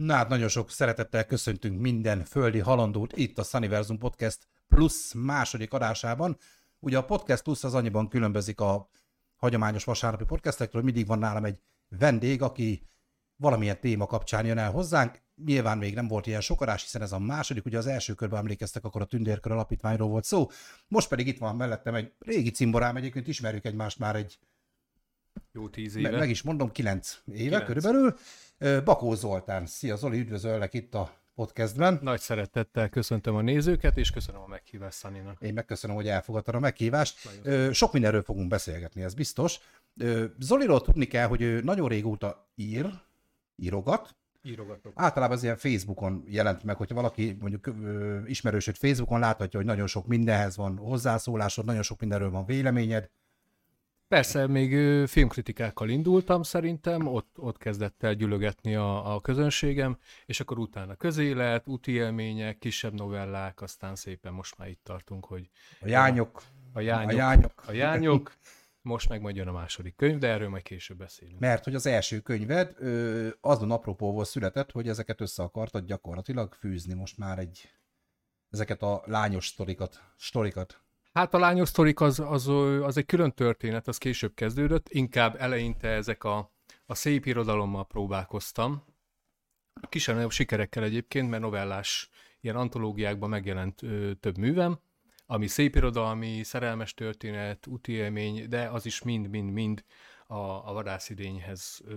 Na hát nagyon sok szeretettel köszöntünk minden földi halandót itt a Sunniversum Podcast Plus második adásában. Ugye a Podcast Plus az annyiban különbözik a hagyományos vasárnapi podcastektől, mindig van nálam egy vendég, aki valamilyen téma kapcsán jön el hozzánk. Nyilván még nem volt ilyen sok adás, hiszen ez a második, ugye az első körben emlékeztek, akkor a Tündérkör alapítványról volt szó. Most pedig itt van mellettem egy régi cimborám, egyébként ismerjük egymást már egy jó tíz éve. Meg, meg is mondom, kilenc éve kilenc. körülbelül. Bakó Zoltán, szia Zoli, üdvözöllek itt a podcastben. Nagy szeretettel köszöntöm a nézőket, és köszönöm a meghívást Szaninak. Én megköszönöm, hogy elfogadtad a meghívást. Nagyon Sok mindenről fogunk beszélgetni, ez biztos. Zoliról tudni kell, hogy ő nagyon régóta ír, írogat, Írogatok. Általában az ilyen Facebookon jelent meg, hogyha valaki mondjuk ismerősöd Facebookon láthatja, hogy nagyon sok mindenhez van hozzászólásod, nagyon sok mindenről van véleményed, Persze, még filmkritikákkal indultam szerintem, ott, ott kezdett el gyűlögetni a, a közönségem, és akkor utána közélet, úti élmények, kisebb novellák, aztán szépen most már itt tartunk, hogy... A jányok. A, a jányok. A jányok. A jányok. Most meg majd jön a második könyv, de erről majd később beszélünk. Mert hogy az első könyved azon apropóból született, hogy ezeket össze akartad gyakorlatilag fűzni most már egy ezeket a lányos sztorikat, sztorikat. Hát a lányos sztorik az, az, az egy külön történet, az később kezdődött, inkább eleinte ezek a, a szép irodalommal próbálkoztam, kisebb sikerekkel egyébként, mert novellás ilyen antológiákban megjelent ö, több művem, ami szép irodalmi, szerelmes történet, úti élmény, de az is mind-mind-mind a, a vadászidényhez ö,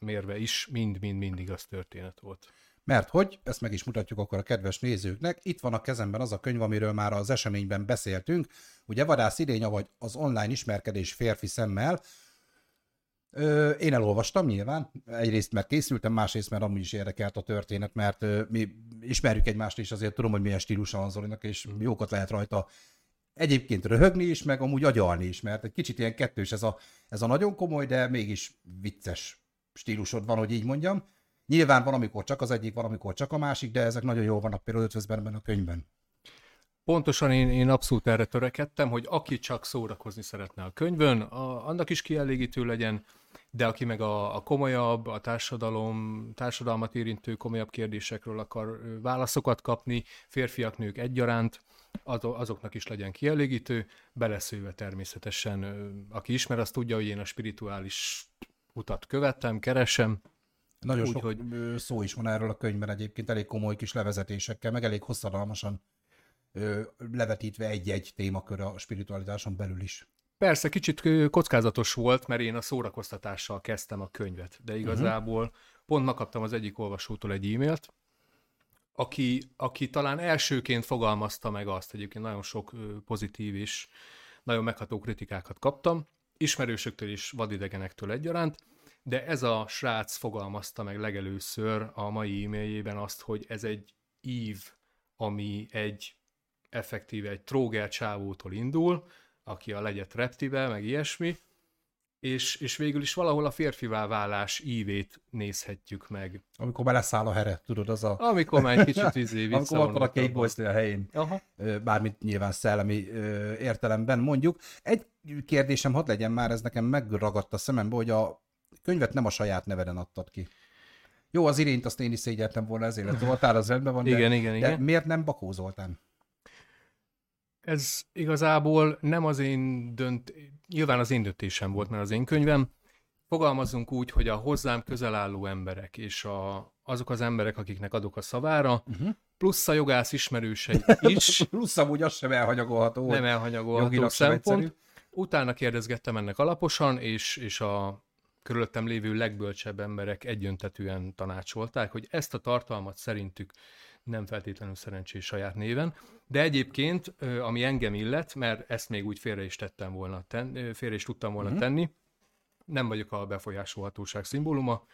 mérve is mind-mind-mind igaz történet volt. Mert hogy, ezt meg is mutatjuk akkor a kedves nézőknek, itt van a kezemben az a könyv, amiről már az eseményben beszéltünk, ugye Vadász idény, vagy az online ismerkedés férfi szemmel, Ö, én elolvastam nyilván, egyrészt mert készültem, másrészt mert amúgy is érdekelt a történet, mert ö, mi ismerjük egymást, és azért tudom, hogy milyen stílusa van Zolinak, és jókat lehet rajta egyébként röhögni is, meg amúgy agyalni is, mert egy kicsit ilyen kettős ez a, ez a nagyon komoly, de mégis vicces stílusod van, hogy így mondjam. Nyilván van, amikor csak az egyik, van, amikor csak a másik, de ezek nagyon jól vannak például ötvözben a könyvben. Pontosan én, én abszolút erre törekedtem, hogy aki csak szórakozni szeretne a könyvön, a, annak is kielégítő legyen, de aki meg a, a komolyabb, a társadalom, társadalmat érintő komolyabb kérdésekről akar válaszokat kapni, férfiak, nők egyaránt, azoknak is legyen kielégítő, beleszőve természetesen, aki ismer, azt tudja, hogy én a spirituális utat követem, keresem, nagyon Úgy, sok hogy... szó is van erről a könyvben egyébként, elég komoly kis levezetésekkel, meg elég hosszadalmasan levetítve egy-egy témakör a spiritualitáson belül is. Persze, kicsit kockázatos volt, mert én a szórakoztatással kezdtem a könyvet, de igazából uh-huh. pont ma kaptam az egyik olvasótól egy e-mailt, aki, aki talán elsőként fogalmazta meg azt, egyébként nagyon sok pozitív és nagyon megható kritikákat kaptam, ismerősöktől is vadidegenektől egyaránt, de ez a srác fogalmazta meg legelőször a mai e-mailjében azt, hogy ez egy ív, ami egy effektíve egy tróger csávótól indul, aki a legyet reptibe, meg ilyesmi, és, és végül is valahol a férfivá válás ívét nézhetjük meg. Amikor beleszáll a here, tudod, az a... Amikor már egy kicsit izé Amikor akkor a Kate Boys a helyén. Aha. Bármit nyilván szellemi értelemben mondjuk. Egy kérdésem hadd legyen már, ez nekem megragadt a szemembe, hogy a könyvet nem a saját neveden adtad ki. Jó, az irényt azt én is szégyeltem volna, ezért Zoltán az rendben van, de, igen, igen, igen. de miért nem Bakó Zoltán? Ez igazából nem az én dönt... Nyilván az én döntésem volt, mert az én könyvem. Fogalmazunk úgy, hogy a hozzám közel álló emberek, és a, azok az emberek, akiknek adok a szavára, uh-huh. plusz a jogász ismerősei is. plusz amúgy az sem elhanyagolható. Nem elhanyagolható szempont. Utána kérdezgettem ennek alaposan, és, és a körülöttem lévő legbölcsebb emberek egyöntetűen tanácsolták, hogy ezt a tartalmat szerintük nem feltétlenül szerencsés saját néven, de egyébként, ami engem illet, mert ezt még úgy félre is tettem volna, ten, félre is tudtam volna uh-huh. tenni, nem vagyok a befolyásolhatóság szimbóluma,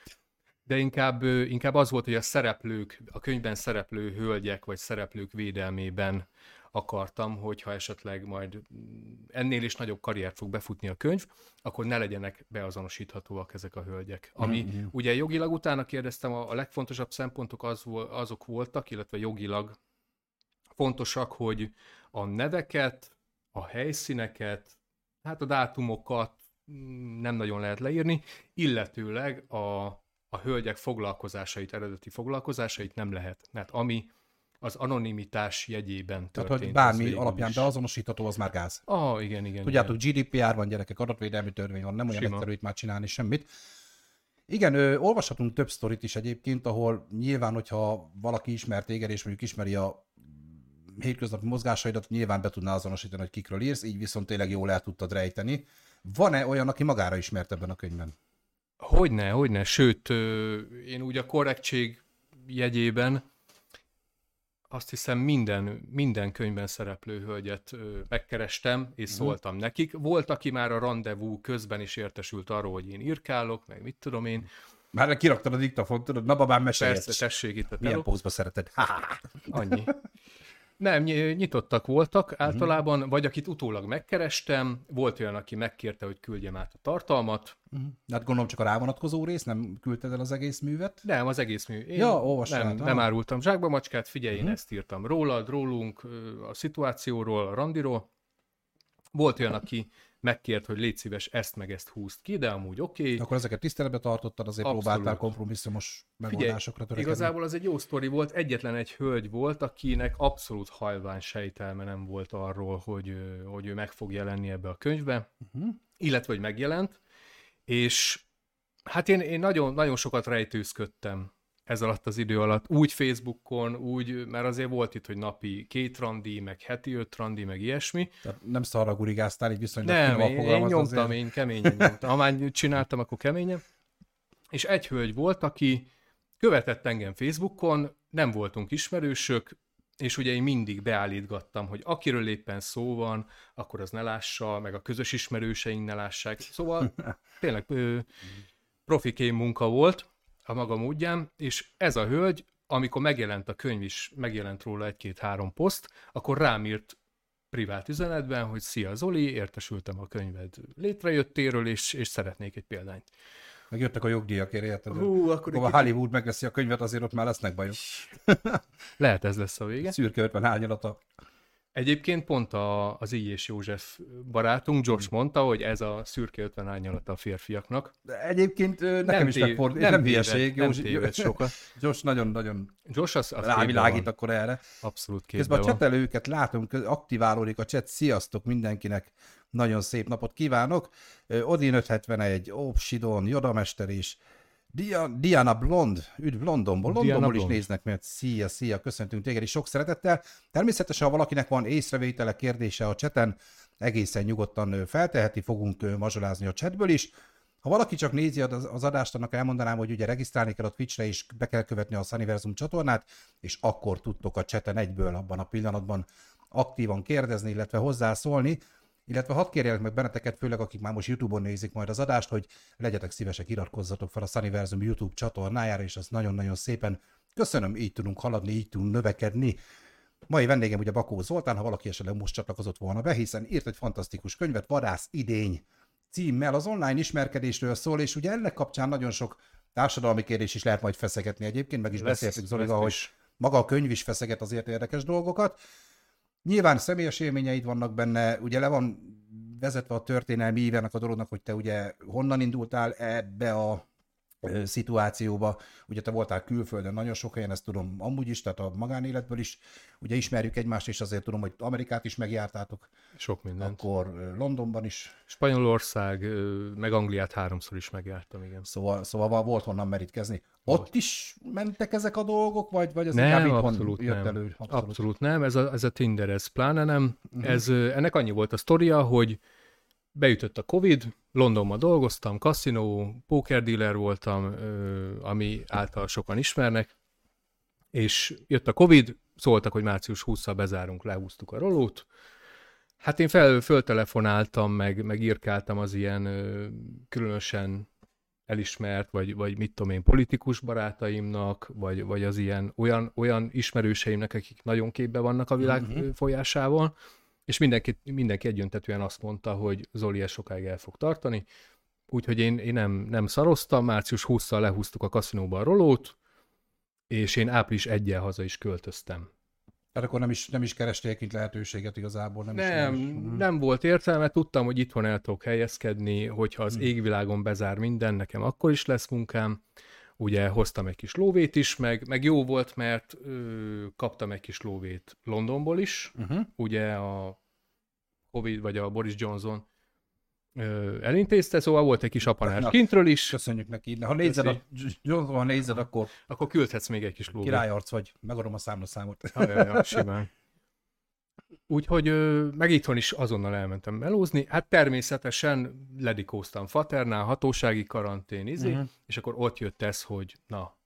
de inkább, inkább az volt, hogy a szereplők, a könyvben szereplő hölgyek vagy szereplők védelmében akartam, hogyha esetleg majd ennél is nagyobb karriert fog befutni a könyv, akkor ne legyenek beazonosíthatóak ezek a hölgyek. Ami mm-hmm. ugye jogilag utána kérdeztem, a, a legfontosabb szempontok az, azok voltak, illetve jogilag fontosak, hogy a neveket, a helyszíneket, hát a dátumokat mm, nem nagyon lehet leírni, illetőleg a, a hölgyek foglalkozásait, eredeti foglalkozásait nem lehet. Mert ami az anonimitás jegyében történt. Tehát, hogy bármi alapján is. beazonosítható, az már gáz. Ah, igen, igen. Tudjátok, igen. GDPR van, gyerekek, adatvédelmi törvény van, nem olyan Sima. egyszerű itt már csinálni semmit. Igen, ö, olvashatunk több sztorit is egyébként, ahol nyilván, hogyha valaki ismer téged, és mondjuk ismeri a hétköznapi mozgásaidat, nyilván be tudná azonosítani, hogy kikről írsz, így viszont tényleg jól el tudtad rejteni. Van-e olyan, aki magára ismert ebben a könyvben? Hogyne, hogyne, sőt, én úgy a korrektség jegyében azt hiszem minden, minden könyvben szereplő hölgyet megkerestem, és mm. szóltam nekik. Volt, aki már a rendezvú közben is értesült arról, hogy én írkálok, meg mit tudom én. Már kiraktad a diktafont, tudod, na babám mesélj. Persze, tessék itt a Milyen pózba szereted? Annyi. Nem, nyitottak voltak mhm. általában, uh-huh. vagy akit utólag megkerestem, volt olyan, aki megkérte, hogy küldjem át a tartalmat. Uh-huh. Hát gondolom csak a rávonatkozó rész, nem küldted el az egész művet? Nem, az egész mű. Én ja, olvassád, nem, nem árultam zsákba macskát, figyelj, uh-huh. én ezt írtam rólad, rólunk, a szituációról, a randiról. Volt olyan, aki megkért, hogy légy szíves, ezt meg ezt húzt ki, de amúgy oké. Okay. Akkor ezeket tiszteletbe tartottad, azért Abszolút. próbáltál kompromisszumos megoldásokra törekedni. Igazából az egy jó sztori volt, egyetlen egy hölgy volt, akinek abszolút hajlvány sejtelme nem volt arról, hogy, hogy ő meg fog jelenni ebbe a könyvbe, uh-huh. illetve, hogy megjelent, és hát én, én nagyon, nagyon sokat rejtőzködtem ez alatt az idő alatt, úgy Facebookon, úgy, mert azért volt itt, hogy napi két randi, meg heti öt randi, meg ilyesmi. Tehát nem szarra gurigáztál, így viszonylag Nem, én, én nyomtam, azért. én keményen nyomtam. Ha már csináltam, akkor keményen. És egy hölgy volt, aki követett engem Facebookon, nem voltunk ismerősök, és ugye én mindig beállítgattam, hogy akiről éppen szó van, akkor az ne lássa, meg a közös ismerőseink ne lássák. Szóval tényleg ö, profi munka volt, a maga módján, és ez a hölgy, amikor megjelent a könyv is, megjelent róla egy-két-három poszt, akkor rám írt privát üzenetben, hogy szia Zoli, értesültem a könyved létrejöttéről, és, és szeretnék egy példányt. Meg jöttek a jogdíjak, érted? Hú, akkor a Hollywood megveszi a könyvet, azért ott már lesznek bajok. Lehet ez lesz a vége. Szürke 50 árnyalata. Egyébként pont a, az I. és József barátunk, Josh hmm. mondta, hogy ez a szürke 50 árnyalata a férfiaknak. De egyébként nekem nem is megfordult, nem, nem hülyeség. Nem téved sokat. Josh nagyon-nagyon Josh az, az rávilágít akkor erre. Abszolút képben Közben a csetelőket látunk, aktiválódik a chat, sziasztok mindenkinek, nagyon szép napot kívánok. Odin 571, Ópsidon, Jodamester is, Diana Blond, üdv Londonból, Londonból Diana is néznek, mert szia, szia, köszöntünk téged is sok szeretettel. Természetesen, ha valakinek van észrevétele, kérdése a cseten, egészen nyugodtan felteheti, fogunk mazsolázni a chatből is. Ha valaki csak nézi az adást, annak elmondanám, hogy ugye regisztrálni kell a Twitchre, és be kell követni a Sunniversum csatornát, és akkor tudtok a cseten egyből abban a pillanatban aktívan kérdezni, illetve hozzászólni. Illetve hadd kérjelek meg benneteket, főleg akik már most YouTube-on nézik majd az adást, hogy legyetek szívesek, iratkozzatok fel a Sunniversum YouTube csatornájára, és az nagyon-nagyon szépen köszönöm, így tudunk haladni, így tudunk növekedni. Mai vendégem ugye Bakó Zoltán, ha valaki esetleg most csatlakozott volna be, hiszen írt egy fantasztikus könyvet, Vadász idény címmel az online ismerkedésről szól, és ugye ennek kapcsán nagyon sok társadalmi kérdés is lehet majd feszegetni egyébként, meg is lesz, beszéltük Zolival, hogy maga a könyv is feszeget azért érdekes dolgokat. Nyilván személyes élményeid vannak benne, ugye le van vezetve a történelmi ívenek a dolognak, hogy te ugye honnan indultál ebbe a szituációba. Ugye te voltál külföldön nagyon sok helyen, ezt tudom amúgy is, tehát a magánéletből is. Ugye ismerjük egymást, és azért tudom, hogy Amerikát is megjártátok. Sok mindent. Akkor Londonban is. Spanyolország, meg Angliát háromszor is megjártam, igen. Szóval, szóval volt honnan merítkezni. Volt. Ott is mentek ezek a dolgok, vagy, vagy ez nem, abszolút jött nem. elő? Abszolút. abszolút nem, ez a, ez a Tinder, ez pláne nem. Uh-huh. Ez, ennek annyi volt a sztoria, hogy beütött a Covid, Londonban dolgoztam, kaszinó, dealer voltam, ami által sokan ismernek, és jött a Covid, szóltak, hogy március 20-szal bezárunk, lehúztuk a rolót. Hát én fel, föltelefonáltam, meg, meg írkáltam az ilyen különösen elismert, vagy, vagy mit tudom én, politikus barátaimnak, vagy, vagy az ilyen olyan, olyan ismerőseimnek, akik nagyon képbe vannak a világ uh-huh. folyásával, és mindenki, mindenki egyöntetően azt mondta, hogy Zoli ez sokáig el fog tartani, úgyhogy én, én nem, nem szaroztam, március 20-szal lehúztuk a kaszinóba a rolót, és én április 1 haza is költöztem. Tehát akkor nem is, nem is kerestél kint lehetőséget igazából? Nem, nem, is, nem, is. nem volt értelme, tudtam, hogy itthon el tudok helyezkedni, hogyha az hmm. égvilágon bezár minden, nekem akkor is lesz munkám. ugye hoztam egy kis lóvét is, meg, meg jó volt, mert ö, kaptam egy kis lóvét Londonból is, uh-huh. ugye a Covid vagy a Boris Johnson ö, elintézte, szóval volt egy kis apanás kintről is. Köszönjük neki. Ha nézed, a, Johnson, ha nézed, akkor... Akkor küldhetsz még egy kis lóvét. Királyarc vagy, megadom a számlaszámot. Ja, ja, ja, simán. Úgyhogy meg itthon is azonnal elmentem melózni. Hát természetesen ledikóztam Faternál, hatósági karantén, izé, uh-huh. és akkor ott jött ez, hogy na,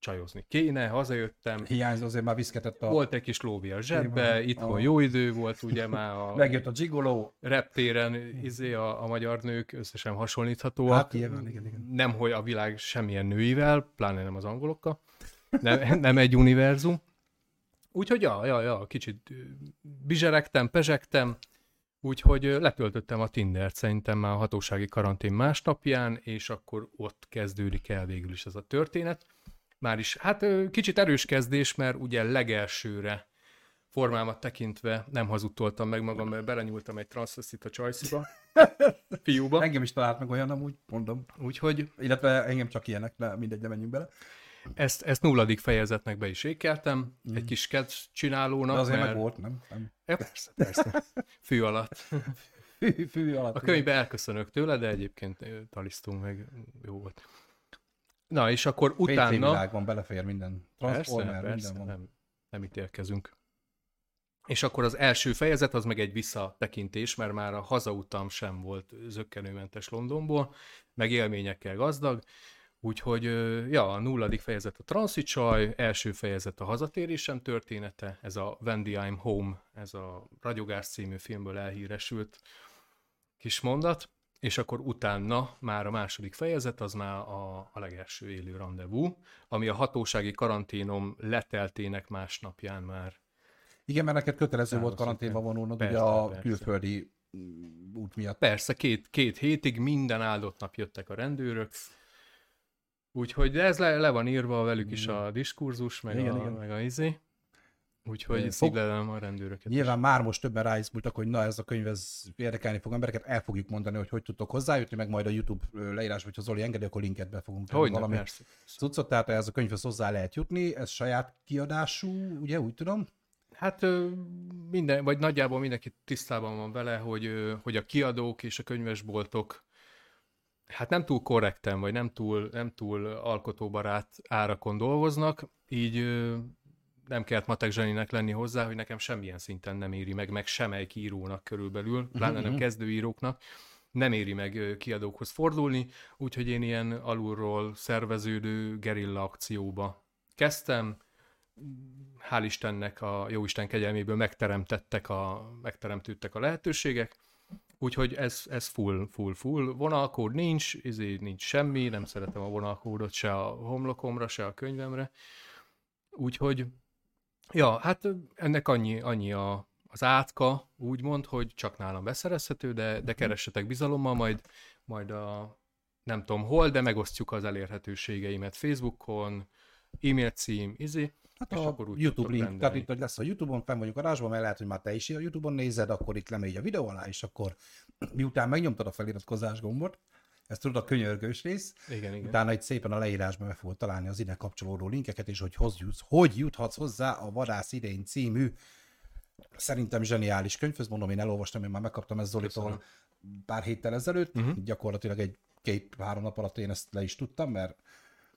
csajozni kéne, hazajöttem. Hiányzó azért már viszketett a... Volt egy kis lóvi a zsebbe, itthon a... jó idő volt, ugye már a... Megjött a gigoló. Reptéren izé a, a magyar nők összesen hasonlíthatóak. Hát nyilván, igen, igen. Nem, hogy a világ semmilyen nőivel, pláne nem az angolokkal. Nem, nem egy univerzum. Úgyhogy ja, ja, ja, kicsit bizseregtem, pezsegtem, úgyhogy letöltöttem a Tindert szerintem már a hatósági karantén másnapján, és akkor ott kezdődik el végül is ez a történet. Már is, hát kicsit erős kezdés, mert ugye legelsőre formámat tekintve nem hazudtoltam meg magam, mert belenyúltam egy transvestita csajsziba, fiúba. Engem is talált meg olyan, amúgy, mondom. Úgyhogy... Illetve engem csak ilyenek, de mindegy, nem menjünk bele. Ezt, ezt nulladik fejezetnek be is ékeltem, mm. egy kis sketch csinálónak. De azért mert... meg volt, nem? nem. Ja, persze, persze. Fű alatt. Fű, fű alatt. A könyvbe elköszönök tőle, de egyébként talisztunk meg, jó volt. Na, és akkor utána... PC világban belefér minden. Transformer, persze, persze, minden van. Nem, nem ítélkezünk. És akkor az első fejezet az meg egy visszatekintés, mert már a hazautam sem volt zöggenőmentes Londonból, meg élményekkel gazdag, Úgyhogy, ja, a nulladik fejezet a Transicsaj, első fejezet a hazatérésem története, ez a Wendy I'm Home, ez a Ragyogás című filmből elhíresült kis mondat, és akkor utána már a második fejezet, az már a, a legelső élő rendezvú, ami a hatósági karanténom leteltének másnapján már. Igen, mert neked kötelező volt karanténba vonulnod persze, ugye a persze. külföldi mm, út miatt. Persze, két, két hétig minden áldott nap jöttek a rendőrök, Úgyhogy ez le, le van írva velük is a diskurzus, meg, igen, a, igen. meg a izé. Úgyhogy szívlelem a rendőröket. Nyilván is. már most többen ráizmultak, hogy na ez a könyv ez érdekelni fog embereket, el fogjuk mondani, hogy hogy tudtok hozzájutni, meg majd a YouTube leírás, vagy ha Zoli engedi, akkor linket be fogunk tenni valami persze. cuccot, tehát ez a könyvhez hozzá lehet jutni, ez saját kiadású, ugye úgy tudom? Hát minden, vagy nagyjából mindenki tisztában van vele, hogy, hogy a kiadók és a könyvesboltok hát nem túl korrekten, vagy nem túl, nem túl alkotóbarát árakon dolgoznak, így nem kellett matek zseninek lenni hozzá, hogy nekem semmilyen szinten nem éri meg, meg semmelyik írónak körülbelül, mhm, pláne nem mhm. kezdőíróknak, nem éri meg kiadókhoz fordulni, úgyhogy én ilyen alulról szerveződő gerilla akcióba kezdtem, hál' Istennek a Jóisten kegyelméből megteremtettek a, megteremtődtek a lehetőségek, Úgyhogy ez, ez full, full, full. Vonalkód nincs, ezért nincs semmi, nem szeretem a vonalkódot se a homlokomra, se a könyvemre. Úgyhogy, ja, hát ennek annyi, annyi a, az átka, úgymond, hogy csak nálam beszerezhető, de, de keressetek bizalommal, majd, majd a nem tudom hol, de megosztjuk az elérhetőségeimet Facebookon, e-mail cím, izé, Hát a akkor úgy YouTube link, rendelni. tehát itt hogy lesz a YouTube-on, fenn vagyunk a rásban, mert lehet, hogy már te is a YouTube-on nézed, akkor itt lemegy a videó alá, és akkor miután megnyomtad a feliratkozás gombot, ezt tudod a könyörgős rész, igen, igen. utána itt szépen a leírásban meg fogod találni az ide kapcsolódó linkeket, és hogy hoz jutsz, hogy juthatsz hozzá a Vadász idén című szerintem zseniális könyvhöz, mondom, én elolvastam, én már megkaptam ezt Zolitól pár héttel ezelőtt, uh-huh. gyakorlatilag egy két-három nap alatt én ezt le is tudtam, mert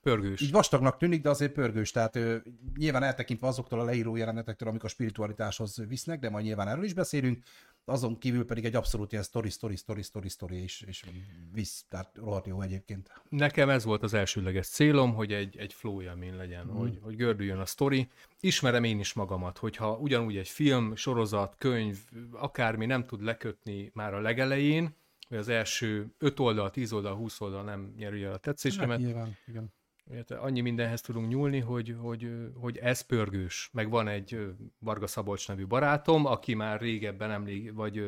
Pörgős. Így vastagnak tűnik, de azért pörgős. Tehát ő, nyilván eltekintve azoktól a leíró jelenetektől, amik a spiritualitáshoz visznek, de majd nyilván erről is beszélünk. Azon kívül pedig egy abszolút ilyen story, story, story, story, story, és, és visz, tehát rohadt jó egyébként. Nekem ez volt az elsőleges célom, hogy egy, egy flow élmény legyen, mm. hogy, hogy gördüljön a story. Ismerem én is magamat, hogyha ugyanúgy egy film, sorozat, könyv, akármi nem tud lekötni már a legelején, vagy az első 5 oldal, 10 oldal, 20 oldal nem nyeri el a tetszésemet. Hát, nyilván, igen annyi mindenhez tudunk nyúlni, hogy, hogy, hogy ez pörgős. Meg van egy Varga Szabolcs nevű barátom, aki már régebben emlék, vagy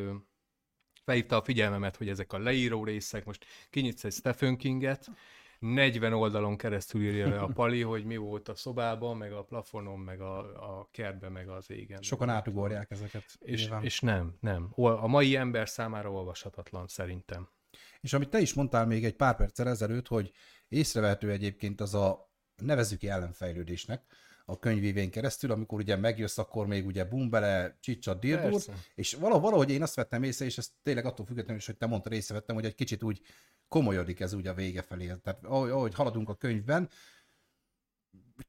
felhívta a figyelmemet, hogy ezek a leíró részek, most kinyitsz egy Stephen Kinget, 40 oldalon keresztül írja le a pali, hogy mi volt a szobában, meg a plafonon, meg a, a kertben, meg az égen. Sokan átugorják ezeket. És, és nem, nem. A mai ember számára olvashatatlan szerintem. És amit te is mondtál még egy pár perccel ezelőtt, hogy észrevehető egyébként az a nevezük ellenfejlődésnek, a könyvívén keresztül, amikor ugye megjössz, akkor még ugye bum bele, csicsa, dirdur, és valahogy én azt vettem észre, és ezt tényleg attól függetlenül is, hogy te mondtad, észrevettem, hogy egy kicsit úgy komolyodik ez úgy a vége felé. Tehát ahogy, haladunk a könyvben,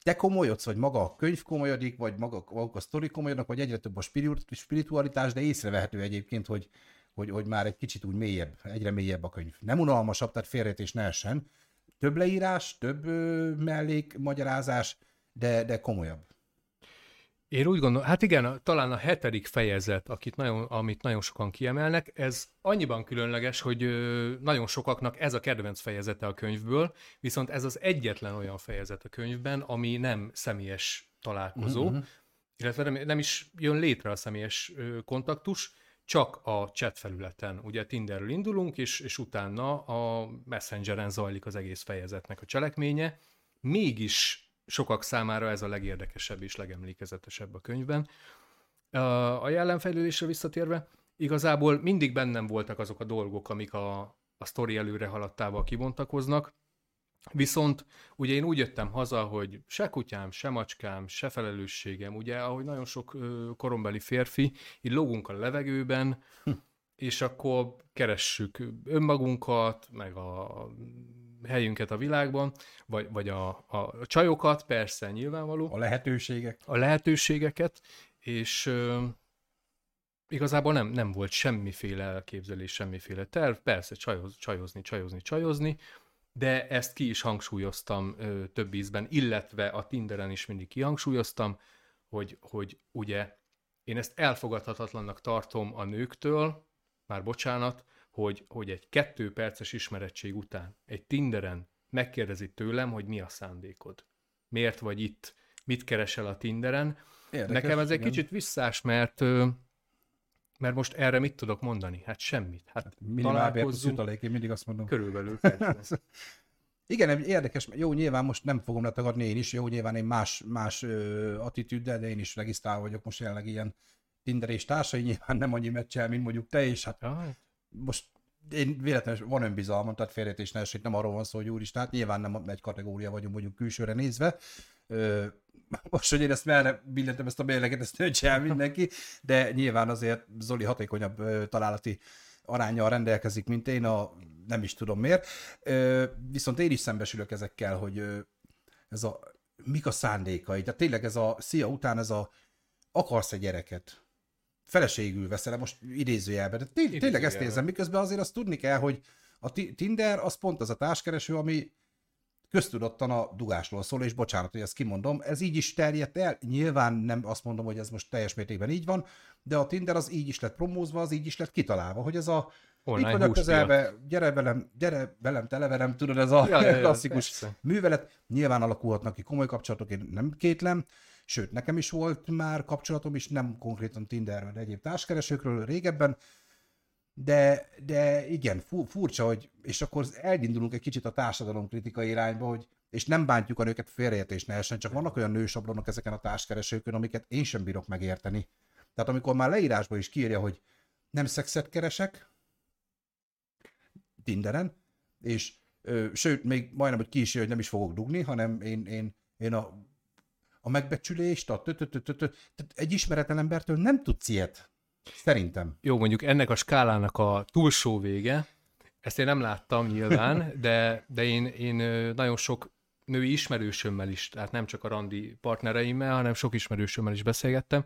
te komolyodsz, vagy maga a könyv komolyodik, vagy maga, maga a sztori komolyodnak, vagy egyre több a spiritualitás, de észrevehető egyébként, hogy, hogy, hogy már egy kicsit úgy mélyebb, egyre mélyebb a könyv. Nem unalmasabb, tehát félreértés ne essen. Több leírás, több mellék, magyarázás, de, de komolyabb. Én úgy gondolom, hát igen, talán a hetedik fejezet, akit nagyon, amit nagyon sokan kiemelnek, ez annyiban különleges, hogy nagyon sokaknak ez a kedvenc fejezete a könyvből, viszont ez az egyetlen olyan fejezet a könyvben, ami nem személyes találkozó, uh-huh. illetve nem, nem is jön létre a személyes kontaktus, csak a chat felületen. Ugye Tinderről indulunk, és, és utána a Messengeren zajlik az egész fejezetnek a cselekménye. Mégis sokak számára ez a legérdekesebb és legemlékezetesebb a könyvben. A jelenfejlődésre visszatérve, igazából mindig bennem voltak azok a dolgok, amik a, a sztori előre haladtával kibontakoznak, Viszont ugye én úgy jöttem haza, hogy se kutyám, se macskám, se felelősségem, ugye, ahogy nagyon sok korombeli férfi, így lógunk a levegőben, hm. és akkor keressük önmagunkat, meg a helyünket a világban, vagy, vagy a, a csajokat, persze, nyilvánvaló. A lehetőségek. A lehetőségeket, és ö, igazából nem, nem volt semmiféle elképzelés, semmiféle terv, persze csajoz, csajozni, csajozni, csajozni, de ezt ki is hangsúlyoztam ö, több ízben, illetve a Tinderen is mindig kihangsúlyoztam, hogy, hogy ugye én ezt elfogadhatatlannak tartom a nőktől, már bocsánat, hogy, hogy egy kettő perces ismerettség után egy Tinderen megkérdezi tőlem, hogy mi a szándékod. Miért vagy itt? Mit keresel a Tinderen? Érdekes, Nekem ez egy igen. kicsit visszás, mert mert most erre mit tudok mondani? Hát semmit. Hát, hát találkozzunk. én mindig azt mondom. Körülbelül, Igen, érdekes, jó, nyilván most nem fogom letagadni én is, jó, nyilván én más, más ö, attitűddel, de én is regisztrálva vagyok most jelenleg ilyen Tinder és társai, nyilván nem annyi meccsel, mint mondjuk te, és hát Jaj. most én véletlenül van önbizalmam, tehát félretés ne esik, nem arról van szó, hogy úristen, hát nyilván nem egy kategória vagyunk mondjuk külsőre nézve. Most, hogy én ezt merre billentem ezt a mérleget, ezt döntse el mindenki, de nyilván azért Zoli hatékonyabb találati arányjal rendelkezik, mint én, a nem is tudom miért. Viszont én is szembesülök ezekkel, hogy ez a mik a szándékai. Tehát tényleg ez a szia után ez a akarsz egy gyereket, feleségül veszel, most idézőjelben. De té- tényleg ezt érzem, miközben azért azt tudni kell, hogy a Tinder az pont az a társkereső, ami köztudottan a dugásról szól, és bocsánat, hogy ezt kimondom, ez így is terjedt el, nyilván nem azt mondom, hogy ez most teljes mértékben így van, de a Tinder az így is lett promózva, az így is lett kitalálva, hogy ez a Online itt vagy a közelbe, gyere velem, gyere velem, televerem, tudod, ez a ja, klasszikus ja, művelet. Nyilván alakulhatnak ki komoly kapcsolatok, én nem kétlem, Sőt, nekem is volt már kapcsolatom is, nem konkrétan Tinderről, de egyéb társkeresőkről régebben, de, de igen, furcsa, hogy, és akkor elindulunk egy kicsit a társadalom kritikai irányba, hogy és nem bántjuk a nőket félreértés ne essen, csak vannak olyan nősablonok ezeken a társkeresőkön, amiket én sem bírok megérteni. Tehát amikor már leírásba is kírja, hogy nem szexet keresek, Tinderen, és ö, sőt, még majdnem, hogy ki is hogy nem is fogok dugni, hanem én, én, én a a megbecsülést, a Tehát egy ismeretlen embertől nem tudsz ilyet. Szerintem. Jó, mondjuk ennek a skálának a túlsó vége, ezt én nem láttam nyilván, de, de én, én nagyon sok női ismerősömmel is, tehát nem csak a randi partnereimmel, hanem sok ismerősömmel is beszélgettem,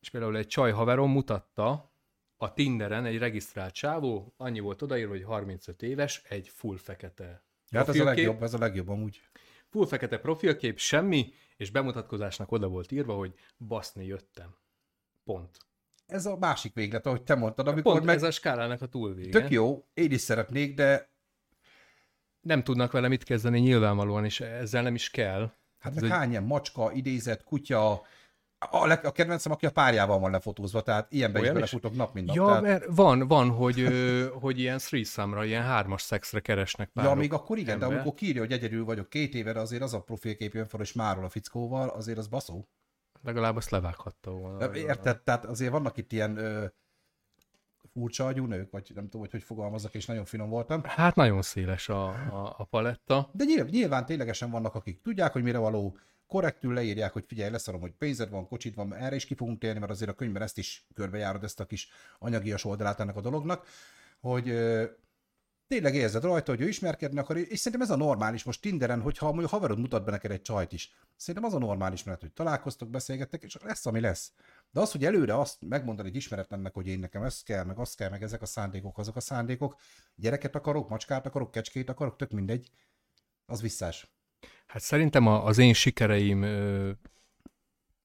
és például egy csaj haverom mutatta a Tinderen egy regisztrált csávó, annyi volt odaírva, hogy 35 éves, egy full fekete. Ja, hát ez a legjobb, ez a legjobb amúgy. Full fekete profilkép, semmi, és bemutatkozásnak oda volt írva, hogy baszni jöttem. Pont. Ez a másik véglet, ahogy te mondtad, amikor Pont meg... ez a skálának a túlvége. Tök jó, én is szeretnék, de... Nem tudnak vele mit kezdeni nyilvánvalóan, és ezzel nem is kell. Hát meg egy... hány ilyen macska, idézett, kutya, a, leg, a kedvencem, aki a párjával van lefotózva, tehát ilyenben Olyan is belefutok nap, mint nap. Ja, tehát... mert van, van, hogy, hogy ilyen threesome ilyen hármas szexre keresnek párok. Ja, még akkor igen, ember. de amikor kírja, hogy egyedül vagyok két éve, azért az a profilkép jön fel, és máról a fickóval, azért az baszó. Legalább azt levághatta volna. Érted, tehát azért vannak itt ilyen ö, furcsa agyú nők, vagy nem tudom, hogy hogy fogalmazok, és nagyon finom voltam. Hát nagyon széles a, a, a paletta. De nyilván, nyilván ténylegesen vannak, akik tudják, hogy mire való, korrektül leírják, hogy figyelj, leszarom, hogy pénzed van, kocsid van, erre is ki fogunk térni, mert azért a könyvben ezt is körbejárod, ezt a kis anyagias oldalát ennek a dolognak, hogy tényleg érzed rajta, hogy ő ismerkedni akar, és szerintem ez a normális most Tinderen, hogyha mondjuk haverod mutat be neked egy csajt is. Szerintem az a normális, mert hogy találkoztok, beszélgettek, és lesz, ami lesz. De az, hogy előre azt megmondani egy ismeretlennek, hogy én nekem ez kell, meg azt kell, meg ezek a szándékok, azok a szándékok, gyereket akarok, macskát akarok, kecskét akarok, tök mindegy, az visszás. Hát szerintem az én sikereim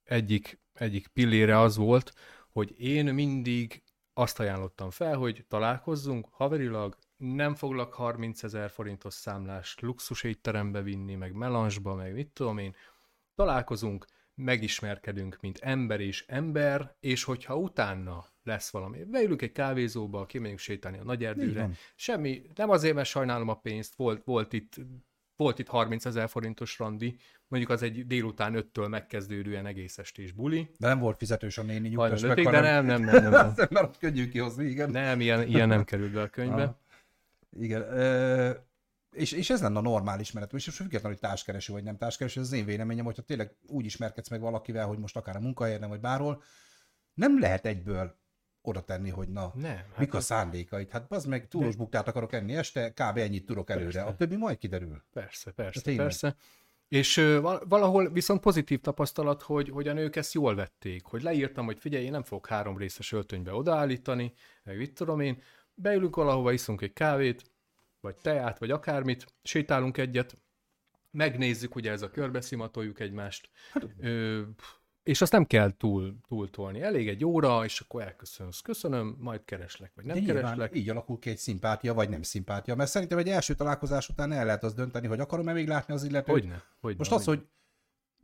egyik, egyik pillére az volt, hogy én mindig azt ajánlottam fel, hogy találkozzunk haverilag, nem foglak 30 ezer forintos számlást luxus étterembe vinni, meg melansba, meg mit tudom én. Találkozunk, megismerkedünk, mint ember és ember, és hogyha utána lesz valami, beülünk egy kávézóba, kimegyünk sétálni a nagy erdőre, semmi, nem azért, mert sajnálom a pénzt, volt, volt itt volt itt 30 ezer forintos randi, mondjuk az egy délután 5-től megkezdődően egész estés buli. De nem volt fizetős a néni nyugtas meg, de nem, nem, nem. nem, nem. Mert könnyű kihozni, igen. Nem, ilyen, ilyen nem került be a könyvbe. Ah. Igen. Ö, és, és ez lenne a normális menet. És most függetlenül, hogy társkereső vagy nem társkereső, ez az én véleményem, hogyha tényleg úgy ismerkedsz meg valakivel, hogy most akár a munkahelyen vagy bárhol, nem lehet egyből oda tenni, hogy na, nem, hát mik a az... szándékaid. Hát az meg túlos buktát akarok enni este, kb. ennyit tudok előre. Persze. A többi majd kiderül. Persze, persze, persze. És valahol viszont pozitív tapasztalat, hogy, hogy a nők ezt jól vették, hogy leírtam, hogy figyelj, én nem fogok három részes öltönybe odaállítani, meg mit tudom én, beülünk valahova, iszunk egy kávét, vagy teát, vagy akármit, sétálunk egyet, megnézzük, ugye ez a körbe szimatoljuk egymást, hát, ö, és azt nem kell túl, túl tolni. Elég egy óra, és akkor elköszönsz. Köszönöm, majd kereslek, vagy nem De kereslek. így alakul ki egy szimpátia, vagy nem szimpátia. Mert szerintem egy első találkozás után el lehet az dönteni, hogy akarom-e még látni az illetőt. Hogyne, hogyne, Most az, hogy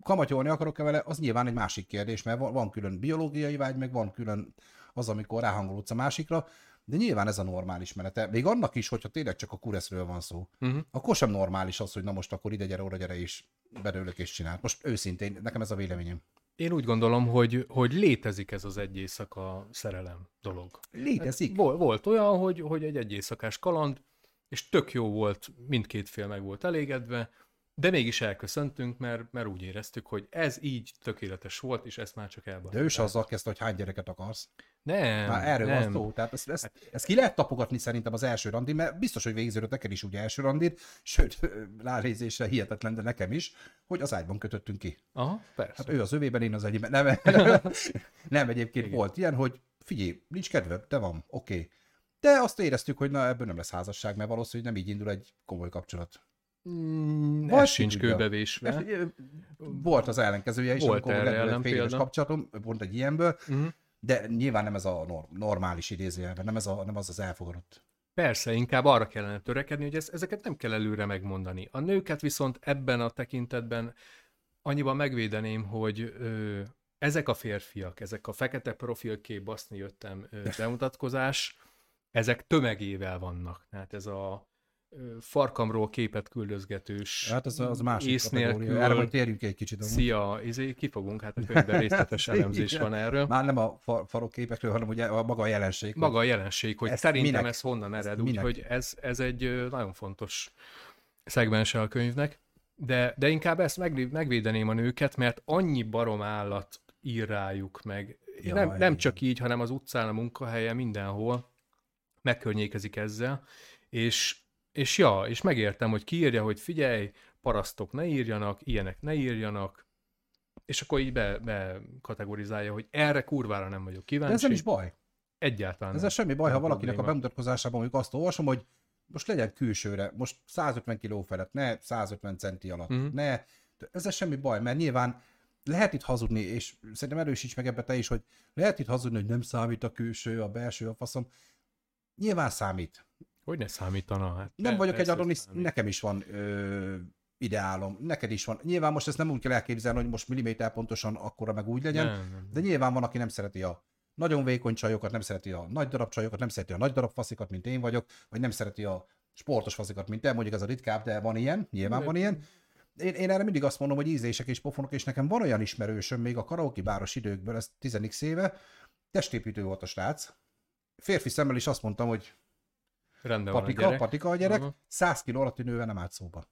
kamatyolni akarok-e vele, az nyilván egy másik kérdés, mert van, van külön biológiai vágy, meg van külön az, amikor ráhangolódsz a másikra. De nyilván ez a normális menete. Még annak is, hogyha tényleg csak a kureszről van szó, uh-huh. akkor sem normális az, hogy na most akkor ide gyere, oda gyere, és belőlük és csinál. Most őszintén, nekem ez a véleményem. Én úgy gondolom, hogy, hogy létezik ez az egy éjszaka szerelem dolog. Létezik. Hát volt, volt olyan, hogy, hogy egy egy éjszakás kaland, és tök jó volt, mindkét fél meg volt elégedve, de mégis elköszöntünk, mert, mert úgy éreztük, hogy ez így tökéletes volt, és ezt már csak elbasztották. De ő se azzal kezdte, hogy hány gyereket akarsz. Nem, Már erről nem. van szó. Tehát ezt, ezt, hát, ezt, ki lehet tapogatni szerintem az első randi, mert biztos, hogy végződött neked is ugye első randit, sőt, ránézésre hihetetlen, de nekem is, hogy az ágyban kötöttünk ki. Aha, persze. Hát ő az övében, én az egyében. Nem, nem, nem egyébként Igen. volt ilyen, hogy figyelj, nincs kedve, de van, oké. Okay. De azt éreztük, hogy na ebből nem lesz házasság, mert valószínűleg nem így indul egy komoly kapcsolat. Mm, Vagy sincs kőbevésve. Volt az ellenkezője is, Volt amikor erre fényes kapcsolatom, pont egy ilyenből, uh-huh. De nyilván nem ez a normális idézőjelben, nem, ez a, nem az az elfogadott. Persze, inkább arra kellene törekedni, hogy ez, ezeket nem kell előre megmondani. A nőket viszont ebben a tekintetben annyiban megvédeném, hogy ö, ezek a férfiak, ezek a fekete profilkép baszni jöttem ö, bemutatkozás, ezek tömegével vannak. Tehát ez a farkamról képet küldözgetős. Hát az, az másik kategória. Erre majd térjünk egy kicsit. Szia, izé, kifogunk, hát a könyvben részletes elemzés van erről. Már nem a far, farokképekről, hanem ugye a maga a jelenség. Maga a jelenség, hogy ezt szerintem minek? ez honnan ered, úgyhogy ez, ez egy nagyon fontos szegmense a könyvnek. De, de inkább ezt meg, megvédeném a nőket, mert annyi barom állat ír rájuk meg. Jaj, nem, nem csak így, hanem az utcán, a munkahelye, mindenhol megkörnyékezik ezzel, és és ja, és megértem, hogy kiírja, hogy figyelj, parasztok ne írjanak, ilyenek ne írjanak, és akkor így be, be kategorizálja, hogy erre kurvára nem vagyok kíváncsi. De ez nem is baj. Egyáltalán. Ez semmi baj, ha valakinek a bemutatkozásában mondjuk azt olvasom, hogy most legyen külsőre, most 150 kiló felett, ne 150 centi alatt, uh-huh. ne. Ez semmi baj, mert nyilván lehet itt hazudni, és szerintem erősíts meg ebbe te is, hogy lehet itt hazudni, hogy nem számít a külső, a belső, a faszom. Nyilván számít. Hogy ne számítana? Hát nem vagyok egy adonis, nekem is van ö, ideálom, neked is van. Nyilván most ezt nem úgy kell elképzelni, hogy most milliméter pontosan akkora meg úgy legyen, nem, nem, nem. de nyilván van, aki nem szereti a nagyon vékony csajokat, nem szereti a nagy darab csajokat, nem szereti a nagy darab faszikat, mint én vagyok, vagy nem szereti a sportos faszikat, mint te, mondjuk ez a ritkább, de van ilyen, nyilván de... van ilyen. Én, én erre mindig azt mondom, hogy ízések és pofonok, és nekem van olyan ismerősöm még a karaoke báros időkből, ez 10 éve, testépítő volt a srác, férfi szemmel is azt mondtam, hogy Rendben patika, van a gyerek. patika a gyerek, Aha. 100 kiló alatti nővel nem állt szóba.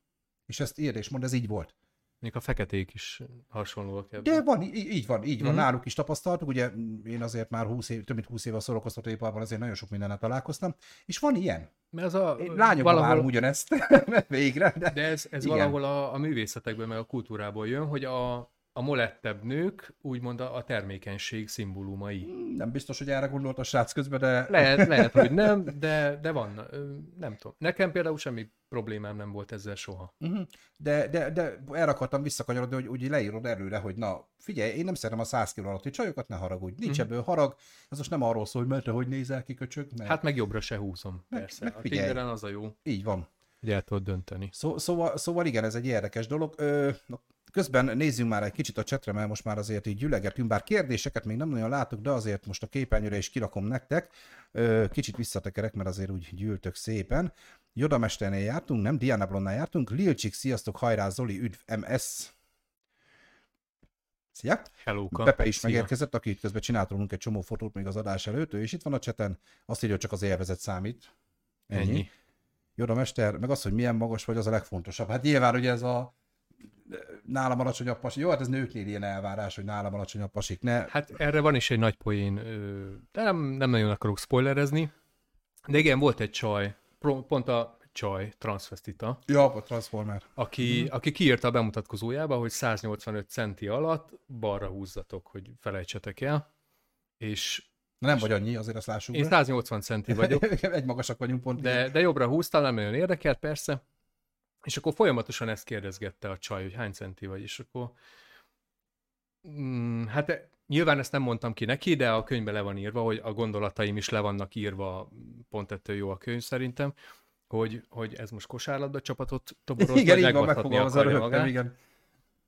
És ezt írd és mond, ez így volt. Még a feketék is hasonlóak ebben. De van, í- így van, így van, Mhm. náluk is tapasztaltuk, ugye én azért már 20 év, több mint 20 éve a szórakoztatóiparban azért nagyon sok mindennel találkoztam, és van ilyen. Mert ez a, Én lányokban valahol, várom ugyanezt végre, de, De ez, ez Igen. valahol a, a művészetekből, meg a kultúrából jön, hogy a, a molettebb nők úgymond a, termékenység szimbólumai. nem biztos, hogy erre gondolt a srác közben, de Lehet, lehet, hogy nem, de, de van, nem tudom. Nekem például semmi problémám nem volt ezzel soha. Uh-huh. De, de, de erre akartam visszakanyarodni, hogy úgy leírod előre, hogy na, figyelj, én nem szeretem a 100 kiló alatti csajokat, ne haragudj. Nincs Mhm. ebből harag, ez most nem arról szól, hogy mert hogy nézel ki, köcsög, mert Hát meg jobbra se húzom, Meg- persze. meg a. Tinderen az a jó, így van. hogy el tudod dönteni. Szó, szóval, szóval igen, ez egy érdekes dolog. Ö, közben nézzünk már egy kicsit a csetre, mert most már azért így gyülegetünk, bár kérdéseket még nem nagyon látok, de azért most a képernyőre is kirakom nektek. Kicsit visszatekerek, mert azért úgy gyűltök szépen. Joda Mesternél jártunk, nem? Diana Blonnál jártunk. Lilcsik, sziasztok, hajrá Zoli, üdv MS. Szia! Hello, Pepe is megérkezett, aki itt közben csinált rólunk egy csomó fotót még az adás előtt, ő is itt van a cseten, azt írja, hogy csak az élvezet számít. Ennyi. Ennyi. Joda Mester, meg az, hogy milyen magas vagy, az a legfontosabb. Hát nyilván, hogy ez a nálam alacsonyabb pasik. Jó, hát ez nőknél ilyen elvárás, hogy nálam alacsonyabb pasik. Ne, Hát erre van is egy nagy poén, de nem, nem nagyon akarok spoilerezni, de igen, volt egy csaj, pont a csaj, transvestita, ja, a Transformer. aki, mm. aki kiírta a bemutatkozójába, hogy 185 centi alatt balra húzzatok, hogy felejtsetek el, és Na, nem vagy annyi, azért azt lássuk én be. 180 centi vagyok, egy magasak vagyunk pont. de, de jobbra húztam, nem nagyon érdekelt persze, és akkor folyamatosan ezt kérdezgette a csaj, hogy hány centi vagy, és akkor mm, hát nyilván ezt nem mondtam ki neki, de a könyvben le van írva, hogy a gondolataim is le vannak írva, pont ettől jó a könyv szerintem, hogy, hogy ez most kosárlabda csapatot toboroz, igen, vagy akarja rögtön, magát. igen.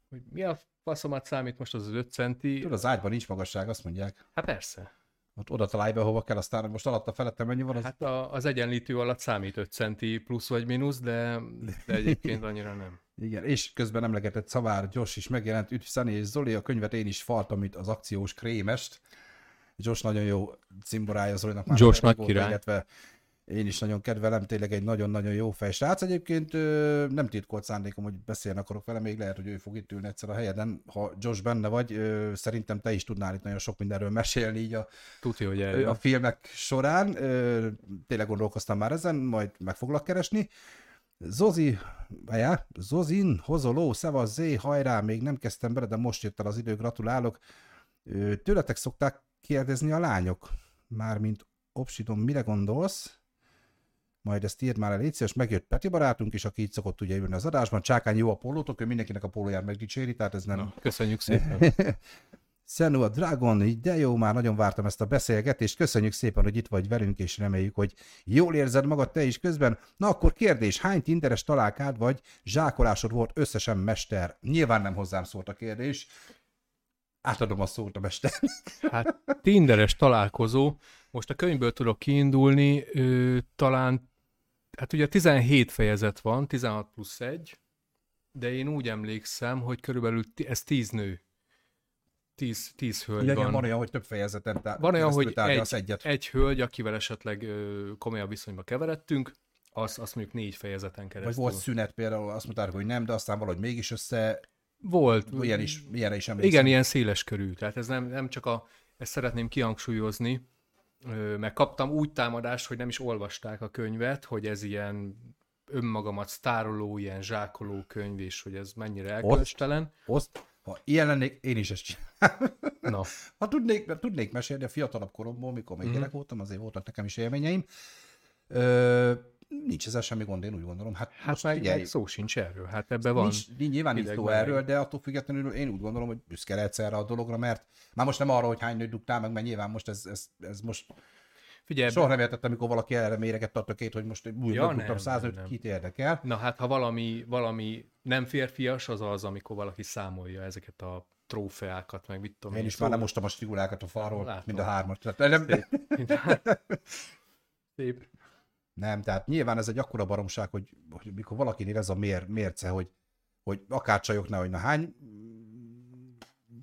Hogy mi a faszomat számít most az az 5 centi? Tudod, az ágyban nincs magasság, azt mondják. Hát persze. Ott oda találj be, hova kell, aztán most alatta felette mennyi van, az... Hát a, az egyenlítő alatt számít 5 centi plusz vagy mínusz, de, de egyébként annyira nem. Igen, és közben emlegetett Szavár Gyors is megjelent, üdv Szani és Zoli, a könyvet én is faltam, mint az akciós krémest. Gyors nagyon jó cimborája Zolinak már Gyors nagy király. Illetve én is nagyon kedvelem, tényleg egy nagyon-nagyon jó fej. Srác egyébként nem titkolt szándékom, hogy beszélni akarok vele, még lehet, hogy ő fog itt ülni egyszer a helyeden. Ha Josh benne vagy, szerintem te is tudnál itt nagyon sok mindenről mesélni így a, Tudja, hogy a eljön. filmek során. Tényleg gondolkoztam már ezen, majd meg foglak keresni. Zozi, ja, Zozin, Hozoló, Szevasz, Zé, hajrá, még nem kezdtem bele, de most jött el az idő, gratulálok. Tőletek szokták kérdezni a lányok, mármint Opsidon, mire gondolsz? Majd ezt írd már el, légy szíves, megjött Peti barátunk is, aki így szokott ugye ülni az adásban. Csákány jó a pólótok, ő mindenkinek a pólóját megdicséri, tehát ez nem, Na, köszönjük szépen. Szenu a Dragon, de jó, már nagyon vártam ezt a beszélgetést. Köszönjük szépen, hogy itt vagy velünk, és reméljük, hogy jól érzed magad te is közben. Na akkor kérdés, hány tinderes találkád vagy zsákolásod volt összesen mester? Nyilván nem hozzám szólt a kérdés. Átadom a szót a mester. Hát Tinderes találkozó, most a könyvből tudok kiindulni, ö, talán, hát ugye 17 fejezet van, 16 plusz 1, de én úgy emlékszem, hogy körülbelül ez 10 nő. 10, 10 hölgy Igen, van. van olyan, hogy több fejezeten tá- Van olyan, hogy egy, egyet. egy hölgy, akivel esetleg ö, komolyabb viszonyba keveredtünk, az, azt mondjuk négy fejezeten Vagy keresztül. volt szünet például, azt mondták, hogy nem, de aztán valahogy mégis össze, Volt. ilyen is, ilyenre is emlékszem. Igen, ilyen széles körű. Tehát ez nem, nem csak a, ezt szeretném kihangsúlyozni, meg kaptam úgy támadást, hogy nem is olvasták a könyvet, hogy ez ilyen önmagamat sztároló, ilyen zsákoló könyv, és hogy ez mennyire elkölcstelen. Oszt, ha ilyen lennék, én is ezt csinálom. Na, Ha tudnék, mert tudnék mesélni a fiatalabb koromból, mikor még Mhm. gyerek voltam, azért voltak nekem is élményeim. Ö, nincs ezzel semmi gond, én úgy gondolom. Hát, hát most meg, figyelj, meg szó sincs erről. Hát ebben van. nincs, nincs, nyilván hideg szó erről, de attól függetlenül én úgy gondolom, hogy büszke lehetsz erre a dologra, mert már most nem arra, hogy hány nőt dugtál meg, mert nyilván most ez, ez, ez most Figyelj, soha nem értettem, amikor valaki erre méregette a tökét, hogy most új Ja, nem, 105, nem, nem. kit érdekel. Na hát, ha valami, valami nem férfias, az az, amikor valaki számolja ezeket a trófeákat, meg mit tudom Én is már nem mostam a stigulákat a falról, Látom. mind a hármat. Tehát nem, Szép. Nem, tehát nyilván ez egy akkora baromság, hogy, hogy mikor valakinél ez a mér, mérce, hogy, hogy akár csajoknál, hogy na hány mm,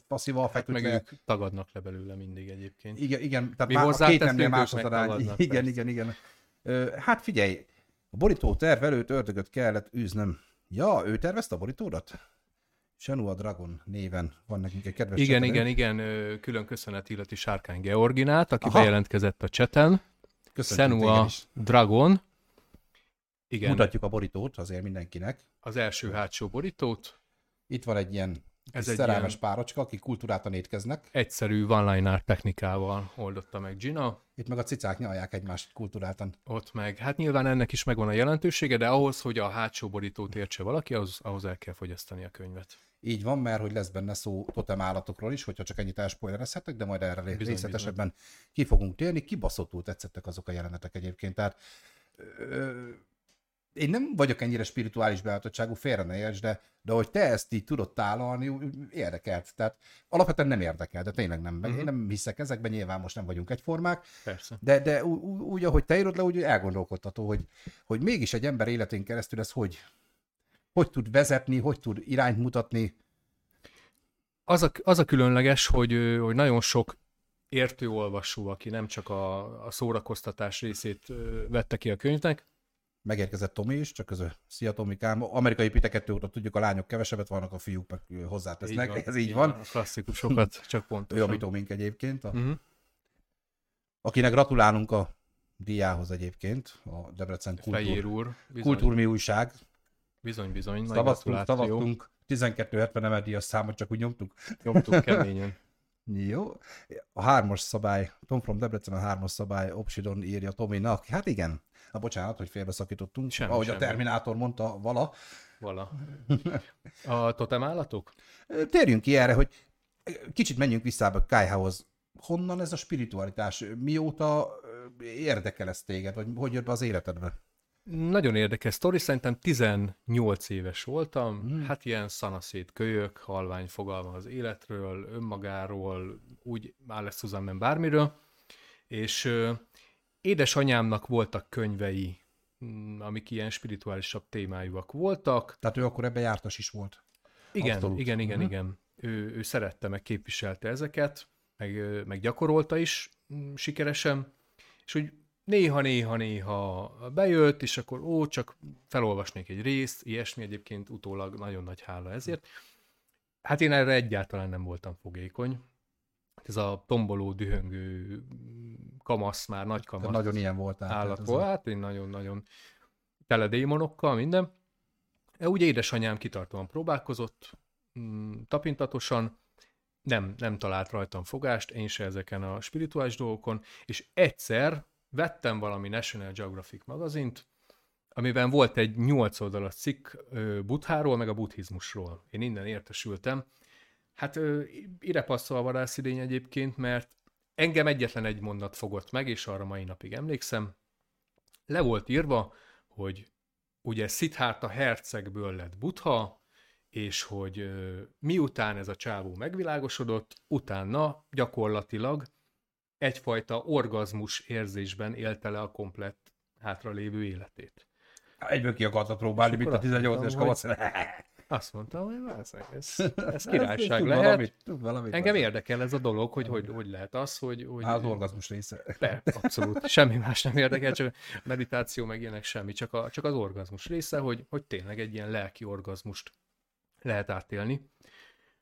faszival hát meg ők tagadnak le belőle mindig egyébként. Igen, igen tehát Mi már a két nemnél más az arány. Igen, persze. igen, igen. Hát figyelj, a borító terv előtt ördögöt kellett űznöm. Ja, ő tervezte a borítódat? Senua Dragon néven van nekünk egy kedves Igen, igen, igen, külön köszönet illeti Sárkány Georginát, aki Aha. bejelentkezett a cseten. Senua Dragon. Igen. Mutatjuk a borítót azért mindenkinek. Az első hátsó borítót. Itt van egy ilyen ez egy szerelmes ilyen párocska, akik kultúráltan étkeznek. Egyszerű one-liner technikával oldotta meg Gina. Itt meg a cicák nyalják egymást kultúráltan. Ott meg. Hát nyilván ennek is megvan a jelentősége, de ahhoz, hogy a hátsó borítót értse valaki, ahhoz, ahhoz el kell fogyasztani a könyvet. Így van, mert hogy lesz benne szó totem állatokról is, hogyha csak ennyit elspoilerezhetek, de majd erre bizony, részletesebben bizony. ki fogunk térni. Kibaszottul tetszettek azok a jelenetek egyébként. Tehát ö, én nem vagyok ennyire spirituális beállítottságú, félre ne érts, de, de hogy te ezt így tudod tálalni, érdekelt. Tehát alapvetően nem érdekel, de tényleg nem. Uh-huh. Én nem hiszek ezekben, nyilván most nem vagyunk egyformák. Persze. De, de úgy, ahogy te írod le, úgy elgondolkodható, hogy, hogy mégis egy ember életén keresztül ez hogy, hogy tud vezetni, hogy tud irányt mutatni. Az a, az a különleges, hogy, hogy nagyon sok értő olvasó, aki nem csak a, a szórakoztatás részét vette ki a könyvnek, megérkezett Tomi is, csak közö, szia Tomikám, amerikai pitekettő óta tudjuk, a lányok kevesebbet vannak, a fiúk meg hozzátesznek, így ez így, így van. van. A klasszikusokat csak pontosan. Ő a mi Tomink egyébként, a... uh-huh. akinek gratulálunk a diához egyébként, a Debrecen Kultúr, úr, Kultúrmi újság. Bizony, bizony, nagy tavasztunk, tavasztunk, 1270 emeldíjas számot csak úgy nyomtuk. Nyomtuk keményen. Jó. A hármas szabály, Tom from Debrecen a hármas szabály, Opsidon írja Tominak. Hát igen, Na bocsánat, hogy félbeszakítottunk. Semmi, ahogy semmi. a Terminátor mondta, vala. Vala. A totem állatok? Térjünk ki erre, hogy kicsit menjünk vissza a Kaihához. Honnan ez a spiritualitás? Mióta érdekel ez téged, vagy hogy jött be az életedbe? Nagyon érdekes sztori, szerintem 18 éves voltam, hmm. hát ilyen szanaszét kölyök, halvány fogalma az életről, önmagáról, úgy már lesz bármiről, és édesanyámnak voltak könyvei, mm, amik ilyen spirituálisabb témájúak voltak. Tehát ő akkor ebbe jártas is volt. Igen, Abszolút. igen, igen, uh-huh. igen. Ő, ő szerette, meg képviselte ezeket, meg, meg gyakorolta is mm, sikeresen, és úgy néha-néha-néha bejött, és akkor ó, csak felolvasnék egy részt, ilyesmi egyébként utólag nagyon nagy hála ezért. Hát én erre egyáltalán nem voltam fogékony, ez a tomboló, dühöngő kamasz, már nagy kamasz. Te nagyon ilyen volt. Állat volt, hát én nagyon-nagyon tele démonokkal, minden. E, úgy édesanyám kitartóan próbálkozott, mm, tapintatosan, nem, nem talált rajtam fogást, én se ezeken a spirituális dolgokon, és egyszer vettem valami National Geographic magazint, amiben volt egy nyolc oldalas cikk Butháról, meg a buddhizmusról. Én innen értesültem, Hát ide passzol a vadászidény egyébként, mert engem egyetlen egy mondat fogott meg, és arra mai napig emlékszem. Le volt írva, hogy ugye Szithárta hercegből lett butha, és hogy miután ez a csávó megvilágosodott, utána gyakorlatilag egyfajta orgazmus érzésben élte le a komplett hátralévő életét. Egyből ki akarta próbálni, mint a 18 es kamasz. Azt mondtam, hogy ez, ez királyság lehet. Valamit, valamit Engem valamit. érdekel ez a dolog, hogy, hogy hogy lehet az, hogy... hogy az orgazmus része. De, abszolút. Semmi más nem érdekel, csak meditáció meg ilyenek semmi, csak, a, csak az orgazmus része, hogy, hogy tényleg egy ilyen lelki orgazmust lehet átélni.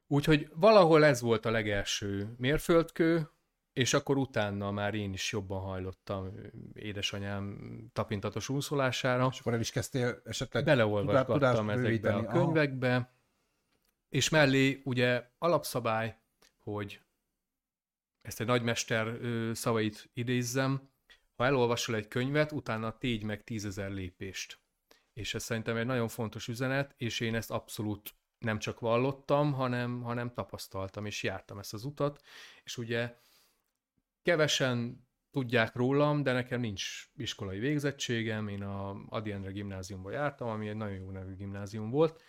Úgyhogy valahol ez volt a legelső mérföldkő, és akkor utána már én is jobban hajlottam édesanyám tapintatos úszolására. És akkor el is kezdtél esetleg Beleolvasgattam ezekbe a könyvekbe. Aha. És mellé ugye alapszabály, hogy ezt egy nagymester szavait idézzem, ha elolvasol egy könyvet, utána tégy meg tízezer lépést. És ez szerintem egy nagyon fontos üzenet, és én ezt abszolút nem csak vallottam, hanem, hanem tapasztaltam, és jártam ezt az utat, és ugye Kevesen tudják rólam, de nekem nincs iskolai végzettségem, én a Adi Endre gimnáziumba jártam, ami egy nagyon jó nevű gimnázium volt,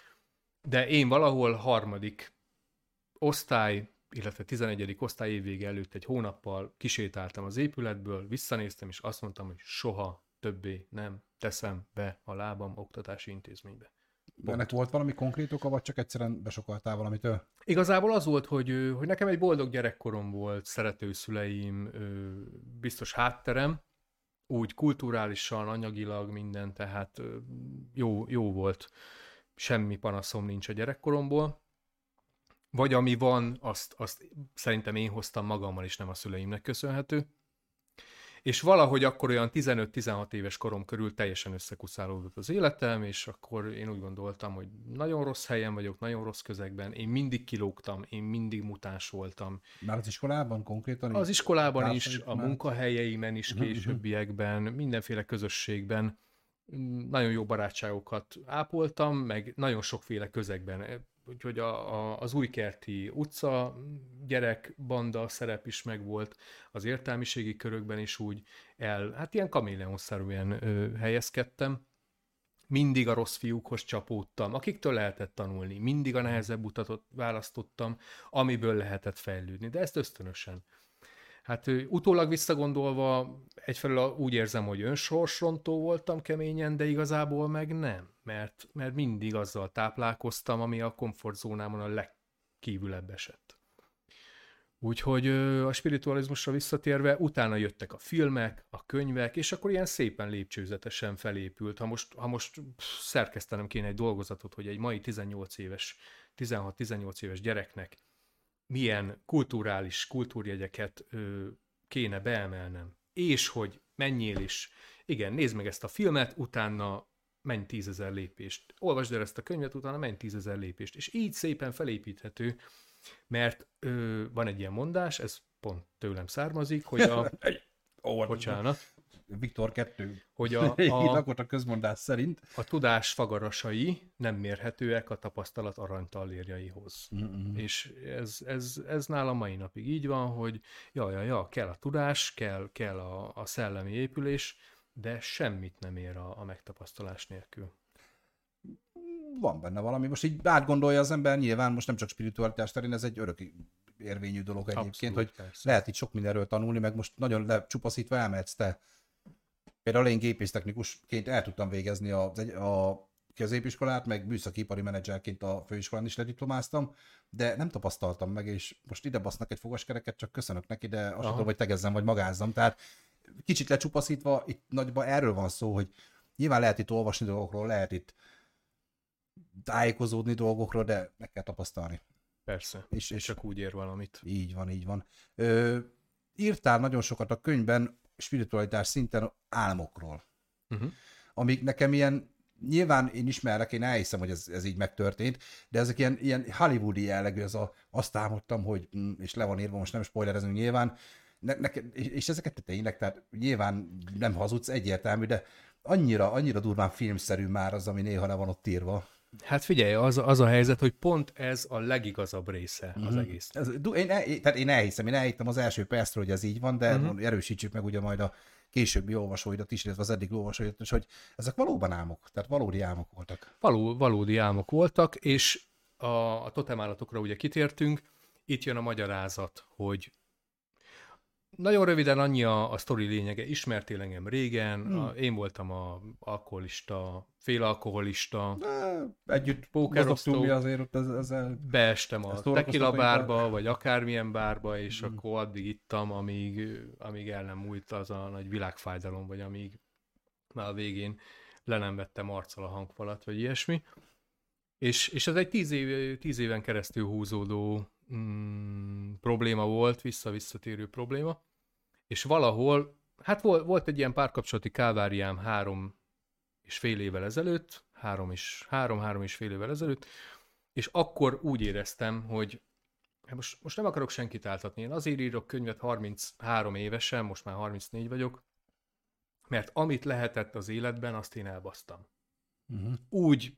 de én valahol harmadik osztály, illetve 11. osztály évvége előtt egy hónappal kisétáltam az épületből, visszanéztem, és azt mondtam, hogy soha többé nem teszem be a lábam oktatási intézménybe. Pont. Ennek volt valami konkrét oka, vagy csak egyszerűen besokaltál valamitől? Igazából az volt, hogy, hogy nekem egy boldog gyerekkorom volt, szerető szüleim, biztos hátterem, úgy kulturálisan, anyagilag minden, tehát jó, jó volt. Semmi panaszom nincs a gyerekkoromból. Vagy ami van, azt, azt szerintem én hoztam magammal, és nem a szüleimnek köszönhető és valahogy akkor olyan 15-16 éves korom körül teljesen összekuszálódott az életem, és akkor én úgy gondoltam, hogy nagyon rossz helyen vagyok, nagyon rossz közegben, én mindig kilógtam, én mindig mutáns voltam. Már az iskolában konkrétan? Az iskolában is, a munkahelyeimen is, uh-huh, későbbiekben, mindenféle közösségben nagyon jó barátságokat ápoltam, meg nagyon sokféle közegben úgyhogy a, a, az újkerti utca gyerek banda szerep is megvolt, az értelmiségi körökben is úgy el, hát ilyen kaméleonszerűen helyezkedtem. Mindig a rossz fiúkhoz csapódtam, akiktől lehetett tanulni, mindig a nehezebb utat választottam, amiből lehetett fejlődni, de ezt ösztönösen. Hát utólag visszagondolva egyfelől úgy érzem, hogy önsorsrontó voltam keményen, de igazából meg nem, mert, mert mindig azzal táplálkoztam, ami a komfortzónámon a legkívülebb esett. Úgyhogy a spiritualizmusra visszatérve, utána jöttek a filmek, a könyvek, és akkor ilyen szépen lépcsőzetesen felépült. Ha most, ha most szerkesztenem kéne egy dolgozatot, hogy egy mai 18 éves, 16-18 éves gyereknek milyen kulturális kultúrjegyeket ö, kéne beemelnem, és hogy menjél is. Igen, nézd meg ezt a filmet, utána menj tízezer lépést. Olvasd el ezt a könyvet, utána menj tízezer lépést. És így szépen felépíthető, mert ö, van egy ilyen mondás, ez pont tőlem származik, hogy a... Bocsánat. Viktor 2 hogy a, a, a közmondás szerint a tudás fagarasai nem mérhetőek a tapasztalat aranytallérjaihoz. Mm-hmm. És ez, ez, ez nálam mai napig így van, hogy ja, ja, ja, kell a tudás, kell, kell a, a szellemi épülés, de semmit nem ér a, a megtapasztalás nélkül. Van benne valami. Most így átgondolja az ember, nyilván most nem csak spiritualitás terén, ez egy örök érvényű dolog egyébként, Abszolút, hogy persze. lehet itt sok mindenről tanulni, meg most nagyon lecsupaszítva elmehetsz te Például én gépésztechnikusként el tudtam végezni a, a középiskolát, meg műszakipari menedzserként a főiskolán is lediplomáztam, de nem tapasztaltam meg, és most ide basznak egy fogaskereket, csak köszönök neki, de azt tudom, hogy tegezzem, vagy magázzam. Tehát kicsit lecsupaszítva, itt nagyban erről van szó, hogy nyilván lehet itt olvasni dolgokról, lehet itt tájékozódni dolgokról, de meg kell tapasztalni. Persze, és, és csak úgy ér valamit. Így van, így van. Ö, írtál nagyon sokat a könyvben spiritualitás szinten álmokról. Uh-huh. Amik nekem ilyen, nyilván én ismerek, én elhiszem, hogy ez, ez így megtörtént, de ezek ilyen, ilyen hollywoodi jellegű, az a, azt álmodtam, hogy, mm, és le van írva, most nem spoilerezünk nyilván, ne, ne, és ezeket te tényleg, tehát nyilván nem hazudsz, egyértelmű, de annyira, annyira durván filmszerű már az, ami néha le van ott írva. Hát figyelj, az, az a helyzet, hogy pont ez a legigazabb része mm-hmm. az mhm. egész. Ez, én, el, tehát én elhiszem, én elhittem az első percről, hogy ez így van, de mm-hmm. erősítsük meg ugye majd a későbbi olvasóidat is, illetve az eddig olvasóidat is, hogy ezek valóban álmok, tehát valódi álmok voltak. Való, valódi álmok voltak, és a, a totemállatokra ugye kitértünk, itt jön a magyarázat, hogy nagyon röviden annyi a, a sztori lényege. Ismertél engem régen, hmm. a, én voltam a alkoholista, félalkoholista. De, együtt pókerosztó. azért ott ez, ezzel... Beestem a tequila bárba, vagy akármilyen bárba, és hmm. akkor addig ittam, amíg, amíg el nem múlt az a nagy világfájdalom, vagy amíg már a végén le nem vettem arccal a hangfalat, vagy ilyesmi. És, és ez egy tíz, év, tíz éven keresztül húzódó mm, probléma volt, vissza-visszatérő probléma, és valahol, hát volt, volt egy ilyen párkapcsolati káváriám három és fél évvel ezelőtt, három és, három, három és fél évvel ezelőtt, és akkor úgy éreztem, hogy hát most, most nem akarok senkit áltatni, én azért írok könyvet 33 évesen, most már 34 vagyok, mert amit lehetett az életben, azt én elbasztam. Uh-huh. Úgy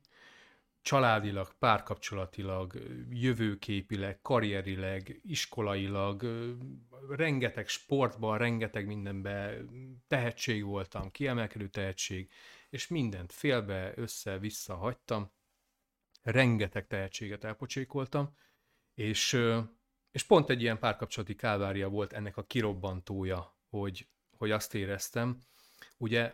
családilag, párkapcsolatilag, jövőképileg, karrierileg, iskolailag, rengeteg sportban, rengeteg mindenben tehetség voltam, kiemelkedő tehetség, és mindent félbe, össze-vissza hagytam, rengeteg tehetséget elpocsékoltam, és, és pont egy ilyen párkapcsolati kávária volt ennek a kirobbantója, hogy, hogy azt éreztem, ugye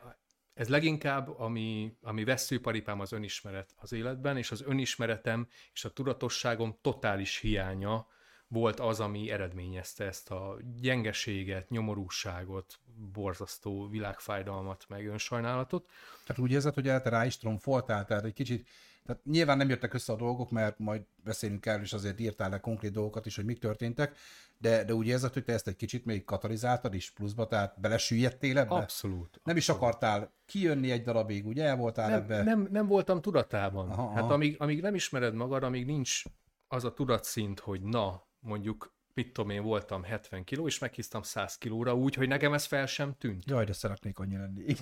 Ez leginkább, ami, ami veszőparipám az önismeret az életben, és az önismeretem és a tudatosságom totális hiánya volt az, ami eredményezte ezt a gyengeséget, nyomorúságot, borzasztó világfájdalmat, meg önsajnálatot. Tehát úgy érzed, hogy te rá is tromfoltál, tehát egy kicsit, tehát nyilván nem jöttek össze a dolgok, mert majd beszélünk el, és azért írtál le konkrét dolgokat is, hogy mik történtek, de, de úgy érzed, hogy te ezt egy kicsit még katalizáltad is pluszba, tehát belesüllyedtél ebbe? Abszolút. Nem is akartál kijönni egy darabig, ugye el voltál nem, ebbe? Nem, nem voltam tudatában. Aha, hát aha. amíg, amíg nem ismered magad, amíg nincs az a tudatszint, hogy na, mondjuk mit tudom én, voltam 70 kiló, és meghíztam 100 kilóra úgy, hogy nekem ez fel sem tűnt. Jaj, de szeretnék annyi lenni.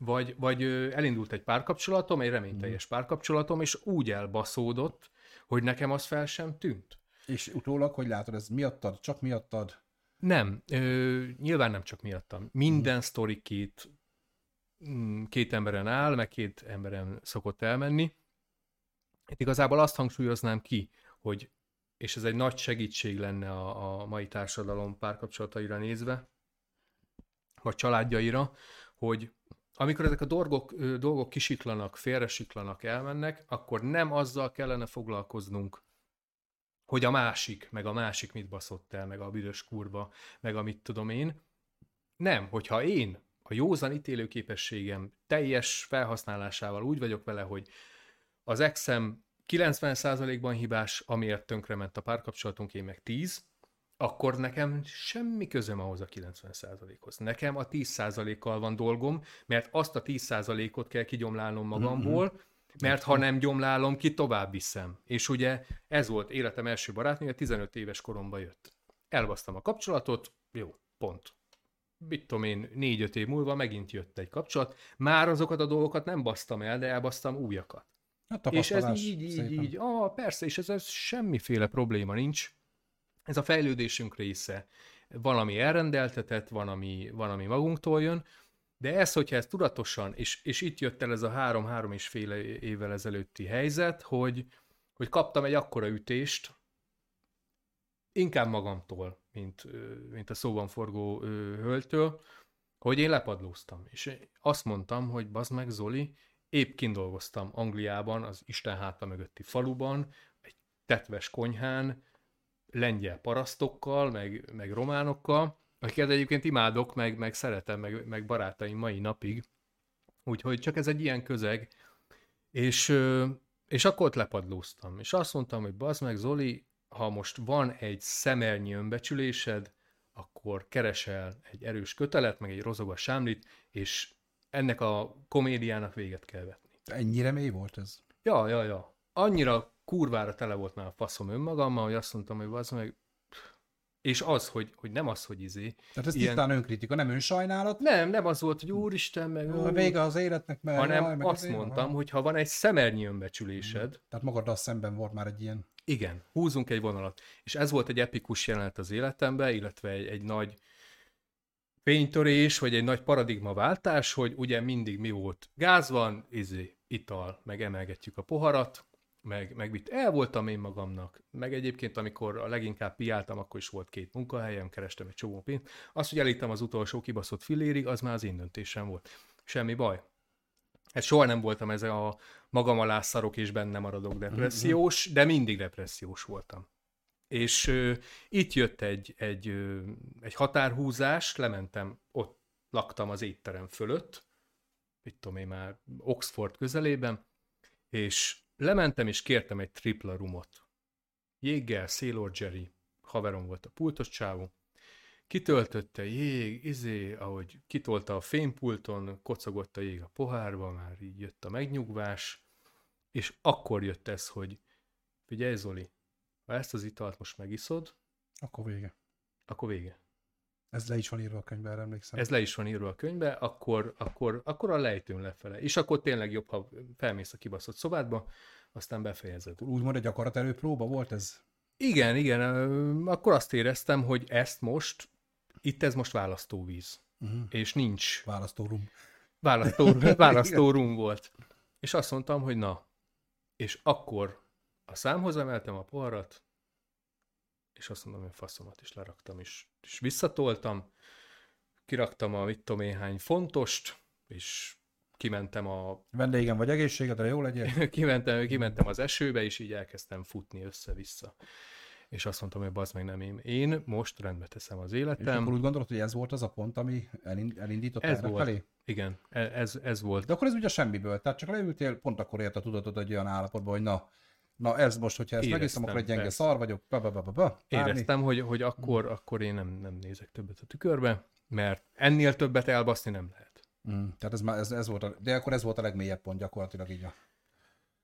vagy, vagy elindult egy párkapcsolatom, egy reményteljes hmm. párkapcsolatom, és úgy elbaszódott, hogy nekem az fel sem tűnt. És utólag, hogy látod, ez miattad, csak miattad? Nem, ö, nyilván nem csak miattam. Minden hmm. sztori két, mm, két emberen áll, meg két emberen szokott elmenni. Itt igazából azt hangsúlyoznám ki, hogy, és ez egy nagy segítség lenne a, a mai társadalom párkapcsolataira nézve, vagy családjaira, hogy amikor ezek a dolgok, dolgok kisiklanak, félresiklanak, elmennek, akkor nem azzal kellene foglalkoznunk, hogy a másik, meg a másik mit baszott el, meg a büdös kurva, meg amit tudom én. Nem, hogyha én a józan ítélőképességem teljes felhasználásával úgy vagyok vele, hogy az exem 90%-ban hibás, amiért tönkrement a párkapcsolatunk, én meg 10, akkor nekem semmi közöm ahhoz a 90%-hoz. Nekem a 10%-kal van dolgom, mert azt a 10%-ot kell kigyomlálnom magamból, mm-hmm. mert ha nem gyomlálom ki, tovább viszem. És ugye ez volt életem első barátnője, 15 éves koromban jött. Elbasztam a kapcsolatot, jó, pont. Mit tudom én, 4-5 év múlva megint jött egy kapcsolat. Már azokat a dolgokat nem basztam el, de elbasztam újakat. És ez így, így, szépen. így, ah, persze, és ez, ez semmiféle probléma nincs. Ez a fejlődésünk része. Van, ami elrendeltetett, van, ami, van, ami magunktól jön, de ez, hogyha ez tudatosan, és, és itt jött el ez a három-három és fél évvel ezelőtti helyzet, hogy, hogy kaptam egy akkora ütést, inkább magamtól, mint, mint a szóban forgó hölgytől, hogy én lepadlóztam. És azt mondtam, hogy bazd meg, Zoli, épp kindolgoztam Angliában, az Isten háta mögötti faluban, egy tetves konyhán, lengyel parasztokkal, meg, meg románokkal, akiket egyébként imádok, meg, meg szeretem, meg, meg barátaim mai napig. Úgyhogy csak ez egy ilyen közeg. És, és akkor ott lepadlóztam. És azt mondtam, hogy bazd meg, Zoli, ha most van egy szemernyi önbecsülésed, akkor keresel egy erős kötelet, meg egy rozogas sámlit, és ennek a komédiának véget kell vetni. Ennyire mély volt ez? Ja, ja, ja. Annyira kurvára tele volt már a faszom önmagammal, hogy azt mondtam, hogy az meg és az, hogy, hogy nem az, hogy izé. Tehát ez ilyen... tisztán önkritika, nem önsajnálat? Nem, nem az volt, hogy úristen, meg... Ó, vége az életnek, mert... Hanem jaj, meg azt mondtam, hogy ha van egy szemernyi önbecsülésed... Tehát magaddal szemben volt már egy ilyen... Igen, húzunk egy vonalat. És ez volt egy epikus jelenet az életemben, illetve egy, egy nagy fénytörés, vagy egy nagy paradigmaváltás, hogy ugye mindig mi volt? Gáz van, izé, ital, meg emelgetjük a poharat, meg, meg el voltam én magamnak, meg egyébként amikor a leginkább piáltam, akkor is volt két munkahelyem, kerestem egy csomó pénzt. Az, hogy elítem az utolsó kibaszott fillérig, az már az én döntésem volt. Semmi baj. Hát soha nem voltam ez a magam alá szarok és benne maradok depressziós, de mindig depressziós voltam. És ö, itt jött egy, egy, ö, egy határhúzás, lementem, ott laktam az étterem fölött, mit tudom én már, Oxford közelében, és lementem és kértem egy tripla rumot. Jéggel, Sailor Jerry, haverom volt a pultos csávó, kitöltötte jég, izé, ahogy kitolta a fénypulton, kocogott a jég a pohárba, már így jött a megnyugvás, és akkor jött ez, hogy figyelj Zoli, ha ezt az italt most megiszod, akkor vége. Akkor vége. Ez le is van írva a könyvben, emlékszem. Ez le is van írva a könyvbe, akkor, akkor, akkor a lejtőn lefele. És akkor tényleg jobb, ha felmész a kibaszott szobádba, aztán befejezed. Úgymond egy akarat próba volt ez? Igen, igen. Akkor azt éreztem, hogy ezt most, itt ez most választóvíz. Uh-huh. És nincs. Választórum. Választó, választórum volt. És azt mondtam, hogy na. És akkor a számhoz emeltem a poharat, és azt mondom, hogy faszomat is leraktam, és, és visszatoltam, kiraktam a mit tudom én hány fontost, és kimentem a... Vendégem vagy egészségedre, jó legyen? kimentem, kimentem az esőbe, és így elkezdtem futni össze-vissza. És azt mondtam, hogy bazd meg nem én. Én most rendbe teszem az életem. És akkor úgy gondolod, hogy ez volt az a pont, ami elindított ez volt. felé? Igen, e- ez, ez volt. De akkor ez ugye semmiből. Tehát csak leültél, pont akkor ért a tudatod egy olyan állapotban, hogy na, na ez most, hogyha ezt Éreztem, megiszom, akkor egy gyenge persze. szar vagyok. Ba, ba, ba, ba, ba, Éreztem, hogy, hogy akkor, akkor én nem, nem nézek többet a tükörbe, mert ennél többet elbaszni nem lehet. Mm, tehát ez, ez, ez volt a, de akkor ez volt a legmélyebb pont gyakorlatilag így a...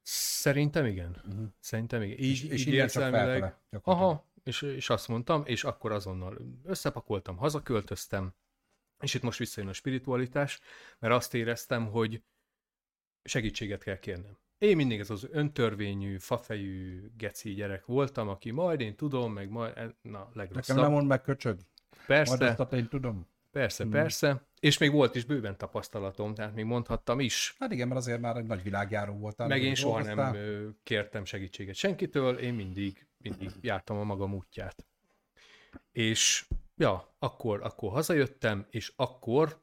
Szerintem igen. Uh-huh. Szerintem igen. Így, és, és így érzelmileg. Aha, és, és azt mondtam, és akkor azonnal összepakoltam, hazaköltöztem, és itt most visszajön a spiritualitás, mert azt éreztem, hogy segítséget kell kérnem. Én mindig ez az öntörvényű, fafejű geci gyerek voltam, aki majd én tudom, meg majd, e, na, legrosszabb. Nekem nem mond meg, köcsög. Persze. Majd én tudom. Persze, hmm. persze. És még volt is bőven tapasztalatom, tehát még mondhattam is. Hát igen, mert azért már egy nagy világjáró voltál. Meg én soha nem kértem segítséget senkitől, én mindig, mindig jártam a magam útját. És ja, akkor, akkor hazajöttem, és akkor,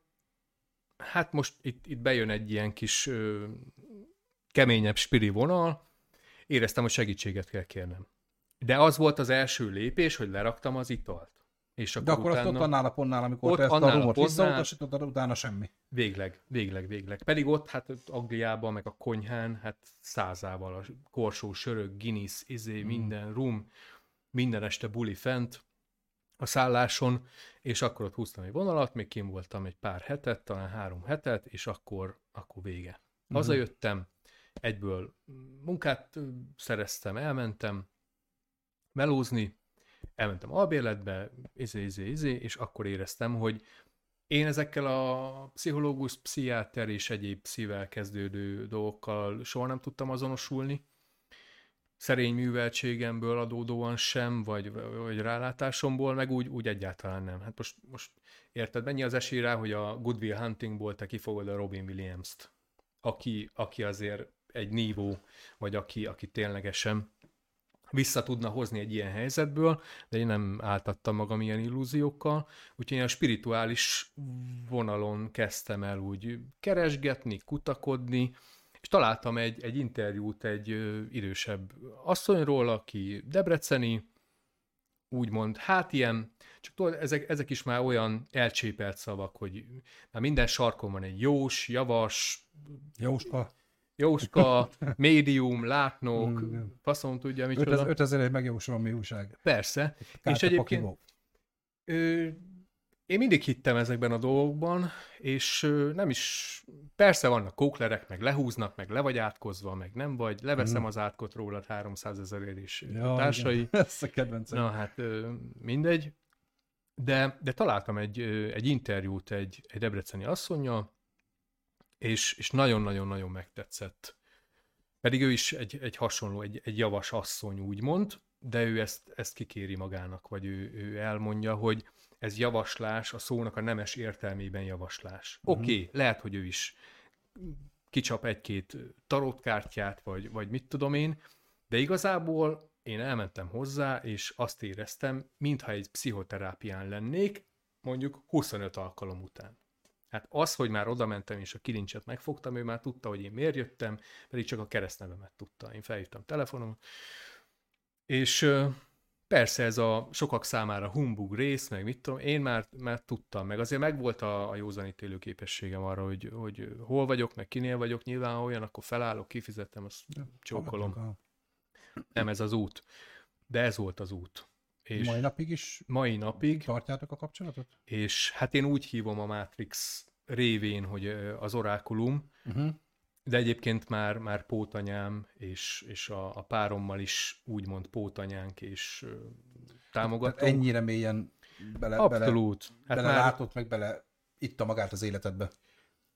hát most itt, itt bejön egy ilyen kis ö, keményebb spiri vonal, éreztem, hogy segítséget kell kérnem. De az volt az első lépés, hogy leraktam az italt. És akkor De akkor utána... ott annál a pontnál, amikor ott te ezt a rumot visszautasítottad, utána semmi. Végleg, végleg, végleg. Pedig ott, hát Angliában, meg a konyhán, hát százával a korsó, sörök, Guinness, izé, hmm. minden rum, minden este buli fent a szálláson, és akkor ott húztam egy vonalat, még kim voltam egy pár hetet, talán három hetet, és akkor, akkor vége. Hmm. Hazajöttem, egyből munkát szereztem, elmentem melózni, elmentem albérletbe, izé, izé, izé, és akkor éreztem, hogy én ezekkel a pszichológus, pszichiáter és egyéb szívvel kezdődő dolgokkal soha nem tudtam azonosulni. Szerény műveltségemből adódóan sem, vagy, vagy rálátásomból, meg úgy, úgy egyáltalán nem. Hát most, most érted, mennyi az esély rá, hogy a Goodwill Huntingból te kifogod a Robin Williams-t, aki, aki azért egy nívó, vagy aki, aki ténylegesen vissza tudna hozni egy ilyen helyzetből, de én nem áltattam magam ilyen illúziókkal, úgyhogy én a spirituális vonalon kezdtem el úgy keresgetni, kutakodni, és találtam egy, egy interjút egy idősebb asszonyról, aki debreceni, úgymond, hát ilyen, csak tudod, ezek, ezek is már olyan elcsépelt szavak, hogy már minden sarkon van egy jós, javas, Jóska. Jóska, médium, látnók, faszom tudja, mit 5000 egy megjósolom mi újság. Persze. És egyébként ö, én mindig hittem ezekben a dolgokban, és ö, nem is, persze vannak kóklerek, meg lehúznak, meg le vagy átkozva, meg nem vagy, leveszem mm. az átkot rólad 300 ezerért és ja, társai. Ez a kedvencem. Na hát ö, mindegy. De, de találtam egy, egy interjút egy, egy debreceni asszonynal, és, és nagyon-nagyon-nagyon megtetszett. Pedig ő is egy, egy hasonló, egy, egy javas asszony úgymond, de ő ezt, ezt kikéri magának, vagy ő, ő elmondja, hogy ez javaslás, a szónak a nemes értelmében javaslás. Uh-huh. Oké, okay, lehet, hogy ő is kicsap egy-két tarotkártyát, vagy, vagy mit tudom én, de igazából én elmentem hozzá, és azt éreztem, mintha egy pszichoterápián lennék, mondjuk 25 alkalom után. Hát az, hogy már oda mentem és a kilincset megfogtam, ő már tudta, hogy én miért jöttem, pedig csak a keresztnevemet tudta. Én felhívtam telefonon, és persze ez a sokak számára humbug rész, meg mit tudom, én már, már tudtam, meg azért megvolt a, a józanítélő képességem arra, hogy, hogy hol vagyok, meg kinél vagyok, nyilván olyan, akkor felállok, kifizetem, azt csókolom. Nem ez az út. De ez volt az út. És mai napig is mai napig tartjátok a kapcsolatot? És hát én úgy hívom a Matrix révén, hogy az orákulum, uh-huh. de egyébként már, már pótanyám, és, és a, a párommal is úgymond pótanyánk, és támogató. Tehát ennyire mélyen bele, Abszolút. bele, hát bele már... látott, meg bele itta magát az életedbe.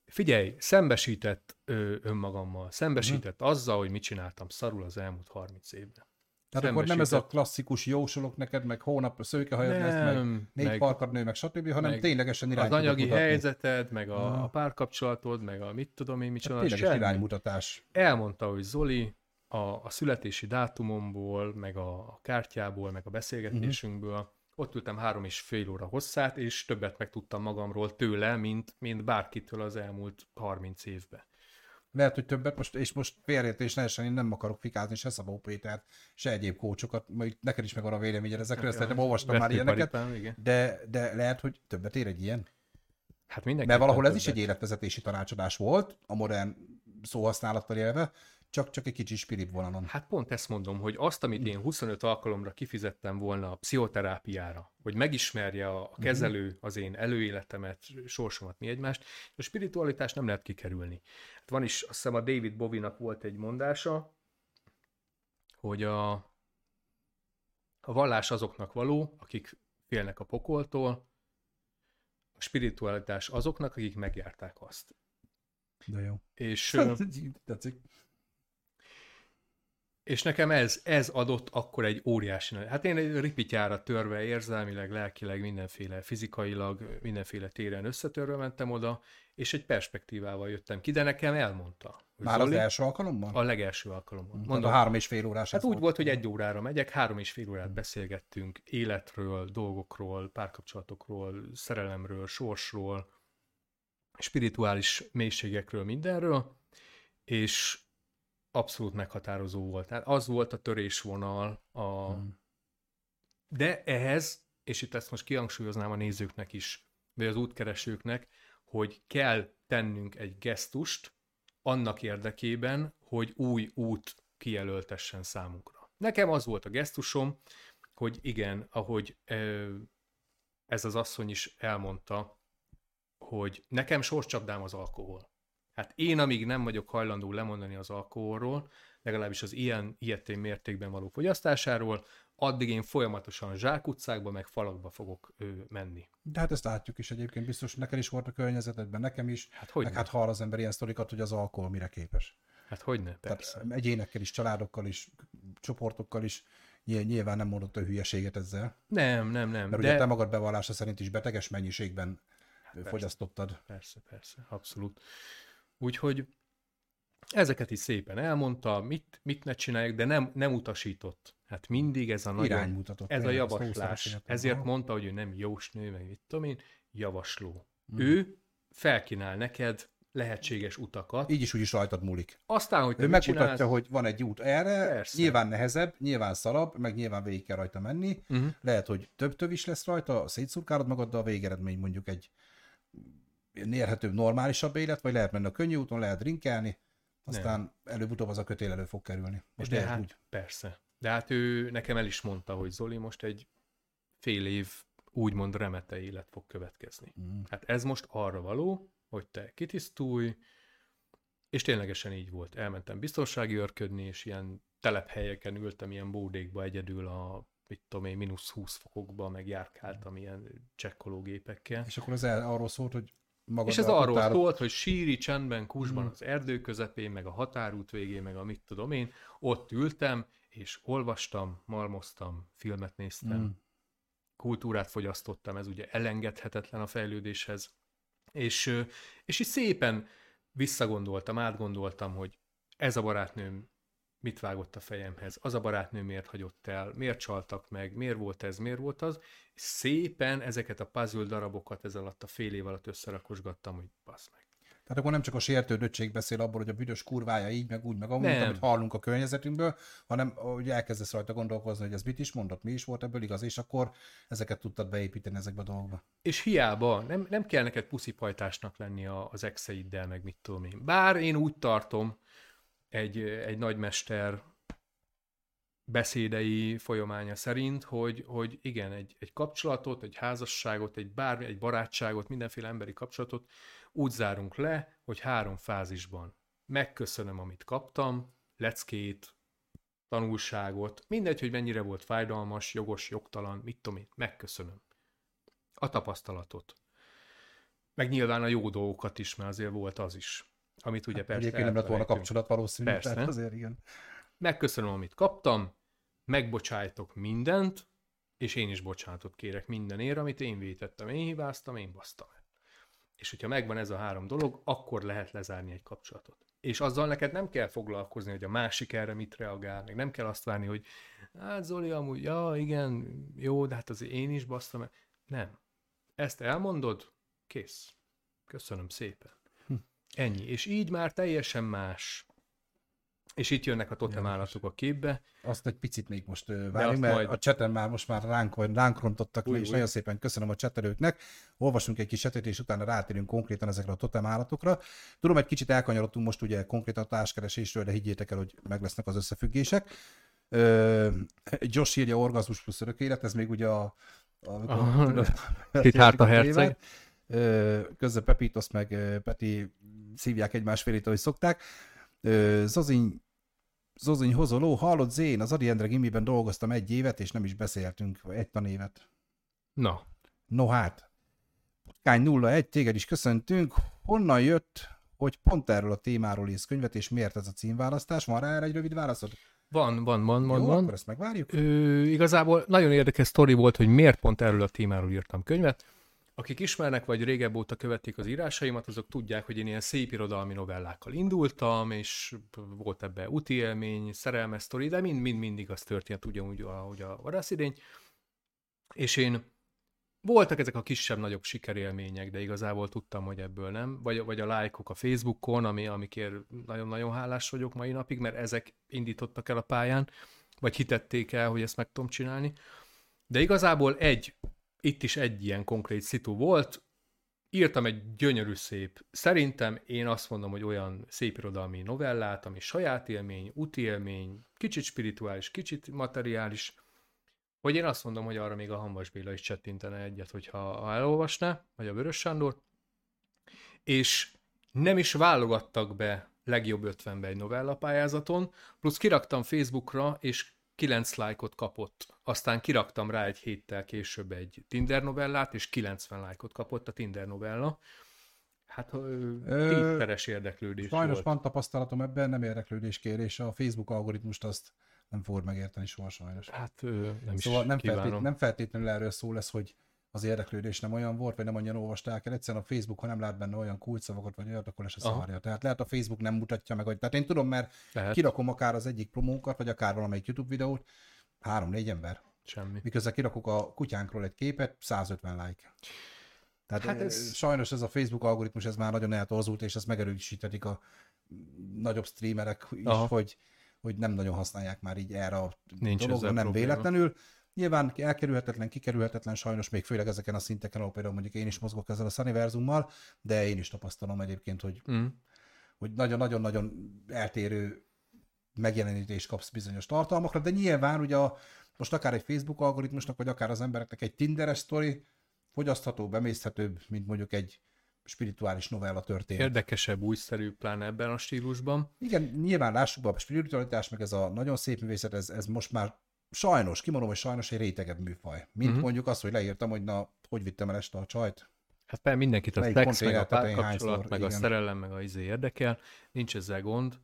Figyelj, szembesített ö, önmagammal, szembesített uh-huh. azzal, hogy mit csináltam szarul az elmúlt 30 évben. Tehát akkor nem ez a klasszikus jósolok neked, meg hónap szőkehajad lesz, meg négy meg, farkadnő, meg stb., hanem meg ténylegesen irány. Az anyagi mutatni. helyzeted, meg a, a párkapcsolatod, meg a mit tudom én, micsoda. Hát tényleges iránymutatás. Elmondta, hogy Zoli a, a születési dátumomból, meg a, a kártyából, meg a beszélgetésünkből, uh-huh. ott ültem három és fél óra hosszát, és többet megtudtam magamról tőle, mint, mint bárkitől az elmúlt 30 évben. Lehet, hogy többet, most, és most félreértés ne essen, én nem akarok fikázni se Szabó Pétert, se egyéb kócsokat, majd neked is megvan a véleményed ezekről, ezt nem olvastam már ilyeneket, paripám, de, de lehet, hogy többet ér egy ilyen? Hát mindenki. Mert valahol ez többet. is egy életvezetési tanácsadás volt, a modern szóhasználattal élve, csak, csak egy kicsi spirit vonalon. Hát pont ezt mondom, hogy azt, amit én 25 alkalomra kifizettem volna a pszichoterápiára, hogy megismerje a mhm. kezelő az én előéletemet, sorsomat, mi egymást, a spiritualitást nem lehet kikerülni. Hát van is, azt hiszem a David Bovinak volt egy mondása, hogy a, a vallás azoknak való, akik félnek a pokoltól, a spiritualitás azoknak, akik megjárták azt. De jó. És, Tetszik. És nekem ez, ez adott akkor egy óriási nagy... Hát én egy ripityára törve érzelmileg, lelkileg, mindenféle fizikailag, mindenféle téren összetörve mentem oda, és egy perspektívával jöttem ki, de nekem elmondta. Már Zoli, az első alkalommal? A legelső alkalommal. Mondom, a három és fél órás. Hát úgy volt, volt, hogy egy órára megyek, három és fél órát beszélgettünk életről, dolgokról, párkapcsolatokról, szerelemről, sorsról, spirituális mélységekről, mindenről, és abszolút meghatározó volt. Tehát az volt a törésvonal, a... Hmm. de ehhez, és itt ezt most kihangsúlyoznám a nézőknek is, vagy az útkeresőknek, hogy kell tennünk egy gesztust annak érdekében, hogy új út kijelöltessen számunkra. Nekem az volt a gesztusom, hogy igen, ahogy ez az asszony is elmondta, hogy nekem sorscsapdám az alkohol. Hát én, amíg nem vagyok hajlandó lemondani az alkoholról, legalábbis az ilyen ilyetén mértékben való fogyasztásáról, addig én folyamatosan zsákutcákba, meg falakba fogok ö, menni. De hát ezt látjuk is egyébként, biztos neked is volt a környezetedben, nekem is. Hát hogy meg hát hall az ember ilyen sztorikat, hogy az alkohol mire képes. Hát hogy ne, persze. Tehát egyénekkel is, családokkal is, csoportokkal is, nyilván nem mondott a hülyeséget ezzel. Nem, nem, nem. Mert de... ugye te magad bevallása szerint is beteges mennyiségben hát persze, fogyasztottad. Persze, persze, abszolút. Úgyhogy ezeket is szépen elmondta, mit, mit ne csinálják, de nem, nem utasított. Hát mindig ez a nagyon, ez a javaslás. Ezért mondta, hogy ő nem jósnő, meg mit tudom én, javasló. Hmm. Ő felkínál neked lehetséges utakat. Így is úgy is rajtad múlik. Aztán, hogy ő megmutatja, csinálsz... hogy van egy út erre, Persze. nyilván nehezebb, nyilván szarabb, meg nyilván végig kell rajta menni. Uh-huh. Lehet, hogy több több is lesz rajta, szétszurkálod magad, de a végeredmény mondjuk egy nérhetőbb, normálisabb élet, vagy lehet menni a könnyű úton, lehet drinkelni, aztán előbb-utóbb az a kötél elő fog kerülni. Most De hát, úgy. persze. De hát ő nekem el is mondta, hogy Zoli, most egy fél év úgymond remete élet fog következni. Mm. Hát ez most arra való, hogy te kitisztulj, és ténylegesen így volt. Elmentem biztonsági örködni, és ilyen telephelyeken ültem, ilyen bódékba egyedül a mit tudom én, mínusz 20 fokokba, meg járkáltam ilyen csekkológépekkel. És akkor az el, arról szólt, hogy magad És ez arról határok... szólt, hogy síri csendben, kusban hmm. az erdő közepén, meg a határút végén, meg a mit tudom én, ott ültem, és olvastam, malmoztam, filmet néztem, hmm. kultúrát fogyasztottam, ez ugye elengedhetetlen a fejlődéshez. És, és így szépen visszagondoltam, átgondoltam, hogy ez a barátnőm mit vágott a fejemhez, az a barátnő miért hagyott el, miért csaltak meg, miért volt ez, miért volt az, szépen ezeket a puzzle darabokat ez alatt a fél év alatt összerakosgattam, hogy basz meg. Tehát akkor nem csak a sértődöttség beszél abból, hogy a büdös kurvája így, meg úgy, meg amúgy, amit hallunk a környezetünkből, hanem hogy elkezdesz rajta gondolkozni, hogy ez mit is mondott, mi is volt ebből igaz, és akkor ezeket tudtad beépíteni ezekbe a dolgokba. És hiába, nem, nem kell neked puszipajtásnak lenni az exeiddel, meg mit tudom én. Bár én úgy tartom, egy, egy nagymester beszédei folyamánya szerint, hogy, hogy igen, egy, egy kapcsolatot, egy házasságot, egy bármi, egy barátságot, mindenféle emberi kapcsolatot úgy zárunk le, hogy három fázisban. Megköszönöm, amit kaptam, leckét, tanulságot, mindegy, hogy mennyire volt fájdalmas, jogos, jogtalan, mit tudom én, megköszönöm. A tapasztalatot. Meg nyilván a jó dolgokat is, mert azért volt az is. Amit ugye hát persze Egyébként nem lett volna kapcsolat valószínű, persze. tehát azért igen. Megköszönöm, amit kaptam, megbocsájtok mindent, és én is bocsánatot kérek mindenért, amit én vétettem, én hibáztam, én basztam. És hogyha megvan ez a három dolog, akkor lehet lezárni egy kapcsolatot. és azzal neked nem kell foglalkozni, hogy a másik erre mit reagál, meg nem kell azt várni, hogy hát Zoli amúgy, ja igen, jó, de hát azért én is basztam. Nem. Ezt elmondod, kész. Köszönöm szépen. Ennyi. És így már teljesen más. És itt jönnek a totem állatok a képbe. Azt egy picit még most várjunk, mert majd... a cseten már most már ránk, ránk rontottak új, le, és új. nagyon szépen köszönöm a csetelőknek. Olvasunk egy kis csetet, és utána rátérünk konkrétan ezekre a totem állatokra. Tudom, egy kicsit elkanyarodtunk most ugye konkrétan a társkeresésről, de higgyétek el, hogy meg lesznek az összefüggések. Josh írja orgazmus plusz örök élet, ez még ugye a... a, a herceg. Közben Pepitos meg Peti szívják egymás félét, ahogy szokták. Zoziny Zozony Hozoló, hallott Zén, az Adi Endre gimiben dolgoztam egy évet, és nem is beszéltünk, vagy egy tanévet. Na. No hát. Kány 01, téged is köszöntünk. Honnan jött, hogy pont erről a témáról írsz könyvet, és miért ez a címválasztás? Van rá erre egy rövid válaszod? Van, van, van, van. Jó, van. akkor ezt megvárjuk. Ö, igazából nagyon érdekes sztori volt, hogy miért pont erről a témáról írtam könyvet. Akik ismernek, vagy régebb óta követik az írásaimat, azok tudják, hogy én ilyen szép irodalmi novellákkal indultam, és volt ebbe úti élmény, szerelmes sztori, de mind-mind mindig az történt ugyanúgy, ahogy a vadászidény. És én voltak ezek a kisebb-nagyobb sikerélmények, de igazából tudtam, hogy ebből nem. Vagy, vagy a lájkok a Facebookon, ami, amikért nagyon-nagyon hálás vagyok mai napig, mert ezek indítottak el a pályán, vagy hitették el, hogy ezt meg tudom csinálni. De igazából egy itt is egy ilyen konkrét szitu volt, írtam egy gyönyörű szép, szerintem én azt mondom, hogy olyan szép irodalmi novellát, ami saját élmény, úti élmény, kicsit spirituális, kicsit materiális, hogy én azt mondom, hogy arra még a Hanvas Béla is csettintene egyet, hogyha ha elolvasná, vagy a Vörös Sándor, és nem is válogattak be legjobb 50-be egy novella pályázaton, plusz kiraktam Facebookra, és 9 lájkot kapott. Aztán kiraktam rá egy héttel később egy Tinder novellát, és 90 lájkot kapott a Tinder novella. Hát tízszeres érdeklődés Sajnos volt. van tapasztalatom ebben, nem érdeklődés kérés. A Facebook algoritmust azt nem fogod megérteni soha sajnos. Hát nem szóval is nem, feltét, nem feltétlenül erről szól lesz, hogy az érdeklődés nem olyan volt, vagy nem annyian olvasták el. Egyszerűen a Facebook, ha nem lát benne olyan kulcsszavakat, vagy olyat, akkor se szarja. Tehát lehet a Facebook nem mutatja meg, hogy... Tehát én tudom, mert lehet. kirakom akár az egyik promónkat, vagy akár valamelyik YouTube videót, három-négy ember. Semmi. Miközben kirakok a kutyánkról egy képet, 150 like. Tehát hát ez... sajnos ez a Facebook algoritmus, ez már nagyon eltorzult, és ezt megerősítetik a nagyobb streamerek is, Aha. hogy, hogy nem nagyon használják már így erre a Nincs dologra, nem probléma. véletlenül. Nyilván elkerülhetetlen, kikerülhetetlen, sajnos még főleg ezeken a szinteken, ahol például mondjuk én is mozgok ezzel a Sunniversummal, de én is tapasztalom egyébként, hogy mm. hogy nagyon-nagyon-nagyon eltérő megjelenítést kapsz bizonyos tartalmakra, de nyilván ugye a, most akár egy Facebook algoritmusnak, vagy akár az embereknek egy Tinderes sztori fogyasztható, bemészhetőbb, mint mondjuk egy spirituális novella történet. Érdekesebb, újszerű, pláne ebben a stílusban. Igen, nyilván lássuk be, a spiritualitás, meg ez a nagyon szép művészet, ez, ez most már sajnos, kimondom, hogy sajnos egy rétegebb műfaj. Mint uh-huh. mondjuk azt, hogy leírtam, hogy na, hogy vittem el este a csajt. Hát persze mindenkit a szex, meg a párkapcsolat, meg igen. a szerelem, meg a izé érdekel, nincs ezzel gond,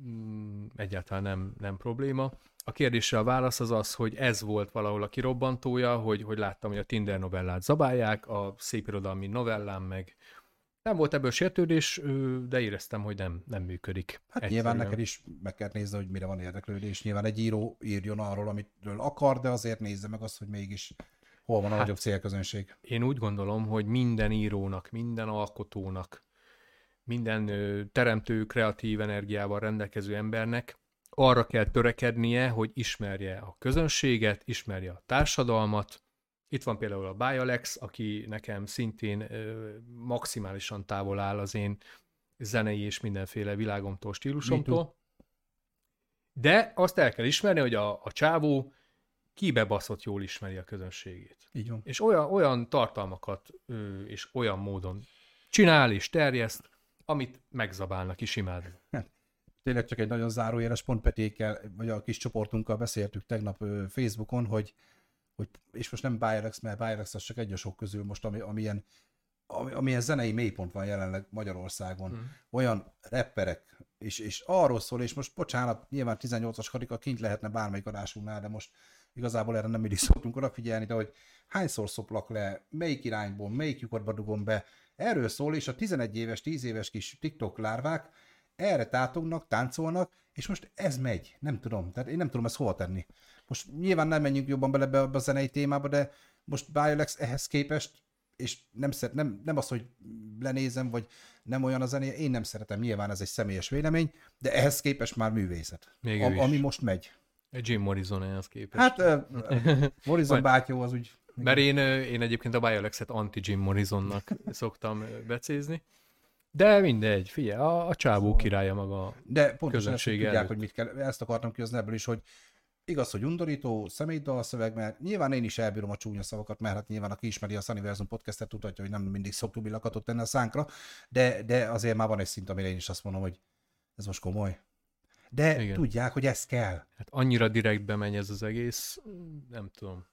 mm, egyáltalán nem, nem probléma. A kérdésre a válasz az az, hogy ez volt valahol a kirobbantója, hogy, hogy láttam, hogy a Tinder novellát zabálják, a szép irodalmi novellám meg nem volt ebből sértődés, de éreztem, hogy nem, nem működik. Hát egyszerűen. nyilván neked is meg kell nézni, hogy mire van érdeklődés. Nyilván egy író írjon arról, amitől akar, de azért nézze meg azt, hogy mégis hol van a hát, nagyobb célközönség. Én úgy gondolom, hogy minden írónak, minden alkotónak, minden teremtő, kreatív energiával rendelkező embernek arra kell törekednie, hogy ismerje a közönséget, ismerje a társadalmat, itt van például a Bialex, aki nekem szintén ö, maximálisan távol áll az én zenei és mindenféle világomtól, stílusomtól. De azt el kell ismerni, hogy a, a csávó kibebaszott jól ismeri a közönségét. Így van. És olyan, olyan tartalmakat ö, és olyan módon csinál és terjeszt, amit megzabálnak is imádni. Hát, tényleg csak egy nagyon zárójeles pont Petékkel, vagy a kis csoportunkkal beszéltük tegnap ö, Facebookon, hogy hogy, és most nem Birex, mert Birex az csak egy a sok közül most, ami, amilyen, ami, amilyen zenei mélypont van jelenleg Magyarországon. Mm. Olyan rapperek, és, és arról szól, és most bocsánat, nyilván 18-as karika kint lehetne bármelyik adásunknál, de most igazából erre nem mindig szoktunk odafigyelni, de hogy hányszor szoplak le, melyik irányból, melyik lyukatba dugom be, erről szól, és a 11 éves, 10 éves kis TikTok lárvák erre tátognak, táncolnak, és most ez megy. Nem tudom. Tehát én nem tudom ezt hova tenni. Most nyilván nem menjünk jobban bele be a zenei témába, de most Biolex ehhez képest, és nem, szeret, nem, nem az, hogy lenézem, vagy nem olyan a zenéje, én nem szeretem, nyilván ez egy személyes vélemény, de ehhez képest már művészet. Még a, ami most megy. Egy Jim Morrison ehhez képest. Hát uh, Morrison bátyó az úgy... Mert én, én egyébként a Biolexet anti-Jim Morrisonnak szoktam becézni. De mindegy, figyelj, a, a csábó szóval... királya maga De pontosan ezt tudják, előtt. hogy mit kell. Ezt akartam kihozni ebből is, hogy igaz, hogy undorító, személydal szöveg, mert nyilván én is elbírom a csúnya szavakat, mert hát nyilván aki ismeri a Sunniversum podcastet, tudhatja, hogy nem mindig szoktuk billakatot tenni a szánkra, de, de azért már van egy szint, amire én is azt mondom, hogy ez most komoly. De Igen. tudják, hogy ez kell. Hát annyira direktbe megy ez az egész, nem tudom.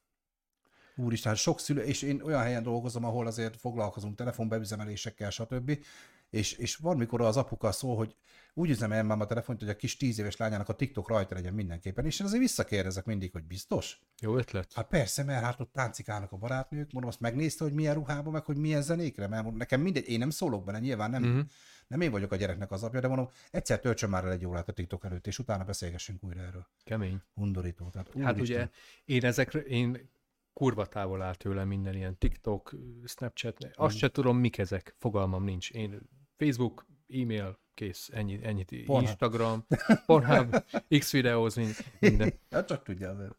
Úristen, sok szülő, és én olyan helyen dolgozom, ahol azért foglalkozunk telefonbeüzemelésekkel, stb és, és van, mikor az apuka szól, hogy úgy üzemel már a telefont, hogy a kis tíz éves lányának a TikTok rajta legyen mindenképpen, és én azért visszakérdezek mindig, hogy biztos? Jó ötlet. Hát persze, mert hát ott táncikálnak a barátnők, mondom, azt megnézte, hogy milyen ruhában, meg hogy milyen zenékre, mert nekem mindegy, én nem szólok bele, nyilván nem, mm-hmm. nem én vagyok a gyereknek az apja, de mondom, egyszer töltsön már el egy órát a TikTok előtt, és utána beszélgessünk újra erről. Kemény. Undorító. Tehát, hát ugye én ezekre, én kurva távol áll tőlem minden ilyen TikTok, Snapchat, azt se tudom, mik ezek, fogalmam nincs. Én Facebook, e-mail, kész, ennyi, ennyit. Pornhub. Instagram, Pornhub, X videóz, minden. Hát csak tudja azért.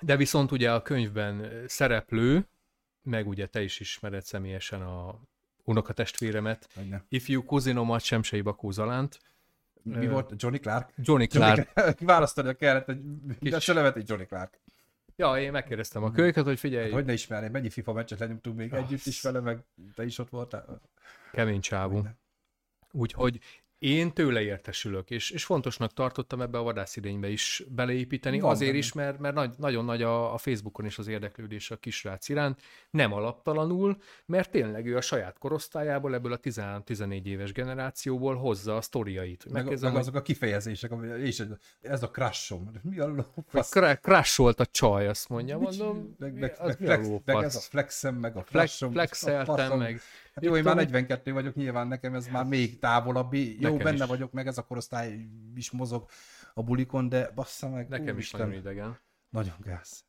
De viszont ugye a könyvben szereplő, meg ugye te is ismered személyesen a unokatestvéremet, ifjú kuzinomat, Semsei Bakó Zalánt. Mi uh, volt? Johnny Clark? Johnny Clark. Választani kellett egy, Kis... a egy Johnny Clark. Ja, én megkérdeztem a kölyöket, hogy figyelj. Hát, hogy ne ismerni, mennyi FIFA meccset lenyomtunk még oh, együtt is vele, meg te is ott voltál. Kemény csávú. Úgyhogy én tőle értesülök, és, és fontosnak tartottam ebbe a vadászidénybe is beleépíteni, Van azért benne. is, mert, mert nagy, nagyon nagy a, a Facebookon is az érdeklődés a kisrác iránt, nem alaptalanul, mert tényleg ő a saját korosztályából, ebből a 13-14 éves generációból hozza a sztoriait. Meg, meg, meg azok a kifejezések, és ez a crashom. Mi a lófasz? Volt a csaj, azt mondja, mondom. Meg, meg, az meg, flex, meg ez a flexem, meg a flashom. Flexeltem, meg Hát jó, én már 42 vagyok, nyilván nekem ez már még távolabbi. Jó, nekem benne is. vagyok, meg ez a korosztály is mozog a bulikon, de bassza meg. Nekem is Isten. nagyon idegen. Nagyon gáz.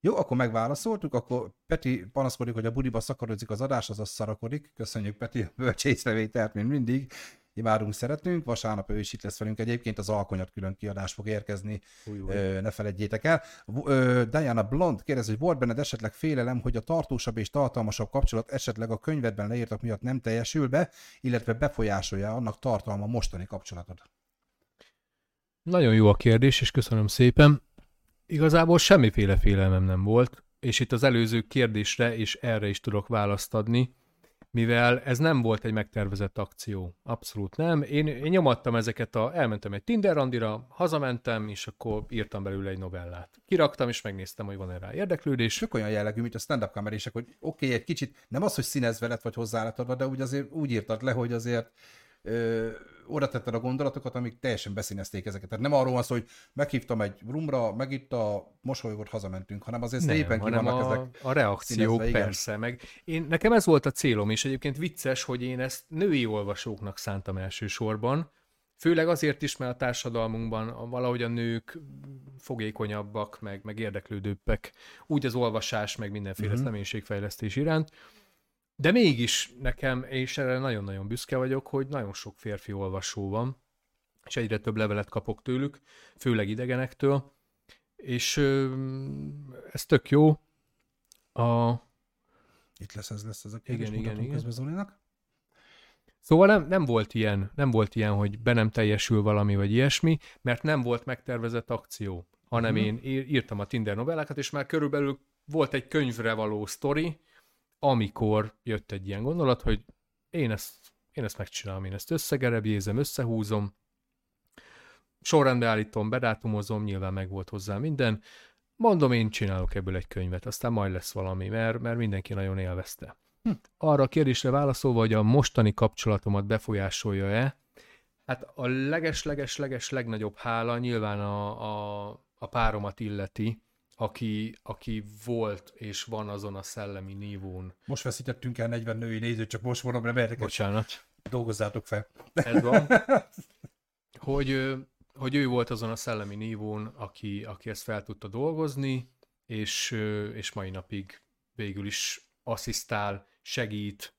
Jó, akkor megválaszoltuk, akkor Peti panaszkodik, hogy a budiba szakarodik az adás, azaz szarakodik. Köszönjük Peti a bölcs észrevételt, mint mindig imádunk, szeretünk. Vasárnap ő is itt lesz velünk. Egyébként az alkonyat külön kiadás fog érkezni, új, új. ne felejtjétek el. Diana Blond kérdezi, hogy volt benned esetleg félelem, hogy a tartósabb és tartalmasabb kapcsolat esetleg a könyvedben leírtak miatt nem teljesül be, illetve befolyásolja annak tartalma mostani kapcsolatod? Nagyon jó a kérdés, és köszönöm szépen. Igazából semmiféle félelmem nem volt, és itt az előző kérdésre és erre is tudok választ adni mivel ez nem volt egy megtervezett akció. Abszolút nem. Én, én nyomattam ezeket a... Elmentem egy Tinder randira, hazamentem, és akkor írtam belőle egy novellát. Kiraktam, és megnéztem, hogy van-e rá érdeklődés. Sok olyan jellegű, mint a stand-up kamerések, hogy oké, okay, egy kicsit, nem az, hogy színezve lett, vagy hozzáállatodva, de úgy azért úgy írtad le, hogy azért ö, oda tetted a gondolatokat, amik teljesen beszínezték ezeket. Tehát nem arról van szó, hogy meghívtam egy rumra, megitta, mosolygott, hazamentünk, hanem azért nem, szépen ki vannak a, ezek a reakciók, persze. Igen. Meg én, nekem ez volt a célom, és egyébként vicces, hogy én ezt női olvasóknak szántam elsősorban, Főleg azért is, mert a társadalmunkban valahogy a nők fogékonyabbak, meg, meg érdeklődőbbek, úgy az olvasás, meg mindenféle uh-huh. személyiségfejlesztés iránt. De mégis nekem, és erre nagyon-nagyon büszke vagyok, hogy nagyon sok férfi olvasó van, és egyre több levelet kapok tőlük, főleg idegenektől, és ez tök jó. A... Itt lesz, ez lesz ez a kérdés, igen, igen, igen. Zolinak. Szóval nem, nem, volt ilyen, nem volt ilyen, hogy be nem teljesül valami, vagy ilyesmi, mert nem volt megtervezett akció, hanem hmm. én írtam a Tinder novellákat, és már körülbelül volt egy könyvre való sztori, amikor jött egy ilyen gondolat, hogy én ezt, én ezt megcsinálom, én ezt összegerebjézem, összehúzom, sorrendbe állítom, bedátumozom, nyilván meg volt hozzá minden, mondom, én csinálok ebből egy könyvet, aztán majd lesz valami, mert, mert mindenki nagyon élvezte. Hm. Arra a kérdésre válaszolva, hogy a mostani kapcsolatomat befolyásolja-e, hát a leges-leges-leges legnagyobb hála nyilván a, a, a páromat illeti, aki, aki volt és van azon a szellemi nívón. Most veszítettünk el 40 női nézőt, csak most mondom, nem érdekes. Bocsánat. Dolgozzátok fel. Ez van. hogy, hogy ő volt azon a szellemi nívón, aki, aki ezt fel tudta dolgozni, és, és mai napig végül is asszisztál, segít,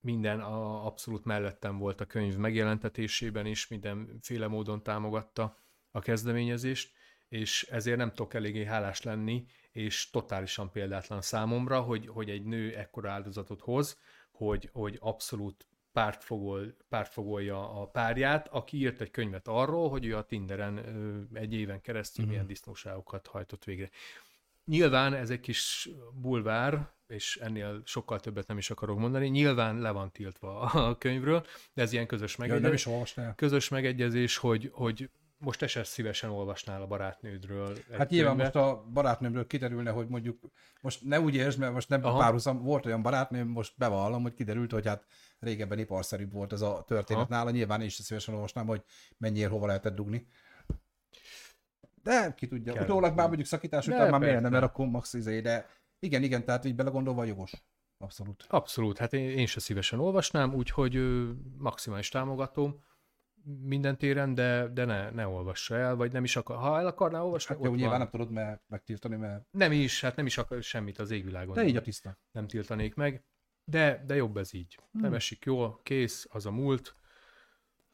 minden a, abszolút mellettem volt a könyv megjelentetésében is, mindenféle módon támogatta a kezdeményezést, és ezért nem tudok eléggé hálás lenni, és totálisan példátlan számomra, hogy, hogy egy nő ekkora áldozatot hoz, hogy, hogy abszolút pártfogol, pártfogolja a párját, aki írt egy könyvet arról, hogy ő a Tinderen egy éven keresztül mm. milyen disznóságokat hajtott végre. Nyilván ez egy kis bulvár, és ennél sokkal többet nem is akarok mondani. Nyilván le van tiltva a könyvről, de ez ilyen közös megegyezés. Ja, nem is közös megegyezés, hogy, hogy most te szívesen olvasnál a barátnődről. Hát nyilván könyvet. most a barátnőmről kiderülne, hogy mondjuk, most ne úgy értsd, mert most nem Aha. párhuzam, volt olyan barátnőm, most bevallom, hogy kiderült, hogy hát régebben iparszerűbb volt ez a történet Aha. nála, nyilván én is szívesen olvasnám, hogy mennyire hova lehetett dugni. De ki tudja, Kell. utólag már mondjuk szakítás után már miért nem, mert akkor max izé, de igen, igen, tehát így belegondolva jogos. Abszolút. Abszolút, hát én, én se szívesen olvasnám, úgyhogy ö, maximális támogatom minden téren, de, de ne, ne olvassa el, vagy nem is akar. Ha el akarná olvasni, hát jó, nyilván van. nem tudod mert megtiltani, mert... Nem is, hát nem is akar semmit az égvilágon. De így a tiszta. Nem tiltanék meg, de, de jobb ez így. Hmm. Nem esik jól, kész, az a múlt,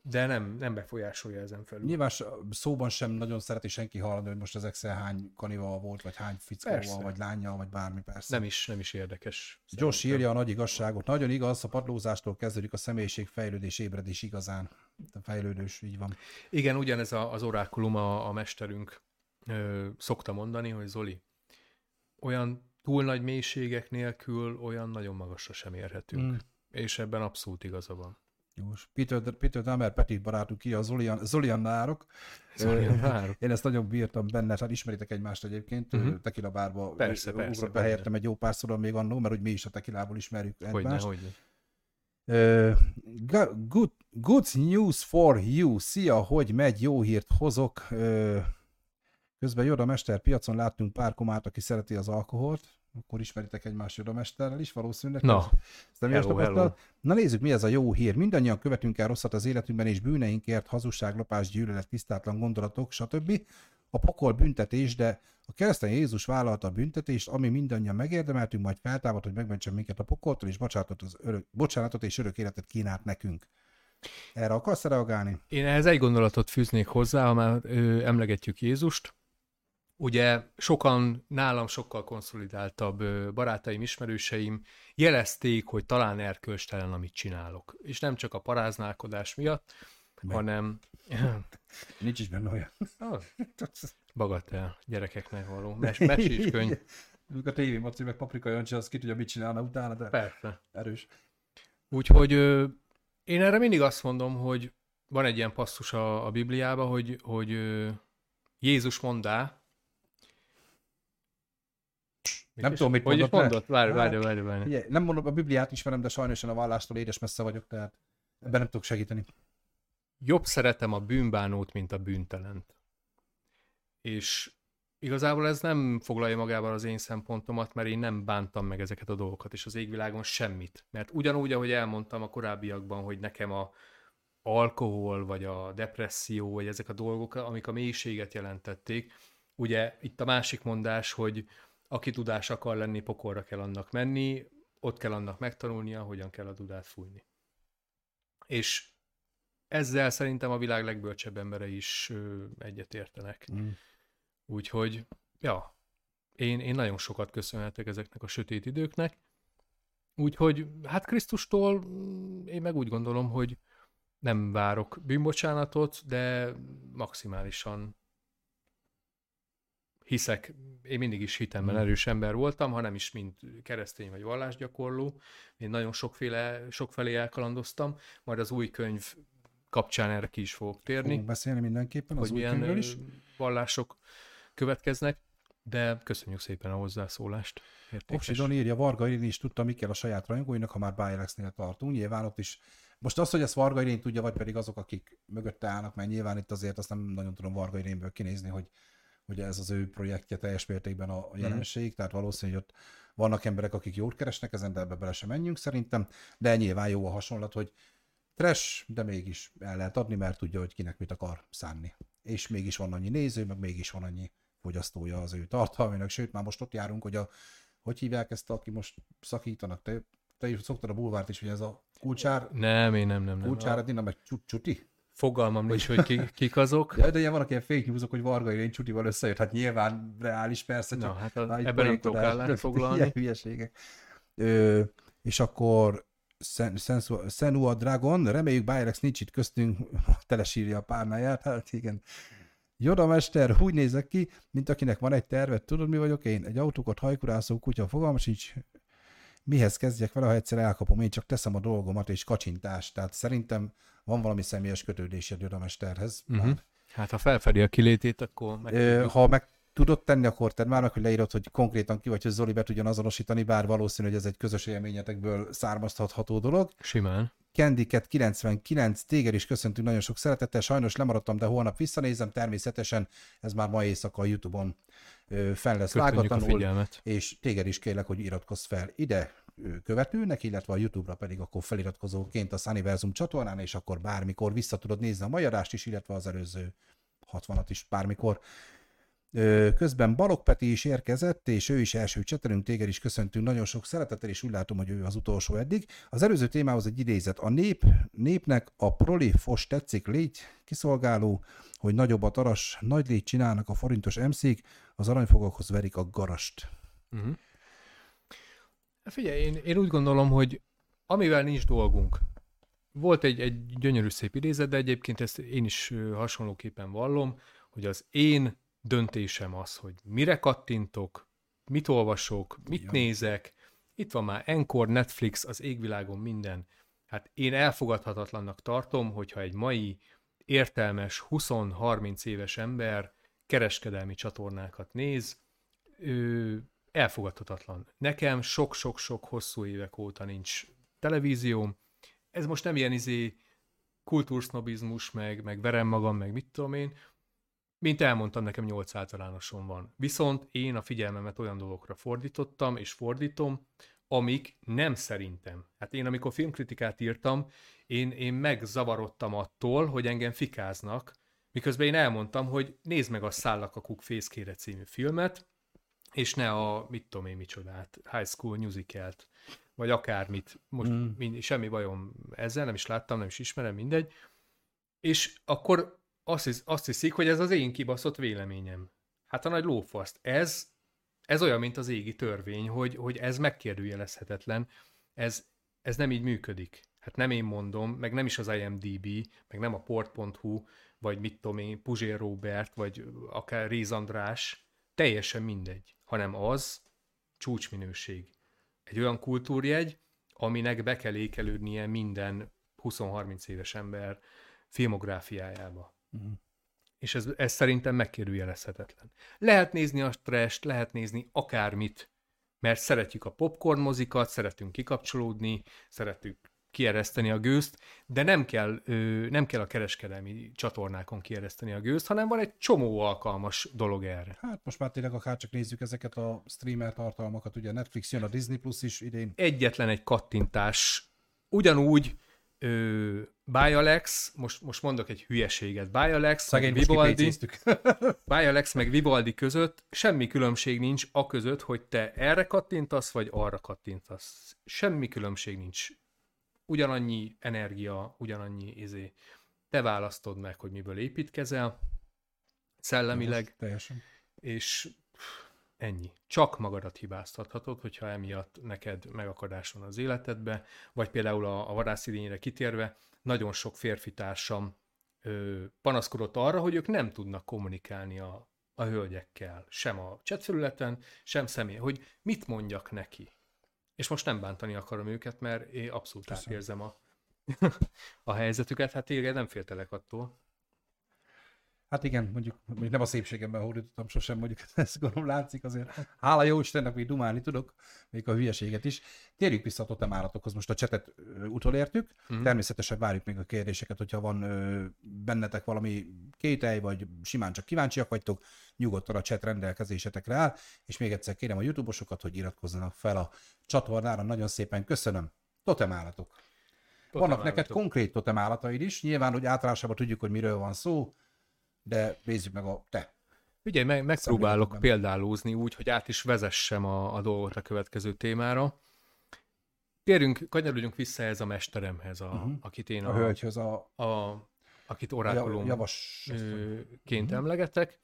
de nem, nem befolyásolja ezen felül. Nyilván szóban sem nagyon szereti senki hallani, hogy most ezek hány kanival volt, vagy hány fickóval, persze. vagy lányjal, vagy bármi persze. Nem is, nem is érdekes. Josh írja a nagy igazságot. Nagyon igaz, a padlózástól kezdődik a személyiség fejlődés, ébredés igazán. Fejlődős, így van. Igen, ugyanez a, az orákulum a, a mesterünk ö, szokta mondani, hogy Zoli, olyan túl nagy mélységek nélkül olyan nagyon magasra sem érhetünk. Mm. És ebben abszolút igaza van. Jó, Peter, Peter Damer Petit barátunk ki, a Zolian, Zolian Nárok. Zolian Nárok. Én ezt nagyon bírtam benne, hát ismeritek egymást egyébként, uh-huh. Tequila bárba persze, persze, be helyettem egy jó párszor még annó, mert hogy mi is a tekilából ismerjük egymást. Hogyne, hogyne. Good, good news for you. Szia, hogy megy, jó hírt hozok. Közben Joda Mester piacon láttunk pár komát, aki szereti az alkoholt akkor ismeritek egymás jodamesterrel is valószínűleg. Na, nem hello, hello. Na nézzük, mi ez a jó hír. Mindannyian követünk el rosszat az életünkben, és bűneinkért hazugság, lopás, gyűlölet, tisztátlan gondolatok, stb. A pokol büntetés, de a keresztény Jézus vállalta a büntetést, ami mindannyian megérdemeltünk, majd feltámad, hogy megmentsen minket a pokoltól, és bocsánatot, az örök, bocsánatot és örök életet kínált nekünk. Erre akarsz reagálni? Én ehhez egy gondolatot fűznék hozzá, ha már ö, emlegetjük Jézust. Ugye sokan nálam sokkal konszolidáltabb barátaim, ismerőseim jelezték, hogy talán erkölcstelen, amit csinálok. És nem csak a paráználkodás miatt, Be. hanem... Nincs is benne olyan. Ah, bagatel, gyerekeknek való. Mes, mesés könyv. a tévé Maci meg Paprika Jancsi, az ki tudja, mit csinálna utána, de Persze. erős. Úgyhogy ö, én erre mindig azt mondom, hogy van egy ilyen passzus a, a Bibliában, hogy, hogy ö, Jézus mondá, nem tudom, mit mondott. Hogy mondott? Várj, várj, várj, várj. nem mondom, a Bibliát ismerem, de sajnos a vállástól édes messze vagyok, tehát ebben nem tudok segíteni. Jobb szeretem a bűnbánót, mint a bűntelent. És igazából ez nem foglalja magával az én szempontomat, mert én nem bántam meg ezeket a dolgokat, és az égvilágon semmit. Mert ugyanúgy, ahogy elmondtam a korábbiakban, hogy nekem a alkohol, vagy a depresszió, vagy ezek a dolgok, amik a mélységet jelentették, ugye itt a másik mondás, hogy aki tudás akar lenni, pokolra kell annak menni, ott kell annak megtanulnia, hogyan kell a dudát fújni. És ezzel szerintem a világ legbölcsebb embere is egyetértenek. Mm. Úgyhogy, ja, én, én nagyon sokat köszönhetek ezeknek a sötét időknek. Úgyhogy, hát Krisztustól mm, én meg úgy gondolom, hogy nem várok bűnbocsánatot, de maximálisan hiszek, én mindig is hitemben hmm. erős ember voltam, ha nem is mint keresztény vagy vallásgyakorló. Én nagyon sokféle, sokfelé elkalandoztam, majd az új könyv kapcsán erre ki is fogok térni. Fogunk beszélni mindenképpen az hogy új milyen is. vallások következnek, de köszönjük szépen a hozzászólást. Oksidon írja, Varga Irén is tudta, mi kell a saját rajongóinak, ha már Bájelexnél tartunk. Nyilván ott is most az, hogy ezt Varga Irén tudja, vagy pedig azok, akik mögötte állnak, mert nyilván itt azért azt nem nagyon tudom Varga Irénből kinézni, hogy hogy ez az ő projektje teljes mértékben a mhm. jelenség, mm. tehát valószínű, hogy ott vannak emberek, akik jót keresnek ezen, de ebbe bele sem menjünk szerintem, de nyilván jó a hasonlat, hogy trash, de mégis el lehet adni, mert tudja, hogy kinek mit akar szánni. És mégis van annyi néző, meg mégis van annyi fogyasztója az ő tartalmának, sőt már most ott járunk, hogy a, hogy hívják ezt, aki most szakítanak, te, te is szoktad a bulvárt is, hogy ez a kulcsár... Nem, én nem, nem. nem. Kulcsár Edina, meg csuti? Fogalmam nincs, hogy ki, kik azok. Ja, de ilyen vannak ilyen fake newsok, hogy Varga Irén Csutival összejött, hát nyilván reális persze. Na, hát az, ebben nem tudok állást foglalni. Ilyen hülyeségek. Ö, és akkor Senua Dragon, reméljük Byrex nincs itt köztünk, telesírja a párnáját, hát igen. Joda mester, úgy nézek ki, mint akinek van egy tervet, tudod mi vagyok én? Egy autókat hajkurászó kutya, fogalmas sincs, mihez kezdjek vele, ha egyszer elkapom, én csak teszem a dolgomat és kacsintást. Tehát szerintem van valami személyes kötődésed Joda mesterhez. Uh-huh. Hát ha felfedi a kilétét, akkor meg Ö, Ha meg tudod tenni, akkor tedd már meg, hogy leírod, hogy konkrétan ki vagy, hogy Zoli be tudjon azonosítani, bár valószínű, hogy ez egy közös élményetekből származhatható dolog. Simán. Candycat 99, téged is köszöntünk nagyon sok szeretettel, sajnos lemaradtam, de holnap visszanézem, természetesen ez már ma éjszaka a Youtube-on fel lesz vágatlanul, és téged is kérlek, hogy iratkozz fel ide követőnek, illetve a YouTube-ra pedig akkor feliratkozóként a Sunniversum csatornán, és akkor bármikor vissza tudod nézni a magyarást is, illetve az előző 60-at is bármikor. Közben Balog Peti is érkezett, és ő is első csetelünk, téged is köszöntünk nagyon sok szeretettel, és úgy látom, hogy ő az utolsó eddig. Az előző témához egy idézet. A nép, népnek a proli fos tetszik, légy kiszolgáló, hogy nagyobb a taras, nagy légy csinálnak a forintos emszék, az aranyfogakhoz verik a garast. Uh-huh. Figyelj, én, én úgy gondolom, hogy amivel nincs dolgunk, volt egy, egy gyönyörű szép idézet, de egyébként ezt én is hasonlóképpen vallom, hogy az én döntésem az, hogy mire kattintok, mit olvasok, mit Igen. nézek. Itt van már Encore, Netflix, az égvilágon minden. Hát én elfogadhatatlannak tartom, hogyha egy mai értelmes 20-30 éves ember kereskedelmi csatornákat néz, ő elfogadhatatlan. Nekem sok-sok-sok hosszú évek óta nincs televízióm. Ez most nem ilyen izé kultúrsznobizmus, meg, meg verem magam, meg mit tudom én, mint elmondtam, nekem 8 általánoson van. Viszont én a figyelmemet olyan dolgokra fordítottam, és fordítom, amik nem szerintem. Hát én, amikor filmkritikát írtam, én, én megzavarodtam attól, hogy engem fikáznak, miközben én elmondtam, hogy nézd meg a Szállak a Kuk fészkére című filmet, és ne a, mit tudom én micsodát, High School Musical-t, vagy akármit. Most mm. mind, semmi bajom ezzel, nem is láttam, nem is ismerem, mindegy. És akkor azt, hisz, azt hiszik, hogy ez az én kibaszott véleményem. Hát a nagy lófaszt. Ez, ez olyan, mint az égi törvény, hogy, hogy ez megkérdőjelezhetetlen. Ez, ez nem így működik. Hát nem én mondom, meg nem is az IMDB, meg nem a port.hu, vagy mit tudom én, Puzsér Robert, vagy akár Réz András, teljesen mindegy, hanem az csúcsminőség. Egy olyan kultúrjegy, aminek be kell ékelődnie minden 20-30 éves ember filmográfiájába. Uh-huh. És ez, ez szerintem megkérdőjelezhetetlen. Lehet nézni a trash lehet nézni akármit, mert szeretjük a popcorn mozikat, szeretünk kikapcsolódni, szeretünk kiereszteni a gőzt, de nem kell, ö, nem kell a kereskedelmi csatornákon kiereszteni a gőzt, hanem van egy csomó alkalmas dolog erre. Hát most már tényleg akár csak nézzük ezeket a streamer tartalmakat, ugye Netflix jön, a Disney Plus is idén. Egyetlen egy kattintás, ugyanúgy ö, Bialex, most, most mondok egy hülyeséget, Bialex, meg Vivaldi, Bialex meg Vivaldi között semmi különbség nincs a között, hogy te erre kattintasz, vagy arra kattintasz. Semmi különbség nincs. Ugyanannyi energia, ugyanannyi izé. Te választod meg, hogy miből építkezel, szellemileg. Most, teljesen. És Ennyi. Csak magadat hibáztathatod, hogyha emiatt neked megakadás van az életedbe, vagy például a, a vadászidényre kitérve, nagyon sok férfi társam ö, panaszkodott arra, hogy ők nem tudnak kommunikálni a, a hölgyekkel, sem a chatfelületen, sem személy, hogy mit mondjak neki. És most nem bántani akarom őket, mert én abszolút Köszönöm. átérzem a, a helyzetüket, hát tényleg nem féltelek attól. Hát igen, mondjuk, mondjuk nem a szépségemben hódítottam sosem, mondjuk ez gondolom látszik azért. Hála jó Istennek, még dumálni tudok, még a hülyeséget is. Térjük vissza a totem állatokhoz, most a csetet utolértük, mm. természetesen várjuk még a kérdéseket, hogyha van ö, bennetek valami kételj, vagy simán csak kíváncsiak vagytok, nyugodtan a chat rendelkezésetekre áll, és még egyszer kérem a YouTube-osokat, hogy iratkozzanak fel a csatornára, nagyon szépen köszönöm. Totem állatok. vannak neked konkrét totemálataid is, nyilván, hogy általában tudjuk, hogy miről van szó, de nézzük meg a te. Ugye, meg, megpróbálok példálózni úgy, hogy át is vezessem a, a dolgot a következő témára. Térjünk, kanyarodjunk vissza ez a mesteremhez, a, uh-huh. akit én a, a hölgyhöz, a, a, akit orákulumként uh-huh. emlegetek.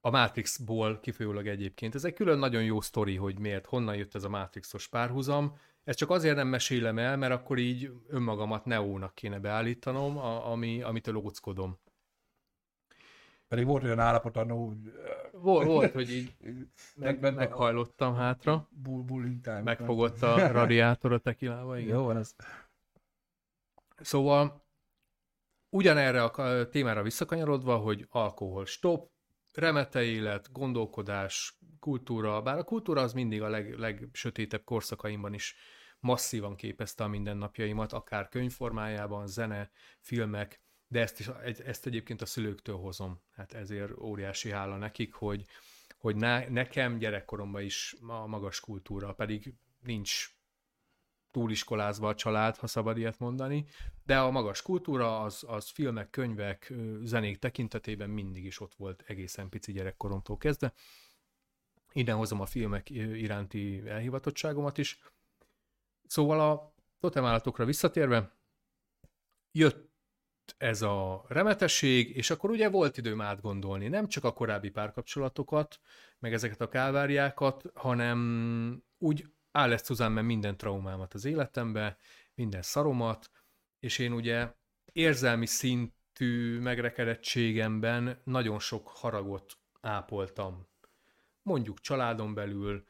A Matrixból kifolyólag egyébként. Ez egy külön nagyon jó sztori, hogy miért, honnan jött ez a Matrixos párhuzam. Ez csak azért nem mesélem el, mert akkor így önmagamat Neónak kéne beállítanom, a, ami, amitől óckodom. Pedig volt olyan állapot annó, volt, volt, hogy így meg, meghajlottam hátra. Bull, bullying time. Megfogott a radiátor a tekilába, igen. Jó van ez. Szóval ugyanerre a témára visszakanyarodva, hogy alkohol stop, remete élet, gondolkodás, kultúra, bár a kultúra az mindig a leg, legsötétebb korszakaimban is masszívan képezte a mindennapjaimat, akár könyvformájában, zene, filmek, de ezt, is, ezt egyébként a szülőktől hozom. Hát ezért óriási hála nekik, hogy, hogy ne, nekem gyerekkoromban is a magas kultúra, pedig nincs túliskolázva a család, ha szabad ilyet mondani, de a magas kultúra az, az filmek, könyvek, zenék tekintetében mindig is ott volt egészen pici gyerekkoromtól kezdve. Ide hozom a filmek iránti elhivatottságomat is. Szóval a totemállatokra visszatérve, jött ez a remetesség, és akkor ugye volt időm átgondolni nem csak a korábbi párkapcsolatokat, meg ezeket a káváriákat, hanem úgy áll ezt Suzanne minden traumámat az életembe, minden szaromat, és én ugye érzelmi szintű megrekedettségemben nagyon sok haragot ápoltam. Mondjuk családon belül,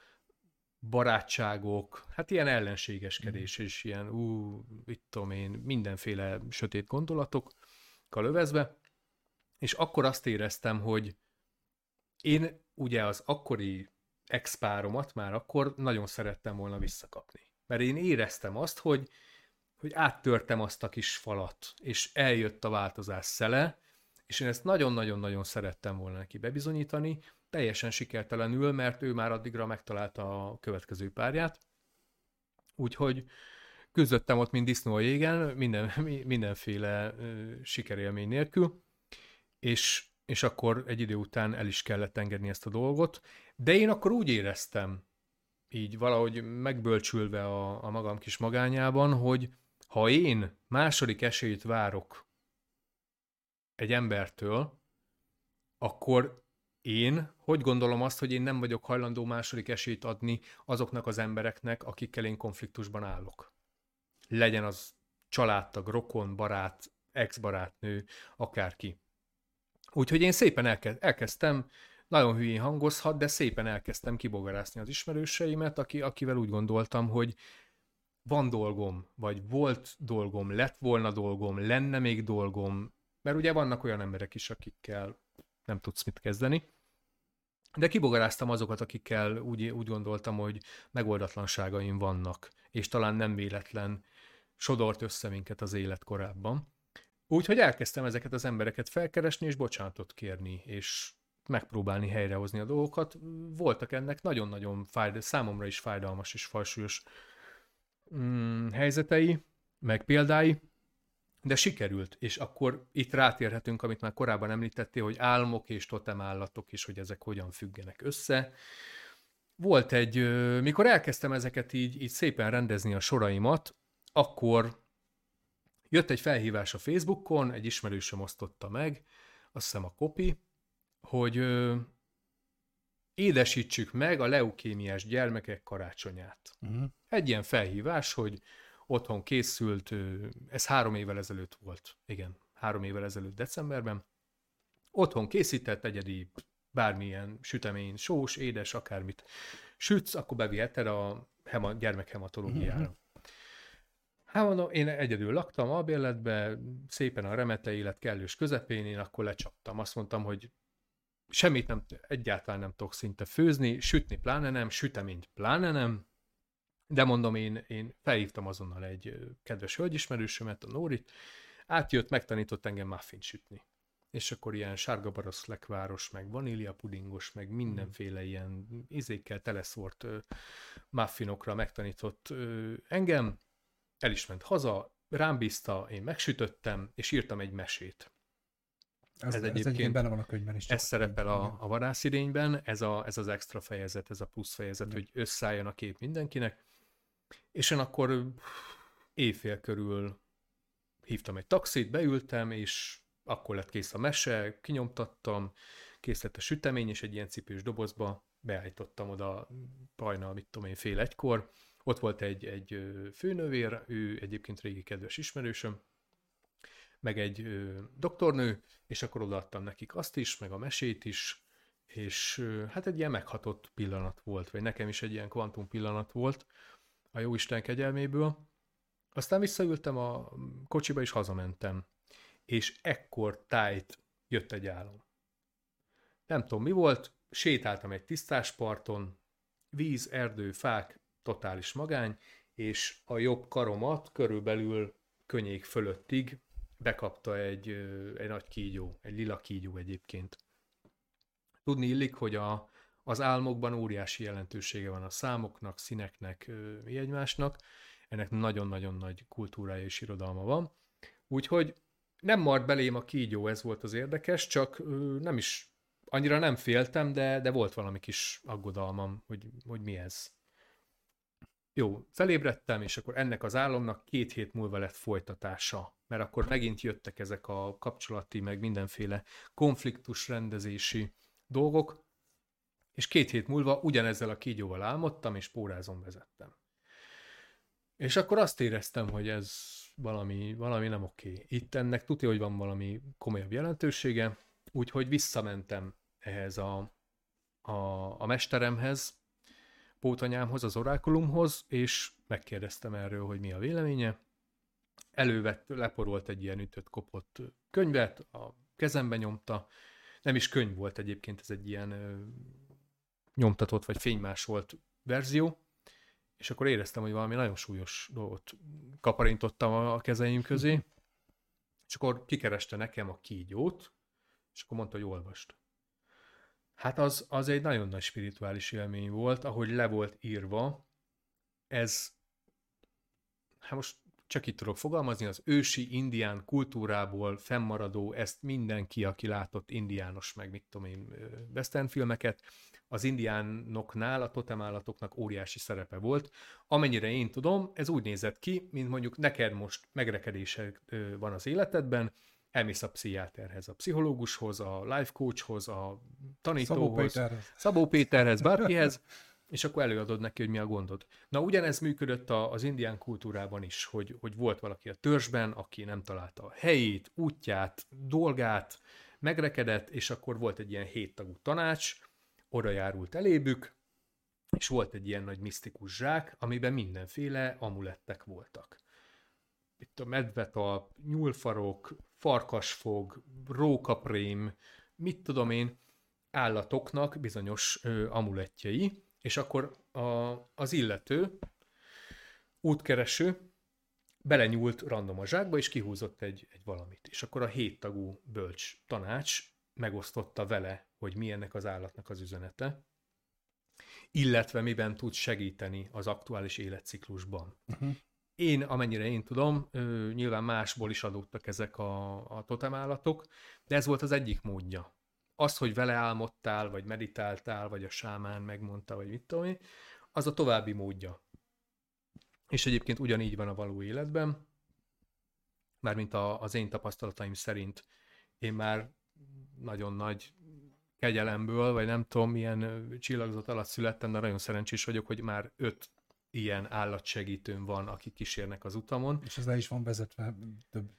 barátságok, hát ilyen ellenségeskedés mm. és ilyen, ú, itt tudom én, mindenféle sötét gondolatokkal övezve, és akkor azt éreztem, hogy én ugye az akkori expáromat már akkor nagyon szerettem volna visszakapni. Mert én éreztem azt, hogy, hogy áttörtem azt a kis falat, és eljött a változás szele, és én ezt nagyon-nagyon-nagyon szerettem volna neki bebizonyítani, teljesen sikertelenül, mert ő már addigra megtalálta a következő párját. Úgyhogy küzdöttem ott, mint disznó a jégen, minden, mindenféle sikerélmény nélkül, és, és akkor egy idő után el is kellett engedni ezt a dolgot, de én akkor úgy éreztem, így valahogy megbölcsülve a, a magam kis magányában, hogy ha én második esélyt várok egy embertől, akkor én hogy gondolom azt, hogy én nem vagyok hajlandó második esélyt adni azoknak az embereknek, akikkel én konfliktusban állok. Legyen az családtag, rokon, barát, ex-barátnő, akárki. Úgyhogy én szépen elke- elkezdtem, nagyon hülyén hangozhat, de szépen elkezdtem kibogarászni az ismerőseimet, aki, akivel úgy gondoltam, hogy van dolgom, vagy volt dolgom, lett volna dolgom, lenne még dolgom, mert ugye vannak olyan emberek is, akikkel nem tudsz mit kezdeni. De kibogaráztam azokat, akikkel úgy, úgy gondoltam, hogy megoldatlanságaim vannak, és talán nem véletlen sodort össze minket az élet korábban. Úgyhogy elkezdtem ezeket az embereket felkeresni, és bocsánatot kérni, és megpróbálni helyrehozni a dolgokat. Voltak ennek nagyon-nagyon fájd, számomra is fájdalmas és falsúlyos mm, helyzetei, meg példái, de sikerült, és akkor itt rátérhetünk, amit már korábban említettél, hogy álmok és totemállatok is, hogy ezek hogyan függenek össze. Volt egy, mikor elkezdtem ezeket így, így szépen rendezni a soraimat, akkor jött egy felhívás a Facebookon, egy ismerősöm osztotta meg, azt hiszem a kopi, hogy ö, édesítsük meg a leukémiás gyermekek karácsonyát. Uh-huh. Egy ilyen felhívás, hogy otthon készült, ez három évvel ezelőtt volt, igen, három évvel ezelőtt decemberben, otthon készített egyedi bármilyen sütemény, sós, édes, akármit sütsz, akkor beviheted a hema, gyermekhematológiára. Uh-huh. Hát mondom, én egyedül laktam a bérletbe, szépen a remete élet kellős közepén, én akkor lecsaptam. Azt mondtam, hogy semmit nem, egyáltalán nem tudok szinte főzni, sütni pláne nem, süteményt pláne nem, de mondom, én, én felhívtam azonnal egy kedves hölgyismerősömet, a Nórit, átjött, megtanított engem muffin sütni. És akkor ilyen sárga baraszlekváros, meg vanília pudingos, meg mindenféle ilyen izékkel teleszórt muffinokra megtanított engem, el is ment haza, rám bízta, én megsütöttem, és írtam egy mesét. Ez, ez egyébként, egyébként benne van a könyvben is. Ez szerepel a, a vadászidényben, ez, a, ez az extra fejezet, ez a plusz fejezet, mm. hogy összeálljon a kép mindenkinek. És én akkor éjfél körül hívtam egy taxit, beültem, és akkor lett kész a mese, kinyomtattam, kész lett a sütemény, és egy ilyen cipős dobozba beállítottam oda pajna, mit tudom én, fél egykor. Ott volt egy, egy főnövér, ő egyébként régi kedves ismerősöm, meg egy ö, doktornő, és akkor odaadtam nekik azt is, meg a mesét is, és ö, hát egy ilyen meghatott pillanat volt, vagy nekem is egy ilyen kvantum pillanat volt a Jóisten kegyelméből. Aztán visszaültem a kocsiba, és hazamentem. És ekkor tájt jött egy álom. Nem tudom mi volt, sétáltam egy tisztás parton, víz, erdő, fák, totális magány, és a jobb karomat körülbelül könnyék fölöttig bekapta egy, egy nagy kígyó, egy lila kígyó egyébként. Tudni illik, hogy a, az álmokban óriási jelentősége van a számoknak, színeknek, egymásnak. Ennek nagyon-nagyon nagy kultúrája és irodalma van. Úgyhogy nem mart belém a kígyó, ez volt az érdekes, csak nem is, annyira nem féltem, de, de volt valami kis aggodalmam, hogy, hogy mi ez. Jó, felébredtem, és akkor ennek az álomnak két hét múlva lett folytatása, mert akkor megint jöttek ezek a kapcsolati, meg mindenféle konfliktus rendezési dolgok, és két hét múlva ugyanezzel a kígyóval álmodtam, és pórázon vezettem. És akkor azt éreztem, hogy ez valami, valami nem oké. Itt ennek tudja, hogy van valami komolyabb jelentősége, úgyhogy visszamentem ehhez a, a, a mesteremhez, pótanyámhoz, az orákulumhoz, és megkérdeztem erről, hogy mi a véleménye. Elővett, leporolt egy ilyen ütött, kopott könyvet, a kezembe nyomta. Nem is könyv volt egyébként, ez egy ilyen nyomtatott vagy fénymásolt verzió, és akkor éreztem, hogy valami nagyon súlyos dolgot kaparintottam a kezeim közé, és akkor kikereste nekem a kígyót, és akkor mondta, hogy olvast. Hát az, az egy nagyon nagy spirituális élmény volt, ahogy le volt írva. Ez, hát most csak itt tudok fogalmazni, az ősi indián kultúrából fennmaradó, ezt mindenki, aki látott indiános, meg mit tudom én, western filmeket, az indiánoknál, a totemállatoknak óriási szerepe volt. Amennyire én tudom, ez úgy nézett ki, mint mondjuk neked most megrekedésed van az életedben, elmész a pszichiáterhez, a pszichológushoz, a life coachhoz, a tanítóhoz, Szabó Péterhez, Szabó Péterhez bárkihez, és akkor előadod neki, hogy mi a gondod. Na, ugyanez működött a, az indián kultúrában is, hogy, hogy volt valaki a törzsben, aki nem találta a helyét, útját, dolgát, megrekedett, és akkor volt egy ilyen héttagú tanács, oda járult elébük, és volt egy ilyen nagy misztikus zsák, amiben mindenféle amulettek voltak. Itt a medvetalp, nyúlfarok, farkasfog, rókaprém, mit tudom én, állatoknak bizonyos ö, amulettjei, és akkor a, az illető, útkereső belenyúlt random a zsákba, és kihúzott egy, egy valamit. És akkor a héttagú bölcs tanács megosztotta vele, hogy mi ennek az állatnak az üzenete, illetve miben tud segíteni az aktuális életciklusban. Uh-huh. Én, amennyire én tudom, nyilván másból is adódtak ezek a, a totemállatok, de ez volt az egyik módja. Az, hogy vele álmodtál, vagy meditáltál, vagy a sámán megmondta, vagy mit tudom én, az a további módja. És egyébként ugyanígy van a való életben, mármint a, az én tapasztalataim szerint én már nagyon nagy kegyelemből, vagy nem tudom, milyen csillagzat alatt születtem, de nagyon szerencsés vagyok, hogy már öt ilyen állatsegítőm van, akik kísérnek az utamon. És ez le is van vezetve több,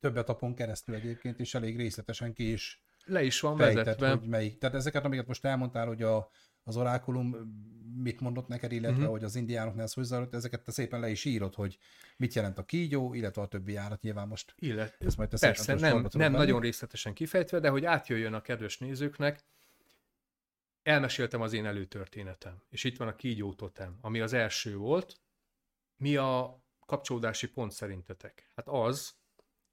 több etapon keresztül egyébként, és elég részletesen ki is le is van fejtett, vezetve. Hogy melyik. Tehát ezeket, amiket most elmondtál, hogy a, az orákulum mit mondott neked, illetve uh-huh. hogy az indiánoknál ez hogy ezeket te szépen le is írod, hogy mit jelent a kígyó, illetve a többi állat nyilván most. Illet, ezt majd Persze, nem, nem nagyon részletesen kifejtve, de hogy átjöjjön a kedves nézőknek, elmeséltem az én előtörténetem, és itt van a kígyó totem, ami az első volt. Mi a kapcsolódási pont szerintetek? Hát az,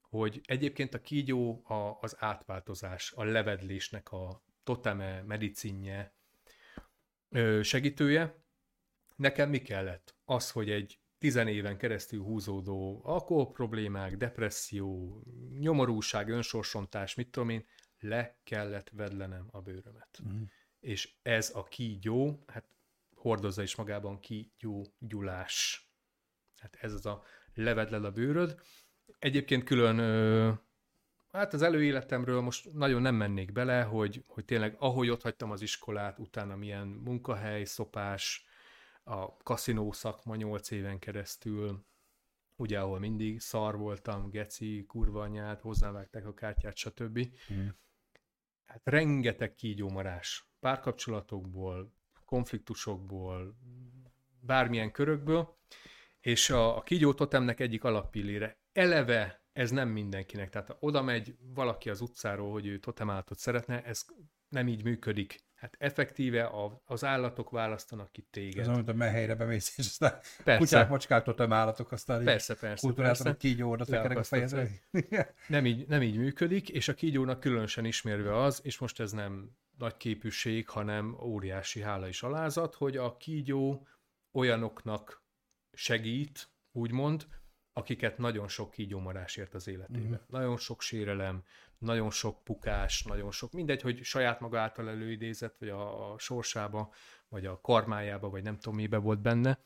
hogy egyébként a kígyó a, az átváltozás, a levedlésnek a toteme, medicinje, segítője. Nekem mi kellett? Az, hogy egy tizenéven keresztül húzódó alkohol problémák, depresszió, nyomorúság, önsorsontás, mit tudom én, le kellett vedlenem a bőrömet. Mm. És ez a kígyó, hát hordozza is magában kígyó-gyulás. Hát ez az a levedled a bőröd. Egyébként külön, hát az előéletemről most nagyon nem mennék bele, hogy, hogy tényleg ahogy ott hagytam az iskolát, utána milyen munkahely, szopás, a kaszinó szakma nyolc éven keresztül, ugye, ahol mindig szar voltam, geci, kurva anyát, hozzávágták a kártyát, stb. Mm. Hát rengeteg kígyómarás párkapcsolatokból, konfliktusokból, bármilyen körökből, és a, a kígyó totemnek egyik alappillére eleve ez nem mindenkinek. Tehát oda megy valaki az utcáról, hogy ő totemállatot szeretne, ez nem így működik. Hát effektíve a, az állatok választanak ki téged. Ez amit a mehelyre bemész, és aztán persze. kutyák, macskák, totem állatok, aztán persze, persze, persze. a kígyóra tekerek a fejezre. nem, így, nem így működik, és a kígyónak különösen ismérve az, és most ez nem nagy képűség, hanem óriási hála és alázat, hogy a kígyó olyanoknak segít, úgymond, akiket nagyon sok kígyómarás ért az életében. Mm. Nagyon sok sérelem, nagyon sok pukás, nagyon sok, mindegy, hogy saját maga által előidézett, vagy a, a sorsába, vagy a karmájába, vagy nem tudom mibe volt benne.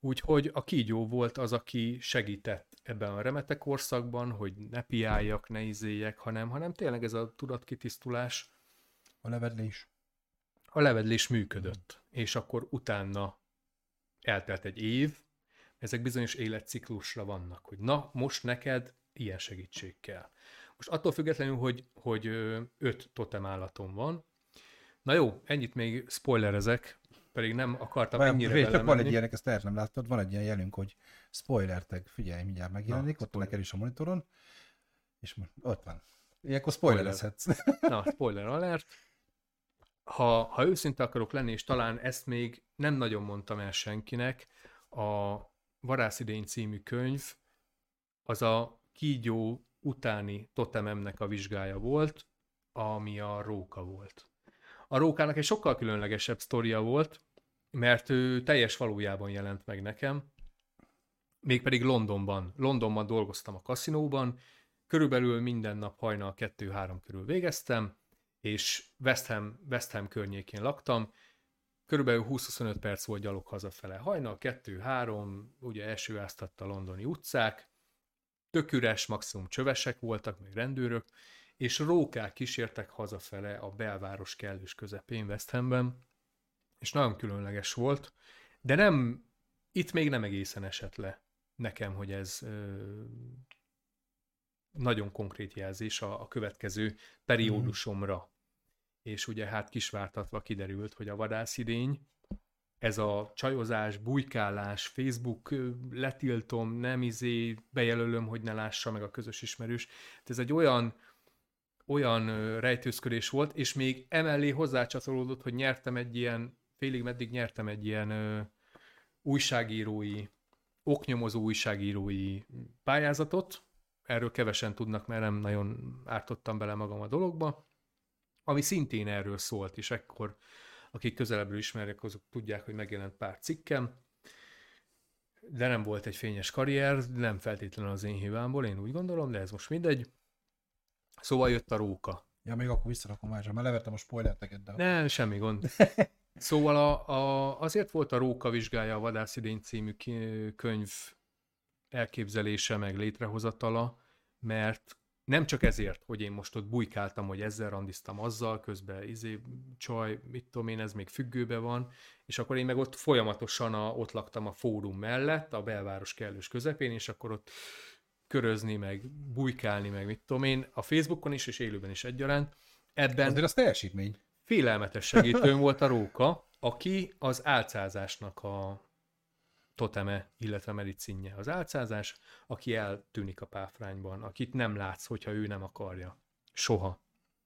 Úgyhogy a kígyó volt az, aki segített ebben a remete korszakban, hogy ne piáljak, ne izéljek, hanem, hanem tényleg ez a tudatkitisztulás. A levedlés. A levedlés működött, és akkor utána eltelt egy év, ezek bizonyos életciklusra vannak, hogy na, most neked ilyen segítség kell. Most attól függetlenül, hogy, hogy öt totem állatom van, na jó, ennyit még spoilerezek, pedig nem akartam Vajon, ennyire vele Van egy ilyenek, ezt el nem láttad, van egy ilyen jelünk, hogy spoiler tag, figyelj, mindjárt megjelenik, na, ott spoiler. neked is a monitoron, és ott van. Ilyenkor spoilerezhetsz. Na, spoiler alert. Ha, ha őszinte akarok lenni, és talán ezt még nem nagyon mondtam el senkinek, a Varászidény című könyv az a kígyó utáni totememnek a vizsgája volt, ami a róka volt. A rókának egy sokkal különlegesebb sztoria volt, mert ő teljes valójában jelent meg nekem, mégpedig Londonban. Londonban dolgoztam a kaszinóban, körülbelül minden nap hajnal 2-3 körül végeztem, és West Ham, West Ham környékén laktam, Körülbelül 20-25 perc volt gyalog hazafele. Hajnal 2-3, ugye esőáztatta londoni utcák, tök üres, maximum csövesek voltak, meg rendőrök, és rókák kísértek hazafele a belváros kellős közepén West és nagyon különleges volt, de nem, itt még nem egészen esett le nekem, hogy ez ö, nagyon konkrét jelzés a, a következő periódusomra és ugye hát kisvártatva kiderült, hogy a vadászidény, ez a csajozás, bujkálás, Facebook letiltom, nem izé, bejelölöm, hogy ne lássa meg a közös ismerős. Ez egy olyan, olyan rejtőzködés volt, és még emellé hozzácsatolódott, hogy nyertem egy ilyen, félig meddig nyertem egy ilyen ö, újságírói, oknyomozó újságírói pályázatot, erről kevesen tudnak, mert nem nagyon ártottam bele magam a dologba, ami szintén erről szólt, és ekkor, akik közelebbről ismernek, azok tudják, hogy megjelent pár cikkem, de nem volt egy fényes karrier, nem feltétlenül az én hibámból, én úgy gondolom, de ez most mindegy. Szóval jött a róka. Ja, még akkor visszarakom már, mert levertem a spoilerteket. De... Nem, semmi gond. Szóval a, a, azért volt a Róka vizsgája a Vadászidény című könyv elképzelése meg létrehozatala, mert nem csak ezért, hogy én most ott bujkáltam, hogy ezzel randiztam azzal, közben izé, csaj, mit tudom én, ez még függőbe van, és akkor én meg ott folyamatosan a, ott laktam a fórum mellett, a belváros kellős közepén, és akkor ott körözni, meg bujkálni, meg mit tudom én, a Facebookon is, és élőben is egyaránt. Ebben Azért az teljesítmény. Félelmetes segítőm volt a Róka, aki az álcázásnak a toteme, illetve medicinje az álcázás, aki eltűnik a páfrányban, akit nem látsz, hogyha ő nem akarja. Soha.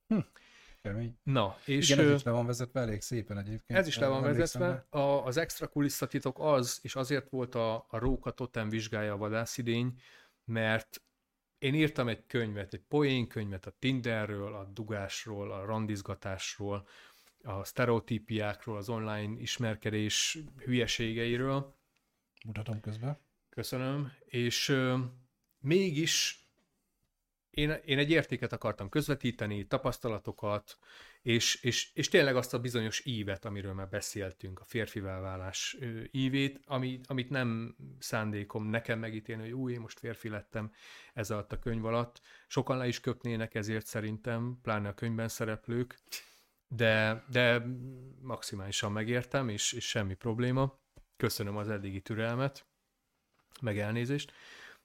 Hm. Kemény. Na, és... Igen, ez is le van vezetve elég szépen egyébként. Ez is le van vezetve. A, az extra kulisszatitok az, és azért volt a, a Róka Totem vizsgája a vadászidény, mert én írtam egy könyvet, egy poénkönyvet a Tinderről, a dugásról, a randizgatásról, a sztereotípiákról, az online ismerkedés hülyeségeiről, Mutatom közben. Köszönöm. És ö, mégis én, én egy értéket akartam közvetíteni, tapasztalatokat, és, és, és tényleg azt a bizonyos ívet, amiről már beszéltünk, a férfivá válás ívét, ami, amit nem szándékom nekem megítélni, hogy új, én most férfi lettem ez alatt a könyv alatt. Sokan le is köpnének ezért szerintem, pláne a könyvben szereplők, de, de maximálisan megértem, és, és semmi probléma. Köszönöm az eddigi türelmet, meg elnézést,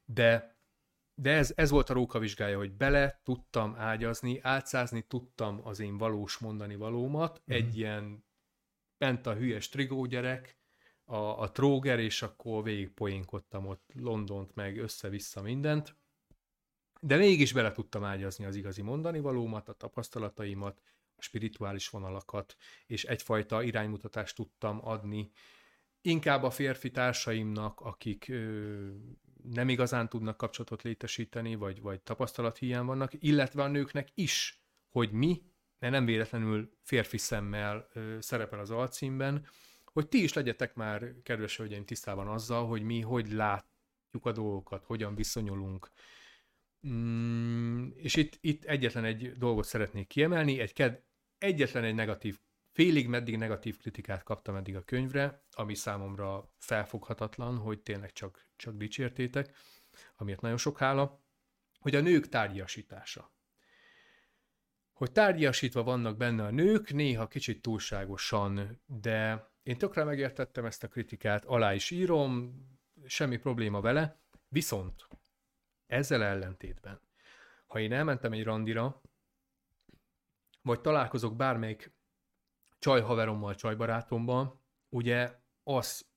de de ez, ez volt a rókavizsgája, hogy bele tudtam ágyazni, átszázni tudtam az én valós mondani valómat, mm. egy ilyen bent a hülyes trigó gyerek, a, a tróger, és akkor végig poénkodtam ott Londont, meg össze-vissza mindent, de mégis bele tudtam ágyazni az igazi mondani valómat, a tapasztalataimat, a spirituális vonalakat, és egyfajta iránymutatást tudtam adni inkább a férfi társaimnak, akik nem igazán tudnak kapcsolatot létesíteni, vagy, vagy tapasztalathiány vannak, illetve a nőknek is, hogy mi, mert nem véletlenül férfi szemmel ö, szerepel az alcímben, hogy ti is legyetek már, kedves hölgyeim, tisztában azzal, hogy mi hogy látjuk a dolgokat, hogyan viszonyulunk. Mm, és itt, itt egyetlen egy dolgot szeretnék kiemelni, egy ked, egyetlen egy negatív félig meddig negatív kritikát kaptam eddig a könyvre, ami számomra felfoghatatlan, hogy tényleg csak, csak dicsértétek, amiért nagyon sok hála, hogy a nők tárgyasítása. Hogy tárgyasítva vannak benne a nők, néha kicsit túlságosan, de én tökre megértettem ezt a kritikát, alá is írom, semmi probléma vele, viszont ezzel ellentétben, ha én elmentem egy randira, vagy találkozok bármelyik csajhaverommal, csajbarátommal, ugye az,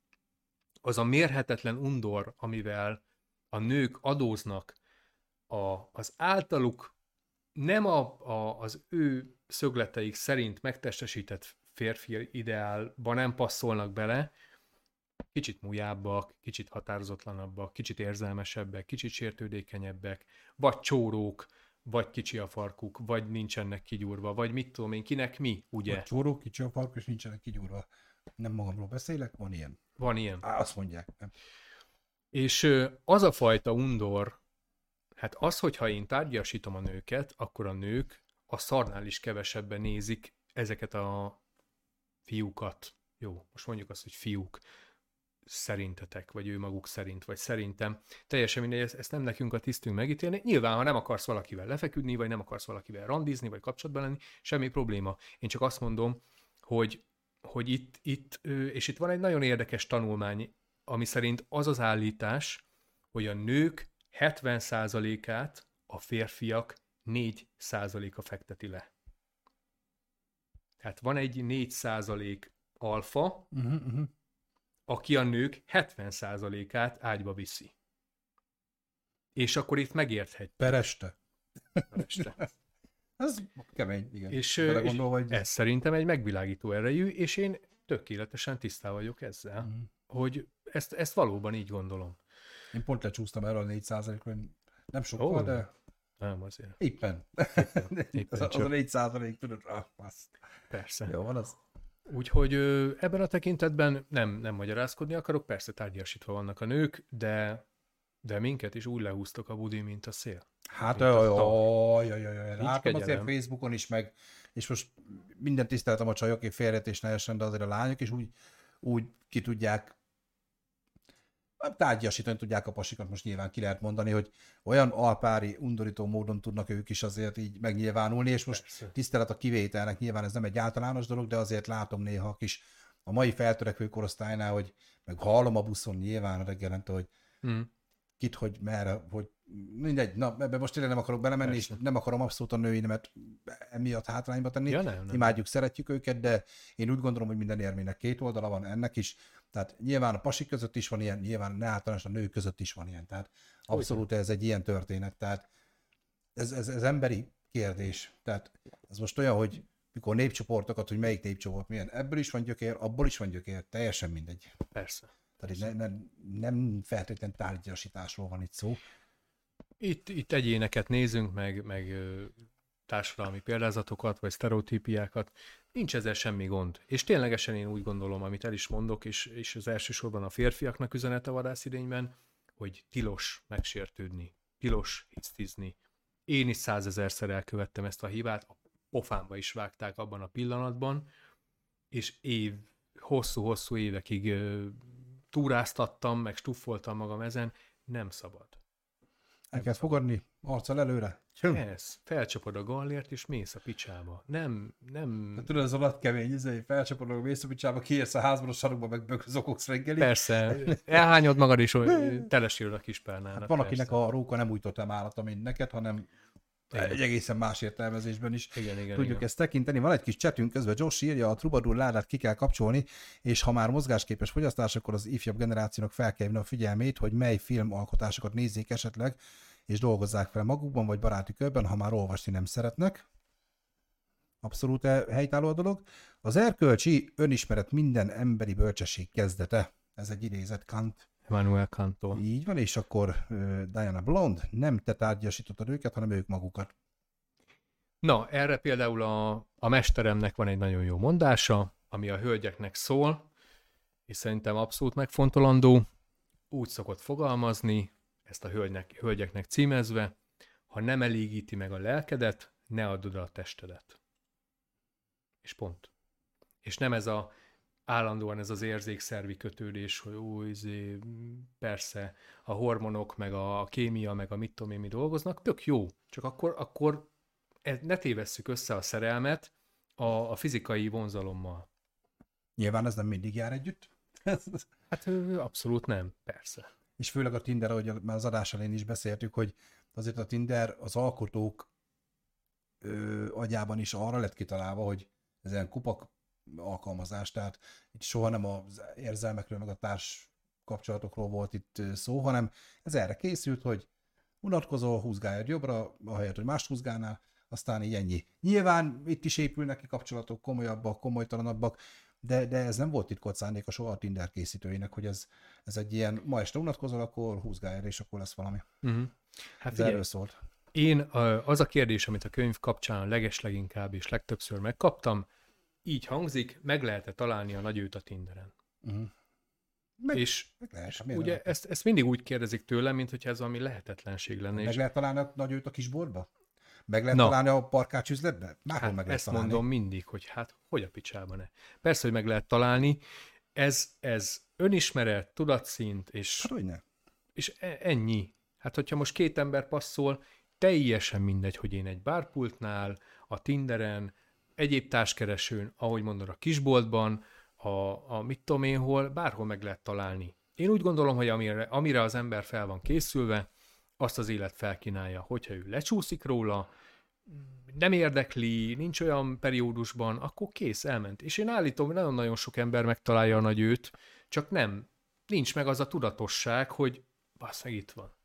az a mérhetetlen undor, amivel a nők adóznak a, az általuk nem a, a, az ő szögleteik szerint megtestesített férfi ideálba nem passzolnak bele, kicsit mújábbak, kicsit határozatlanabbak, kicsit érzelmesebbek, kicsit sértődékenyebbek, vagy csórók, vagy kicsi a farkuk, vagy nincsenek kigyúrva, vagy mit tudom én, kinek mi, ugye? Vagy csóró, kicsi a farkuk, és nincsenek kigyúrva. Nem magamról beszélek, van ilyen. Van ilyen. Á, azt mondják. Nem. És az a fajta undor, hát az, hogyha én tárgyasítom a nőket, akkor a nők a szarnál is kevesebben nézik ezeket a fiúkat. Jó, most mondjuk azt, hogy fiúk szerintetek, vagy ő maguk szerint, vagy szerintem. Teljesen mindegy, ezt, nem nekünk a tisztünk megítélni. Nyilván, ha nem akarsz valakivel lefeküdni, vagy nem akarsz valakivel randizni, vagy kapcsolatban lenni, semmi probléma. Én csak azt mondom, hogy, hogy itt, itt, és itt van egy nagyon érdekes tanulmány, ami szerint az az állítás, hogy a nők 70%-át a férfiak 4%-a fekteti le. Tehát van egy 4% alfa, uh-huh, uh-huh aki a nők 70%-át ágyba viszi. És akkor itt megérthet. Pereste. Pereste. Ez kemény, igen. És, és hogy... ez szerintem egy megvilágító erejű, és én tökéletesen tisztá vagyok ezzel, mm. hogy ezt, ezt valóban így gondolom. Én pont lecsúsztam erről a 4 hogy nem sokkal, oh, de... Nem, azért. Éppen. Éppen. Éppen az, az a 4 százalék, tudod, ah, Persze. Jó van az. Úgyhogy ebben a tekintetben nem, nem magyarázkodni akarok, persze tárgyasítva vannak a nők, de, de minket is úgy lehúztok a budi, mint a szél. Hát jaj, jaj, jaj, látom azért Facebookon is, meg, és most minden tiszteltem a csajoké félretés ne essen, de azért a lányok is úgy, úgy ki tudják tárgyasítani tudják a pasikat, most nyilván ki lehet mondani, hogy olyan alpári, undorító módon tudnak ők is azért így megnyilvánulni, és most Persze. tisztelet a kivételnek, nyilván ez nem egy általános dolog, de azért látom néha a kis a mai feltörekvő korosztálynál, hogy meg hallom a buszon nyilván reggelente, hogy hmm. kit, hogy merre, hogy mindegy, na ebbe most tényleg nem akarok belemenni, Persze. és nem akarom abszolút a női nemet emiatt hátrányba tenni. Ja, nem, nem. Imádjuk, szeretjük őket, de én úgy gondolom, hogy minden érmének két oldala van ennek is. Tehát nyilván a pasik között is van ilyen, nyilván ne általános a nők között is van ilyen. Tehát abszolút ez egy ilyen történet. Tehát ez, ez, ez emberi kérdés. Tehát ez most olyan, hogy mikor népcsoportokat, hogy melyik népcsoport milyen, ebből is van gyökér, abból is van gyökér, teljesen mindegy. Persze. Tehát ne, ne, nem feltétlenül tárgyasításról van itt szó. Itt, itt egyéneket nézünk, meg, meg társadalmi példázatokat, vagy sztereotípiákat. Nincs ezzel semmi gond. És ténylegesen én úgy gondolom, amit el is mondok, és, és az elsősorban a férfiaknak üzenete vadászidényben, hogy tilos megsértődni, tilos hisztizni. Én is százezerszer elkövettem ezt a hibát, a pofámba is vágták abban a pillanatban, és év, hosszú-hosszú évekig túráztattam, meg stuffoltam magam ezen, nem szabad. El kell fogadni, arccal előre. Ez, felcsapod a gallért, és mész a picsába. Nem, nem... Hát tudod, az alatt kemény, izé, felcsapod a mész a picsába, kiérsz a házban a sarokba, meg zokogsz reggeli. Persze, elhányod magad, és telesül a kispárnának. Hát van, persze. akinek a róka nem úgy totál állata, mint neked, hanem igen. egy egészen más értelmezésben is igen, igen, tudjuk igen. ezt tekinteni. Van egy kis csetünk közben, Josh írja, a Troubadour ládát ki kell kapcsolni, és ha már mozgásképes fogyasztás, akkor az ifjabb generációnak fel kell a figyelmét, hogy mely filmalkotásokat nézzék esetleg, és dolgozzák fel magukban, vagy baráti körben, ha már olvasni nem szeretnek. Abszolút helytálló a dolog. Az erkölcsi önismeret minden emberi bölcsesség kezdete. Ez egy idézet Kant Emmanuel Kantó. Így van, és akkor uh, Diana Blond, nem te tárgyasítottad őket, hanem ők magukat. Na, erre például a, a mesteremnek van egy nagyon jó mondása, ami a hölgyeknek szól, és szerintem abszolút megfontolandó. Úgy szokott fogalmazni, ezt a hölgynek, hölgyeknek címezve, ha nem elégíti meg a lelkedet, ne add oda a testedet. És pont. És nem ez a állandóan ez az érzékszervi kötődés, hogy új, izé, persze a hormonok, meg a kémia, meg a mit tudom én mi dolgoznak, tök jó. Csak akkor, akkor ne tévesszük össze a szerelmet a, a fizikai vonzalommal. Nyilván ez nem mindig jár együtt. hát abszolút nem, persze. És főleg a Tinder, ahogy már az adás elején is beszéltük, hogy azért a Tinder az alkotók ö, agyában is arra lett kitalálva, hogy ezen kupak alkalmazás, tehát itt soha nem az érzelmekről, meg a társ kapcsolatokról volt itt szó, hanem ez erre készült, hogy unatkozol, húzgáljad jobbra, ahelyett, hogy mást húzgálnál, aztán így ennyi. Nyilván itt is épülnek ki kapcsolatok, komolyabbak, komolytalanabbak, de, de ez nem volt titkolt szándéka soha a Tinder készítőinek, hogy ez, ez egy ilyen, ma este unatkozol, akkor húzgálj és akkor lesz valami. Uh-huh. Hát ez figyelj, erről szólt. Én az a kérdés, amit a könyv kapcsán legesleginkább és legtöbbször megkaptam, így hangzik, meg lehet-e találni a nagyőt a Tinderen. Uh-huh. Meg, és, meg lehet, ugye ezt, ezt mindig úgy kérdezik tőlem, mint hogyha ez valami lehetetlenség lenne. Meg és... lehet találni a nagyőt a kisborba? Meg lehet Na. találni a parkács üzletbe? Máshol hát meg lehet ezt találni. mondom mindig, hogy hát hogy a picsában ne. Persze, hogy meg lehet találni. Ez, ez önismeret, tudatszint, és, hát, ne. és e, ennyi. Hát, hogyha most két ember passzol, teljesen mindegy, hogy én egy bárpultnál, a Tinderen, egyéb társkeresőn, ahogy mondod, a kisboltban, a, a mit tudom én hol, bárhol meg lehet találni. Én úgy gondolom, hogy amire, amire az ember fel van készülve, azt az élet felkínálja. Hogyha ő lecsúszik róla, nem érdekli, nincs olyan periódusban, akkor kész, elment. És én állítom, hogy nagyon-nagyon sok ember megtalálja a nagy őt, csak nem, nincs meg az a tudatosság, hogy basszeg itt van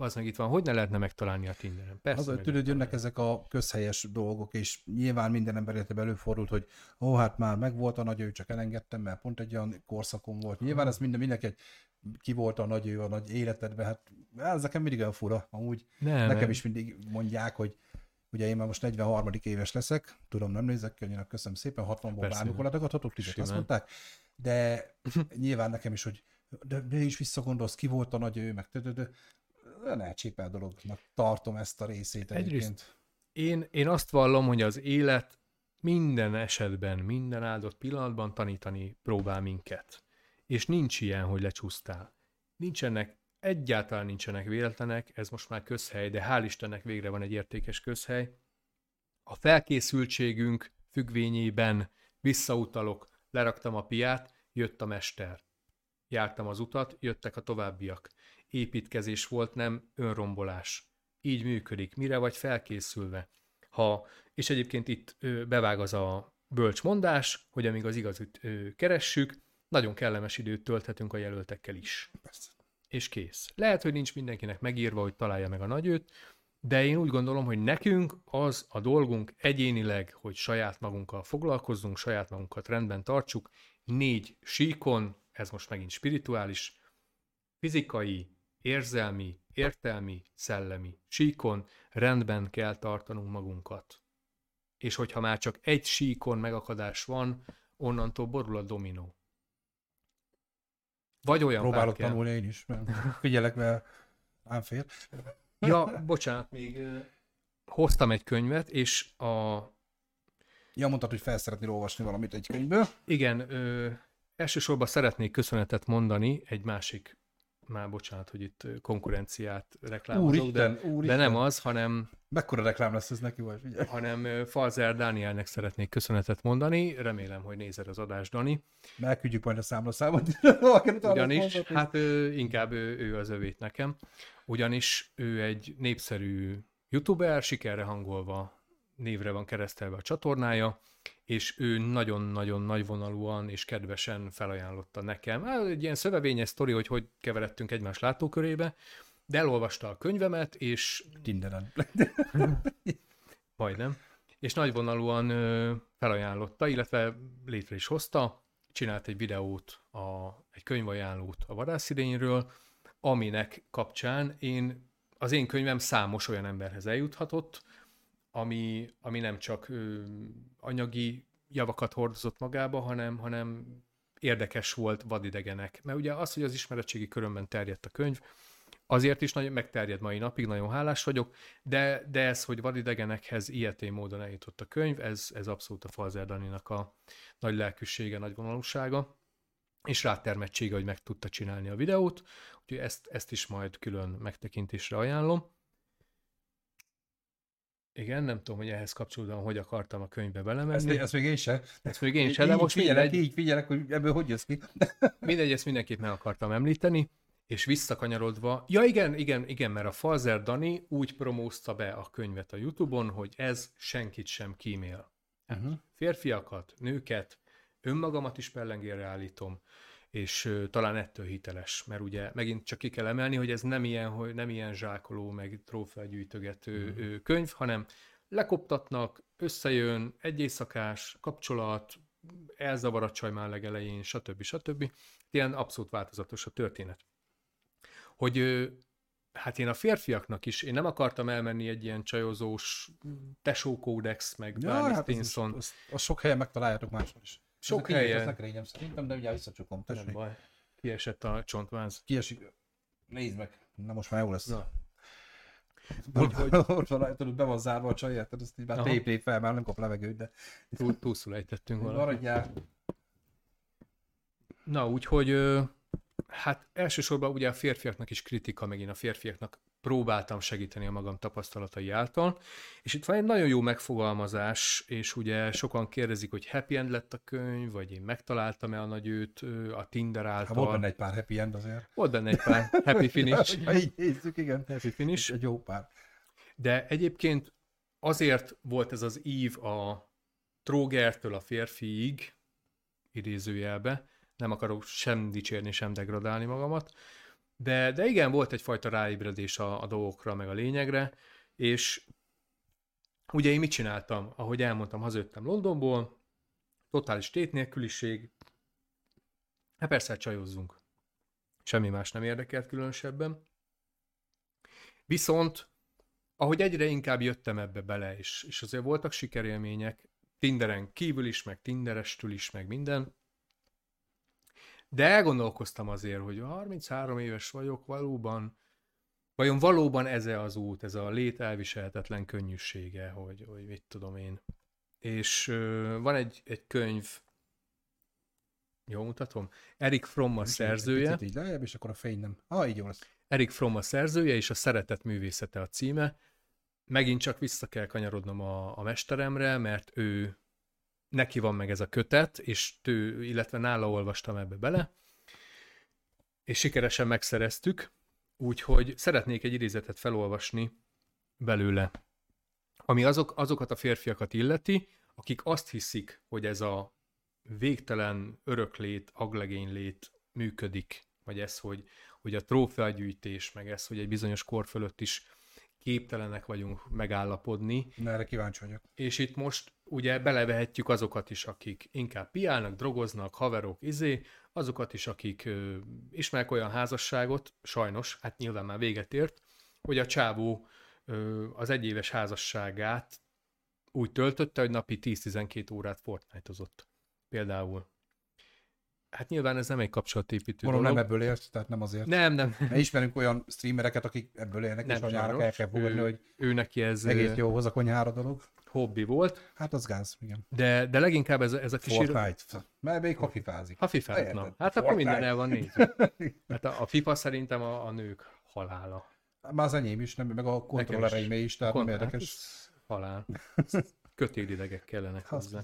az meg itt van, hogy ne lehetne megtalálni a Tinderen? Persze. Az, tudod, jönnek ezek a közhelyes dolgok, és nyilván minden ember életében előfordult, hogy ó, hát már megvolt a nagy ő, csak elengedtem, mert pont egy olyan korszakon volt. Nyilván ez minden, mindenki egy ki volt a nagy ő a nagy életedben, hát ez nekem mindig olyan fura, amúgy nem, nekem nem. is mindig mondják, hogy Ugye én már most 43. éves leszek, tudom, nem nézek ki, annyira köszönöm szépen, 60-ból bármikor adagadhatok, tizet azt mondták, de nyilván nekem is, hogy de, de is visszagondolsz, ki volt a nagy ő, meg olyan elcsépel dolognak tartom ezt a részét egyébként. Egyrészt én, én azt vallom, hogy az élet minden esetben, minden áldott pillanatban tanítani próbál minket. És nincs ilyen, hogy lecsúsztál. Nincsenek, egyáltalán nincsenek véletlenek, ez most már közhely, de hál' Istennek végre van egy értékes közhely. A felkészültségünk függvényében visszautalok, leraktam a piát, jött a mester. Jártam az utat, jöttek a továbbiak építkezés volt, nem önrombolás. Így működik. Mire vagy felkészülve? Ha, és egyébként itt bevág az a bölcs mondás, hogy amíg az igazit keressük, nagyon kellemes időt tölthetünk a jelöltekkel is. Persze. És kész. Lehet, hogy nincs mindenkinek megírva, hogy találja meg a nagyőt, de én úgy gondolom, hogy nekünk az a dolgunk egyénileg, hogy saját magunkkal foglalkozzunk, saját magunkat rendben tartsuk, négy síkon, ez most megint spirituális, fizikai, érzelmi, értelmi, szellemi síkon rendben kell tartanunk magunkat. És hogyha már csak egy síkon megakadás van, onnantól borul a dominó. Vagy olyan Próbálok tanulni én is, mert figyelek, mert ám fér. Ja, bocsánat, még hoztam egy könyvet, és a... Ja, mondtad, hogy fel szeretnél olvasni valamit egy könyvből. Igen, ö, elsősorban szeretnék köszönetet mondani egy másik, már bocsánat, hogy itt konkurenciát reklámozok, úristen, de, úristen. de nem az, hanem... Mekkora reklám lesz ez neki, vagy figyelj. Hanem Falzer Dánielnek szeretnék köszönetet mondani, remélem, hogy nézed az adást, Dani. Elküldjük majd a számlaszámot. Ugyanis, hát ő, inkább ő, ő az övét nekem, ugyanis ő egy népszerű youtuber, sikerre hangolva névre van keresztelve a csatornája, és ő nagyon-nagyon nagyvonalúan és kedvesen felajánlotta nekem. Hát, egy ilyen szövevényes sztori, hogy hogy keveredtünk egymás látókörébe, de elolvasta a könyvemet, és... Tinderen. Majdnem. És nagyvonalúan felajánlotta, illetve létre is hozta, csinált egy videót, a, egy könyvajánlót a vadászidényről, aminek kapcsán én az én könyvem számos olyan emberhez eljuthatott, ami, ami nem csak ö, anyagi javakat hordozott magába, hanem, hanem érdekes volt vadidegenek. Mert ugye az, hogy az ismeretségi körömben terjedt a könyv, azért is nagyon megterjed mai napig, nagyon hálás vagyok, de, de ez, hogy vadidegenekhez ilyetén módon eljutott a könyv, ez, ez abszolút a Falzer Daninak a nagy lelkűsége, nagy vonalúsága, és rátermettsége, hogy meg tudta csinálni a videót, úgyhogy ezt, ezt is majd külön megtekintésre ajánlom. Igen, nem tudom, hogy ehhez kapcsolódóan hogy akartam a könyvbe belemenni. Ezt, ezt még én sem. Ezt még én sem, de most figyelek, mindegy, így figyelek, hogy ebből hogy jössz ki. mindegy, ezt mindenképp meg akartam említeni, és visszakanyarodva, ja igen, igen, igen, mert a Falzer Dani úgy promózta be a könyvet a Youtube-on, hogy ez senkit sem kímél. Uh-huh. Férfiakat, nőket, önmagamat is pellengére állítom, és talán ettől hiteles, mert ugye megint csak ki kell emelni, hogy ez nem ilyen, hogy nem ilyen zsákoló, meg trófeagyűjtögető mm. könyv, hanem lekoptatnak, összejön, egy éjszakás kapcsolat, elzavar a csaj már legelején, stb. stb. Ilyen abszolút változatos a történet. Hogy hát én a férfiaknak is, én nem akartam elmenni egy ilyen csajozós tesókódex, meg ja, Barney hát Stinson. Az, az, az, sok helyen megtaláljátok máshol is. Sok helyen. Ez nekem szerintem, de ugye visszacsukom. Tessék. Nem baj. Kiesett a csontváz. Kiesik. Nézd meg. Na most már jó lesz. Na. Hogy, hogy... Orson tudod, be van zárva a csaj, tehát ezt így már tép fel, már nem kap levegőt, de... Túl, túlszul ejtettünk valamit. Maradjál. Na, úgyhogy hát elsősorban ugye a férfiaknak is kritika, megint a férfiaknak próbáltam segíteni a magam tapasztalatai által, és itt van egy nagyon jó megfogalmazás, és ugye sokan kérdezik, hogy happy end lett a könyv, vagy én megtaláltam-e a nagyőt a Tinder által. Hát volt benne egy pár happy end azért. Volt benne egy pár happy finish. ja, így nézzük, igen. Happy finish. Egy jó pár. De egyébként azért volt ez az ív a trógertől a férfiig, idézőjelbe, nem akarok sem dicsérni, sem degradálni magamat, de, de igen, volt egyfajta ráébredés a, a dolgokra, meg a lényegre, és ugye én mit csináltam? Ahogy elmondtam, hazajöttem Londonból, totális tét nélküliség, hát persze csajozzunk. Semmi más nem érdekelt különösebben. Viszont, ahogy egyre inkább jöttem ebbe bele, és, és azért voltak sikerélmények, Tinderen kívül is, meg Tinderestül is, meg minden, de elgondolkoztam azért, hogy 33 éves vagyok, valóban, vajon valóban ez -e az út, ez a lét elviselhetetlen könnyűsége, hogy, hogy mit tudom én. És uh, van egy, egy könyv, jó mutatom? Erik Fromm a szerzője. Így lejjebb, és akkor a fény nem. Ah, így jó lesz. Erik Fromm a szerzője, és a Szeretet művészete a címe. Megint csak vissza kell kanyarodnom a, a mesteremre, mert ő neki van meg ez a kötet, és tő, illetve nála olvastam ebbe bele, és sikeresen megszereztük, úgyhogy szeretnék egy idézetet felolvasni belőle, ami azok, azokat a férfiakat illeti, akik azt hiszik, hogy ez a végtelen öröklét, aglegénylét működik, vagy ez, hogy, hogy a trófeagyűjtés, meg ez, hogy egy bizonyos kor fölött is képtelenek vagyunk megállapodni. Na, erre kíváncsi vagyok. És itt most ugye belevehetjük azokat is, akik inkább piálnak, drogoznak, haverok, izé, azokat is, akik ö, ismernek olyan házasságot, sajnos, hát nyilván már véget ért, hogy a csávó ö, az egyéves házasságát úgy töltötte, hogy napi 10-12 órát Fortnite-ozott. Például. Hát nyilván ez nem egy kapcsolatépítő Mondom, dolog. nem ebből élsz, tehát nem azért. Nem, nem. Mert ismerünk olyan streamereket, akik ebből élnek, nem és anyára el kell fogadni, hogy ő neki ez egész jó hoz a konyhára dolog. Hobbi volt. Hát az gáz, igen. De, de leginkább ez, ez a kis... Fortnite. Mert még hafifázik. Hafifázik, na. Hát Fortnite. akkor minden el van nézve. Hát a, a FIFA szerintem a, a nők halála. Már az enyém is, nem, meg a kontrollereim is, tehát Kon- nem érdekes. Hát halál. Kötélidegek kellenek hozzá.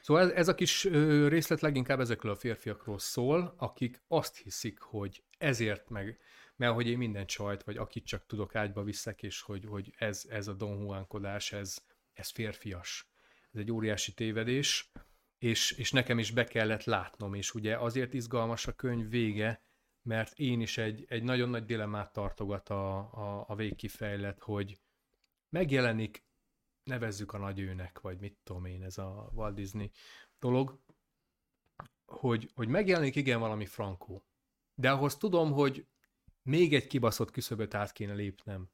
Szóval ez, ez a kis részlet leginkább ezekről a férfiakról szól, akik azt hiszik, hogy ezért meg, mert hogy én minden csajt, vagy akit csak tudok ágyba viszek, és hogy, hogy ez, ez a Don Juankodás, ez, ez férfias. Ez egy óriási tévedés, és, és nekem is be kellett látnom, és ugye azért izgalmas a könyv vége, mert én is egy, egy nagyon nagy dilemmát tartogat a, a, a végkifejlet, hogy megjelenik nevezzük a nagyőnek, vagy mit tudom én, ez a Walt Disney dolog, hogy, hogy megjelenik igen valami frankó. De ahhoz tudom, hogy még egy kibaszott küszöböt át kéne lépnem,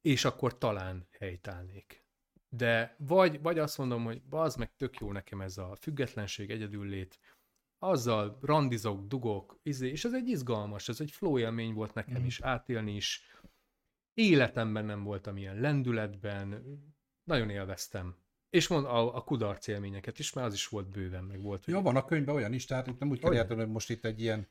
és akkor talán helytállnék. De vagy, vagy azt mondom, hogy az meg tök jó nekem ez a függetlenség, egyedüllét, azzal randizok, dugok, izé, és ez egy izgalmas, ez egy flow élmény volt nekem mm. is, átélni is. Életemben nem voltam ilyen lendületben, nagyon élveztem. És mond a, a kudarc élményeket is, mert az is volt bőven, meg volt. Ja, van a könyvben olyan is, tehát nem úgy kell érteni, hogy most itt egy ilyen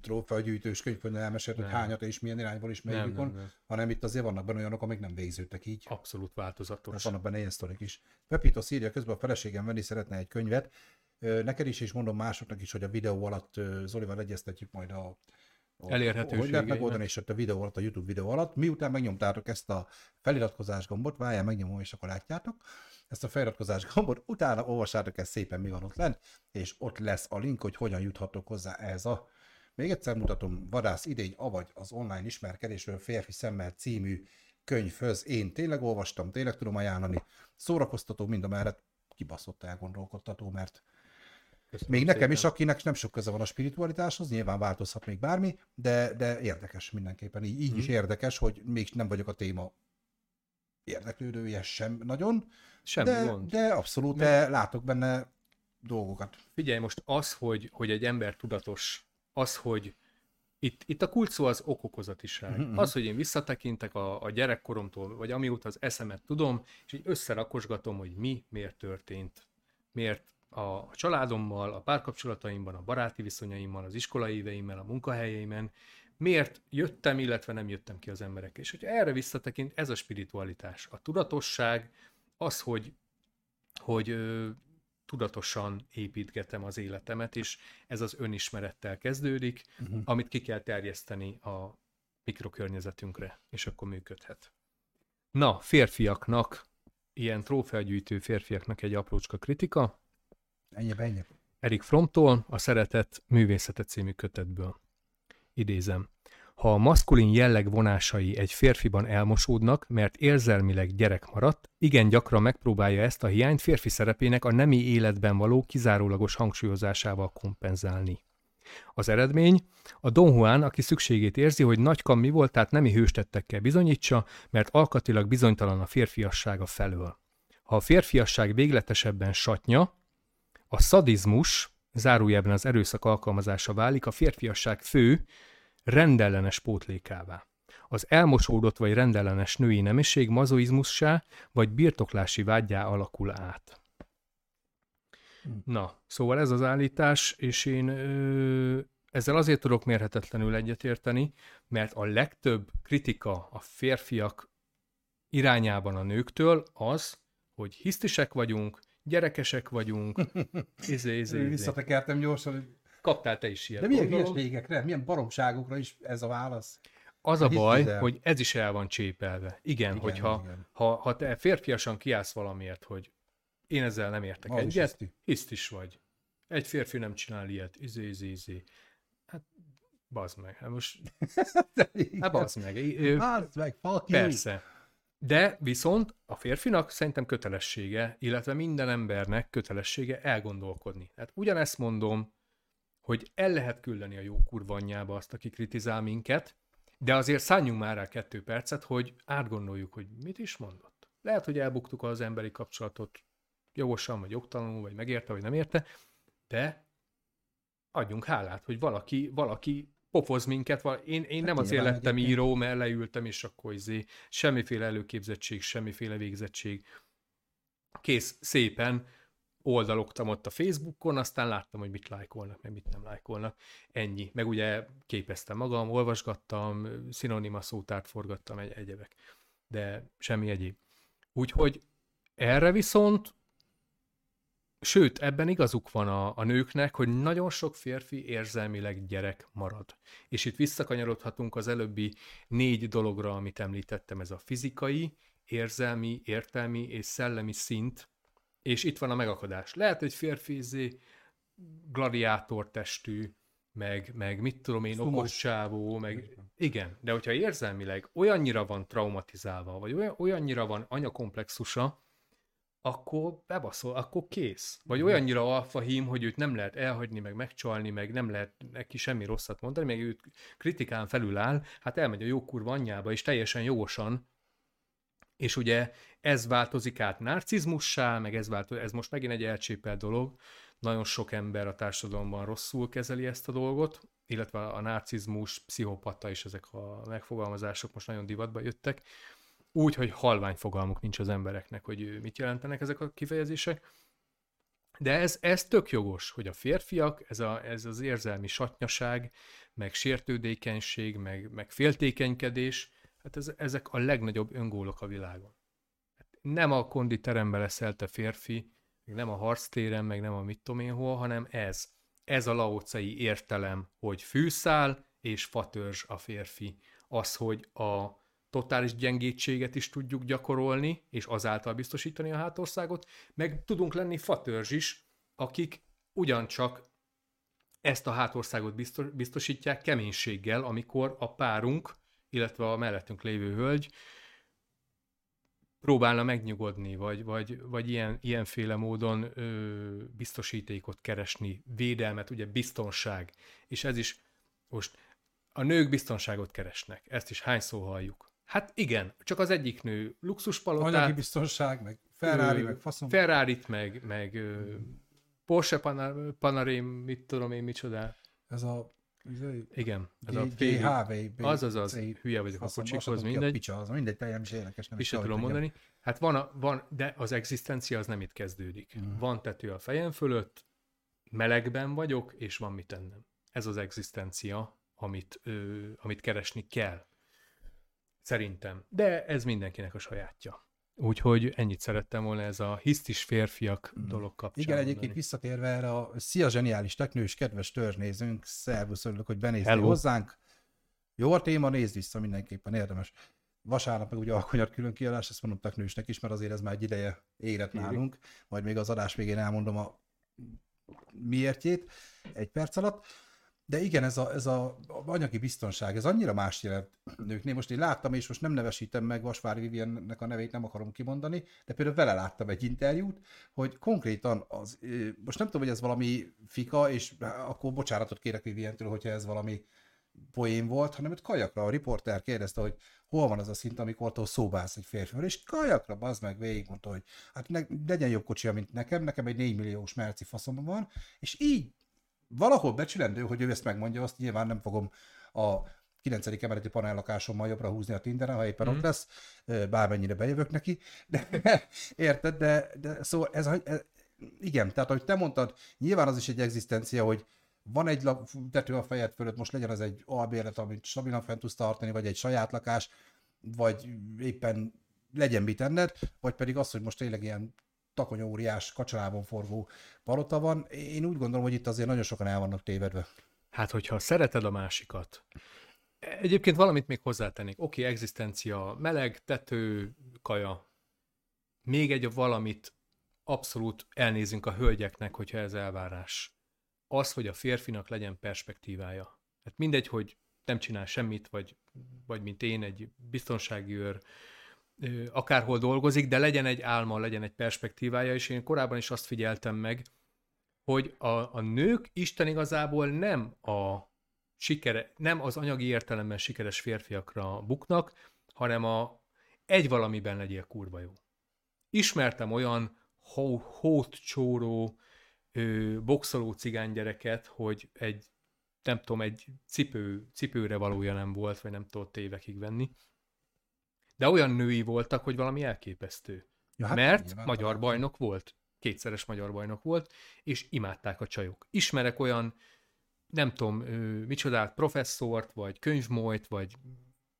trófeagyűjtős könyv, hogy elmesélt, hogy hányat és milyen irányból is melyikon, hanem itt azért vannak benne olyanok, amik nem végződtek így. Abszolút változatos. Hát vannak benne ilyen sztorik is. Pepito írja közben a feleségem venni szeretne egy könyvet. Neked is, és mondom másoknak is, hogy a videó alatt Zolival egyeztetjük majd a elérhetőségei. Hogy lehet megoldani, és ott a videó alatt, a YouTube videó alatt. Miután megnyomtátok ezt a feliratkozás gombot, várjál, megnyomom, és akkor látjátok ezt a feliratkozás gombot, utána olvassátok ezt szépen, mi van ott lent, és ott lesz a link, hogy hogyan juthatok hozzá ez a még egyszer mutatom, Vadász idény, avagy az online ismerkedésről férfi szemmel című könyvhöz. Én tényleg olvastam, tényleg tudom ajánlani. Szórakoztató, mind a mellett kibaszott elgondolkodtató, mert Köszönöm még nekem szépen. is, akinek nem sok köze van a spiritualitáshoz, nyilván változhat még bármi, de, de érdekes mindenképpen. Így, így hmm. is mhm. érdekes, hogy még nem vagyok a téma érdeklődője sem nagyon, Semmi de, gond. de abszolút, de látok benne dolgokat. Figyelj, most az, hogy, hogy egy ember tudatos, az, hogy itt, itt a kult szó az okokozatiság. Mm-hmm. Az, hogy én visszatekintek a, a gyerekkoromtól, vagy amióta az eszemet tudom, és így összerakosgatom, hogy mi, miért történt, miért a családommal, a párkapcsolataimban, a baráti viszonyaimmal, az iskolai éveimmel, a munkahelyeimen, miért jöttem, illetve nem jöttem ki az emberek. És hogyha erre visszatekint, ez a spiritualitás. A tudatosság, az, hogy, hogy ö, tudatosan építgetem az életemet, és ez az önismerettel kezdődik, uh-huh. amit ki kell terjeszteni a mikrokörnyezetünkre, és akkor működhet. Na, férfiaknak, ilyen trófeagyűjtő férfiaknak egy aprócska kritika, Ennyi, ennyi. Erik Fromtól, a Szeretet művészete című kötetből. Idézem. Ha a maszkulin jelleg vonásai egy férfiban elmosódnak, mert érzelmileg gyerek maradt, igen gyakran megpróbálja ezt a hiányt férfi szerepének a nemi életben való kizárólagos hangsúlyozásával kompenzálni. Az eredmény? A Don Juan, aki szükségét érzi, hogy nagykam mi volt, tehát nemi hőstettekkel bizonyítsa, mert alkatilag bizonytalan a férfiassága felől. Ha a férfiasság végletesebben satnya, a szadizmus, zárójelben az erőszak alkalmazása válik a férfiasság fő, rendellenes pótlékává. Az elmosódott vagy rendellenes női nemiség mazoizmussá vagy birtoklási vágyá alakul át. Na, szóval ez az állítás, és én ö, ezzel azért tudok mérhetetlenül egyetérteni, mert a legtöbb kritika a férfiak irányában a nőktől az, hogy hisztisek vagyunk, gyerekesek vagyunk. Izé, izé, izé. Visszatekertem gyorsan. Hogy... Kaptál te is ilyen. De milyen hülyeségekre, milyen baromságokra is ez a válasz? Az a baj, Hisztizel. hogy ez is el van csépelve. Igen, igen hogyha igen. Ha, ha te férfiasan kiállsz valamiért, hogy én ezzel nem értek Ma egyet, hiszt is vagy. Egy férfi nem csinál ilyet, izé, izé, izé. Hát Bazd meg, hát most... hát bazd meg. Bazd meg, fuck Persze. De viszont a férfinak szerintem kötelessége, illetve minden embernek kötelessége elgondolkodni. Hát ugyanezt mondom, hogy el lehet küldeni a jó kurva azt, aki kritizál minket, de azért szálljunk már rá kettő percet, hogy átgondoljuk, hogy mit is mondott. Lehet, hogy elbuktuk az emberi kapcsolatot jogosan, vagy jogtalanul, vagy megérte, vagy nem érte, de adjunk hálát, hogy valaki, valaki pofoz minket. Én, én hát nem azért lettem író, mert leültem, és akkor izé, semmiféle előképzettség, semmiféle végzettség. Kész, szépen oldaloktam ott a Facebookon, aztán láttam, hogy mit lájkolnak, meg mit nem lájkolnak. Ennyi. Meg ugye képeztem magam, olvasgattam, szinonima szótárt forgattam egy egyebek. De semmi egyéb. Úgyhogy erre viszont Sőt, ebben igazuk van a, a nőknek, hogy nagyon sok férfi érzelmileg gyerek marad. És itt visszakanyarodhatunk az előbbi négy dologra, amit említettem, ez a fizikai, érzelmi, értelmi és szellemi szint, és itt van a megakadás. Lehet egy férfi izé, gladiátor testű, meg, meg mit tudom én, okos csávó, meg igen, de hogyha érzelmileg olyannyira van traumatizálva, vagy olyan, olyannyira van anyakomplexusa, akkor bebaszol, akkor kész. Vagy olyannyira alfahím, hogy őt nem lehet elhagyni, meg megcsalni, meg nem lehet neki semmi rosszat mondani, meg őt kritikán felül áll, hát elmegy a jó kurva anyjába, és teljesen jogosan, és ugye ez változik át narcizmussá, meg ez, változik, ez most megint egy elcsépelt dolog, nagyon sok ember a társadalomban rosszul kezeli ezt a dolgot, illetve a narcizmus, pszichopata is ezek a megfogalmazások most nagyon divatba jöttek, úgy, hogy halvány fogalmuk nincs az embereknek, hogy mit jelentenek ezek a kifejezések. De ez, ez tök jogos, hogy a férfiak, ez, a, ez az érzelmi satnyaság, meg sértődékenység, meg, meg féltékenykedés, hát ez, ezek a legnagyobb öngólok a világon. Nem a konditeremben leszel te férfi, meg nem a harctéren, meg nem a mit tudom én hol, hanem ez. Ez a laócai értelem, hogy fűszál és fatörzs a férfi. Az, hogy a, totális gyengétséget is tudjuk gyakorolni, és azáltal biztosítani a hátországot, meg tudunk lenni fatörzs is, akik ugyancsak ezt a hátországot biztosítják keménységgel, amikor a párunk, illetve a mellettünk lévő hölgy próbálna megnyugodni, vagy, vagy, vagy ilyen, ilyenféle módon ö, biztosítékot keresni, védelmet, ugye biztonság, és ez is most a nők biztonságot keresnek, ezt is hányszor halljuk. Hát igen, csak az egyik nő luxuspalotát. Anyagi biztonság, meg Ferrari, ö, meg faszom. ferrari meg, meg ö, Porsche Panar- Panarém, mit tudom én, micsoda. Ez a igen, ez a GHV. Az az az, hülye vagyok a kocsikhoz, mindegy. Picsa, az mindegy, teljesen is érdekes. Nem is tudom mondani. Hát van, a, van, de az egzisztencia az nem itt kezdődik. Mm. Van tető a fejem fölött, melegben vagyok, és van mit tennem. Ez az egzisztencia, amit, ö, amit keresni kell. Szerintem. De ez mindenkinek a sajátja. Úgyhogy ennyit szerettem volna ez a hisztis férfiak mm. dolog kapcsán. Igen, egyébként mondani. visszatérve erre a Szia Zseniális Teknős, kedves törzsnézőnk, szervusz, örülök, hogy benéztél Hello. hozzánk. Jó a téma, nézd vissza, mindenképpen érdemes. Vasárnap meg ugye alkonyat külön kiadás, ezt mondom teknősnek is, mert azért ez már egy ideje érett nálunk. Majd még az adás végén elmondom a miértjét egy perc alatt. De igen, ez a, ez a anyagi biztonság, ez annyira más jelent nőknél. Most én láttam, és most nem nevesítem meg Vasvári Viviennek a nevét, nem akarom kimondani, de például vele láttam egy interjút, hogy konkrétan az, most nem tudom, hogy ez valami fika, és akkor bocsánatot kérek Vivientől, hogyha ez valami poén volt, hanem hogy kajakra a riporter kérdezte, hogy hol van az a szint, amikor te szóbálsz egy férfival, és kajakra az meg végigmondta, hogy hát ne, legyen jobb kocsia, mint nekem, nekem egy 4 milliós merci faszom van, és így valahol becsülendő, hogy ő ezt megmondja, azt nyilván nem fogom a 9. emeleti panellakásommal jobbra húzni a Tinderen, ha éppen mm. ott mhm. lesz, bármennyire bejövök neki, de érted, de, de szóval ez, ez, igen, tehát ahogy te mondtad, nyilván az is egy egzisztencia, hogy van egy tető a fejed fölött, most legyen az egy albérlet, amit stabilan fent tudsz tartani, vagy egy saját lakás, vagy éppen legyen mit enned, vagy pedig az, hogy most tényleg ilyen takonyóriás, kacsalában forgó palota van. Én úgy gondolom, hogy itt azért nagyon sokan el vannak tévedve. Hát, hogyha szereted a másikat, Egyébként valamit még hozzátennék. Oké, okay, egzisztencia, meleg, tető, kaja. Még egy valamit abszolút elnézünk a hölgyeknek, hogyha ez elvárás. Az, hogy a férfinak legyen perspektívája. Hát mindegy, hogy nem csinál semmit, vagy, vagy mint én, egy biztonsági őr, akárhol dolgozik, de legyen egy álma, legyen egy perspektívája, és én korábban is azt figyeltem meg, hogy a, a nők Isten igazából nem a sikere, nem az anyagi értelemben sikeres férfiakra buknak, hanem a egy valamiben legyél kurva jó. Ismertem olyan hó, hót csóró, ö, hogy egy, nem tudom, egy cipő, cipőre valója nem volt, vagy nem tudott évekig venni. De olyan női voltak, hogy valami elképesztő. Ja, hát Mert magyar bajnok volt, kétszeres magyar bajnok volt, és imádták a csajok. Ismerek olyan, nem tudom, micsodát, professzort, vagy könyvmolyt, vagy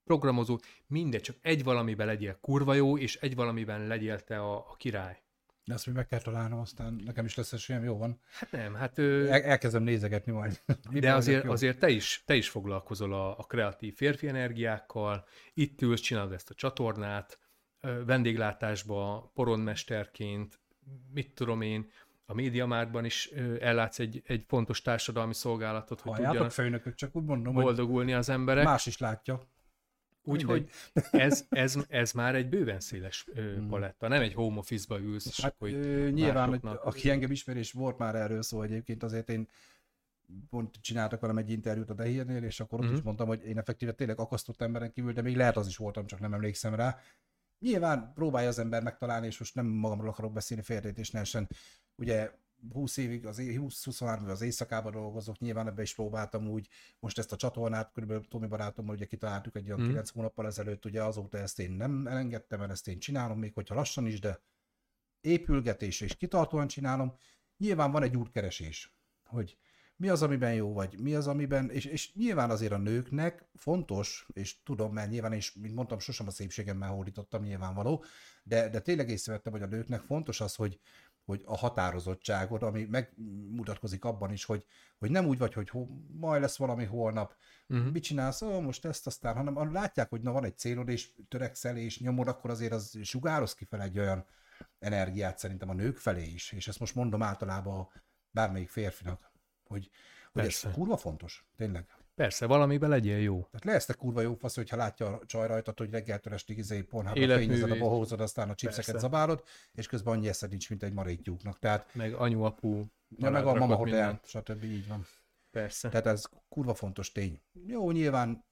programozót, mindegy, csak egy valamiben legyél kurva jó, és egy valamiben legyél te a, a király. De azt még meg kell találnom, aztán nekem is lesz esélyem, jó van. Hát nem, hát... Ö... El, elkezdem nézegetni majd. de azért, azért te, is, te is foglalkozol a, a kreatív férfi energiákkal, itt ülsz, csinálod ezt a csatornát, vendéglátásba, poronmesterként, mit tudom én, a médiamárban is ellátsz egy, egy fontos társadalmi szolgálatot, hogy Halljátok, tudjanak főnökök, csak úgy mondom, boldogulni az emberek. Más is látja. Úgyhogy ez, ez, ez már egy bőven széles hmm. paletta, nem egy home office-ba ülsz. És hát, ö, nyilván, hogy aki engem ismer, és volt már erről szó egyébként, azért én pont csináltak velem egy interjút a Dehírnél, és akkor ott mm-hmm. is mondtam, hogy én effektíve tényleg akasztott emberen kívül, de még lehet az is voltam, csak nem emlékszem rá. Nyilván próbálja az ember megtalálni, és most nem magamról akarok beszélni félrejtésnesen. Ugye 20 évig, az 20-23 az éjszakában dolgozok, nyilván ebbe is próbáltam úgy, most ezt a csatornát, körülbelül Tomi barátommal ugye kitaláltuk egy olyan mm. 9 hónappal ezelőtt, ugye azóta ezt én nem elengedtem, mert ezt én csinálom, még hogyha lassan is, de épülgetés és kitartóan csinálom. Nyilván van egy útkeresés, hogy mi az, amiben jó vagy, mi az, amiben, és, és nyilván azért a nőknek fontos, és tudom, mert nyilván, és mint mondtam, sosem a szépségemmel hódítottam, nyilvánvaló, de, de tényleg észrevettem, hogy a nőknek fontos az, hogy, hogy a határozottságot, ami megmutatkozik abban is, hogy, hogy nem úgy vagy, hogy ho, majd lesz valami holnap, uh-huh. mit csinálsz, ó, most ezt aztán, hanem látják, hogy na van egy célod, és törekszel, és nyomod, akkor azért az sugároz kifele egy olyan energiát szerintem a nők felé is, és ezt most mondom általában bármelyik férfinak, hogy, hogy ez kurva fontos, tényleg. Persze, valamiben legyél jó. Tehát lesztek kurva jó fasz, hogyha látja a csaj rajtad, hogy reggeltől estig izé pornhába fényezed a bohózod, aztán a chipseket zabálod, és közben annyi eszed nincs, mint egy maréktyúknak. Tehát, meg anyu, apu, ja, meg a mama hotel, stb. így van. Persze. Tehát ez kurva fontos tény. Jó, nyilván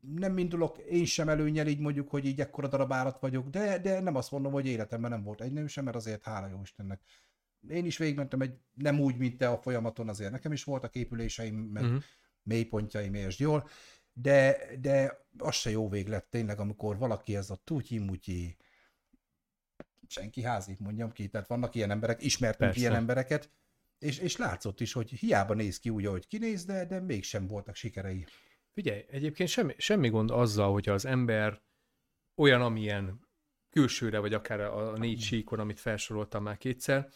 nem indulok én sem előnyel így mondjuk, hogy így ekkora darab állat vagyok, de, de nem azt mondom, hogy életemben nem volt egy nő sem, mert azért hála jó Istennek. Én is végigmentem egy, nem úgy, mint te a folyamaton, azért nekem is voltak épüléseim, meg uh-huh mélypontjaim, és jól, de, de az se jó vég lett tényleg, amikor valaki ez a tutyi-mutyi, senki házi, mondjam ki, tehát vannak ilyen emberek, ismertünk Persze. ilyen embereket, és, és látszott is, hogy hiába néz ki úgy, ahogy kinéz, de, de mégsem voltak sikerei. Figyelj, egyébként semmi, semmi gond azzal, hogyha az ember olyan, amilyen külsőre, vagy akár a négy síkon, amit felsoroltam már kétszer,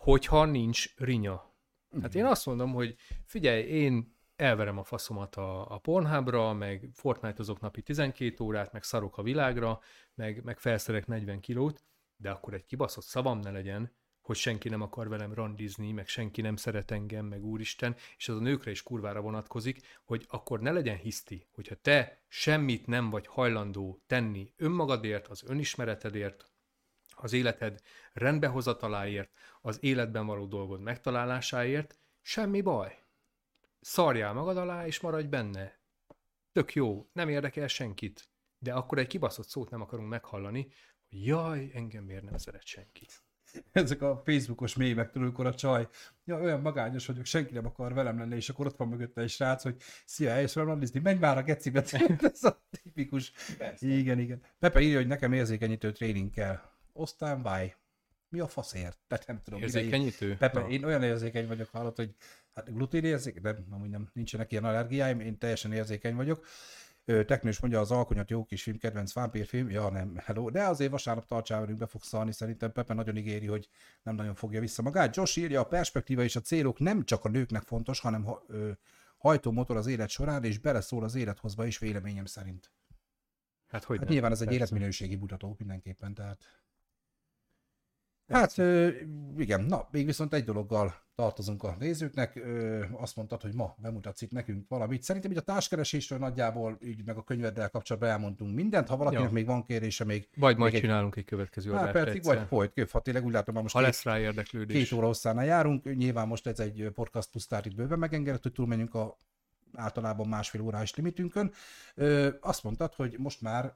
hogyha nincs rinya. Hát én azt mondom, hogy figyelj, én elverem a faszomat a, a Pornhubra, meg Fortnite-ozok napi 12 órát, meg szarok a világra, meg, meg felszerek 40 kilót, de akkor egy kibaszott szavam ne legyen, hogy senki nem akar velem randizni, meg senki nem szeret engem, meg úristen, és az a nőkre is kurvára vonatkozik, hogy akkor ne legyen hiszti, hogyha te semmit nem vagy hajlandó tenni önmagadért, az önismeretedért, az életed rendbehozataláért, az életben való dolgod megtalálásáért, semmi baj szarjál magad alá, és maradj benne. Tök jó, nem érdekel senkit. De akkor egy kibaszott szót nem akarunk meghallani, hogy jaj, engem miért nem szeret senki. Ezek a Facebookos mémek, tudod, a csaj, ja, olyan magányos vagyok, senki nem akar velem lenni, és akkor ott van mögötte egy srác, hogy szia, és randizni, menj már a gecibe. Ez a tipikus. Persze. Igen, igen. Pepe írja, hogy nekem érzékenyítő tréning kell. Aztán bye. Mi a faszért? Tehát nem tudom. Érzékenyítő? Pepe, én olyan érzékeny vagyok, hallott, hogy Hát glutén érzék, de amúgy nem, nincsenek ilyen allergiáim, én teljesen érzékeny vagyok. Teknős mondja, az Alkonyat jó kis film, kedvenc vámpírfilm, ja nem, hello, de azért vasárnap tartsál velünk, be fog szalni, szerintem Pepe nagyon ígéri, hogy nem nagyon fogja vissza magát. Josh írja, a perspektíva és a célok nem csak a nőknek fontos, hanem ha, ö, hajtómotor az élet során, és beleszól az élethozba is véleményem szerint. Hát, hogy hát nyilván ez egy életminőségi mutató mindenképpen, tehát Hát igen, na, még viszont egy dologgal tartozunk a nézőknek. Azt mondtad, hogy ma bemutatsz itt nekünk valamit. Szerintem így a társkeresésről nagyjából így meg a könyveddel kapcsolatban elmondtunk mindent. Ha valakinek ja. még van kérése, még... Vagy majd egy... csinálunk egy következő adást percig, vagy folyt, ha tényleg úgy látom, most ha lesz rá érdeklődés. Két óra hosszánál járunk. Nyilván most ez egy podcast pusztár itt bőven megengedett, hogy túlmenjünk a általában másfél órás limitünkön. Ö, azt mondtad, hogy most már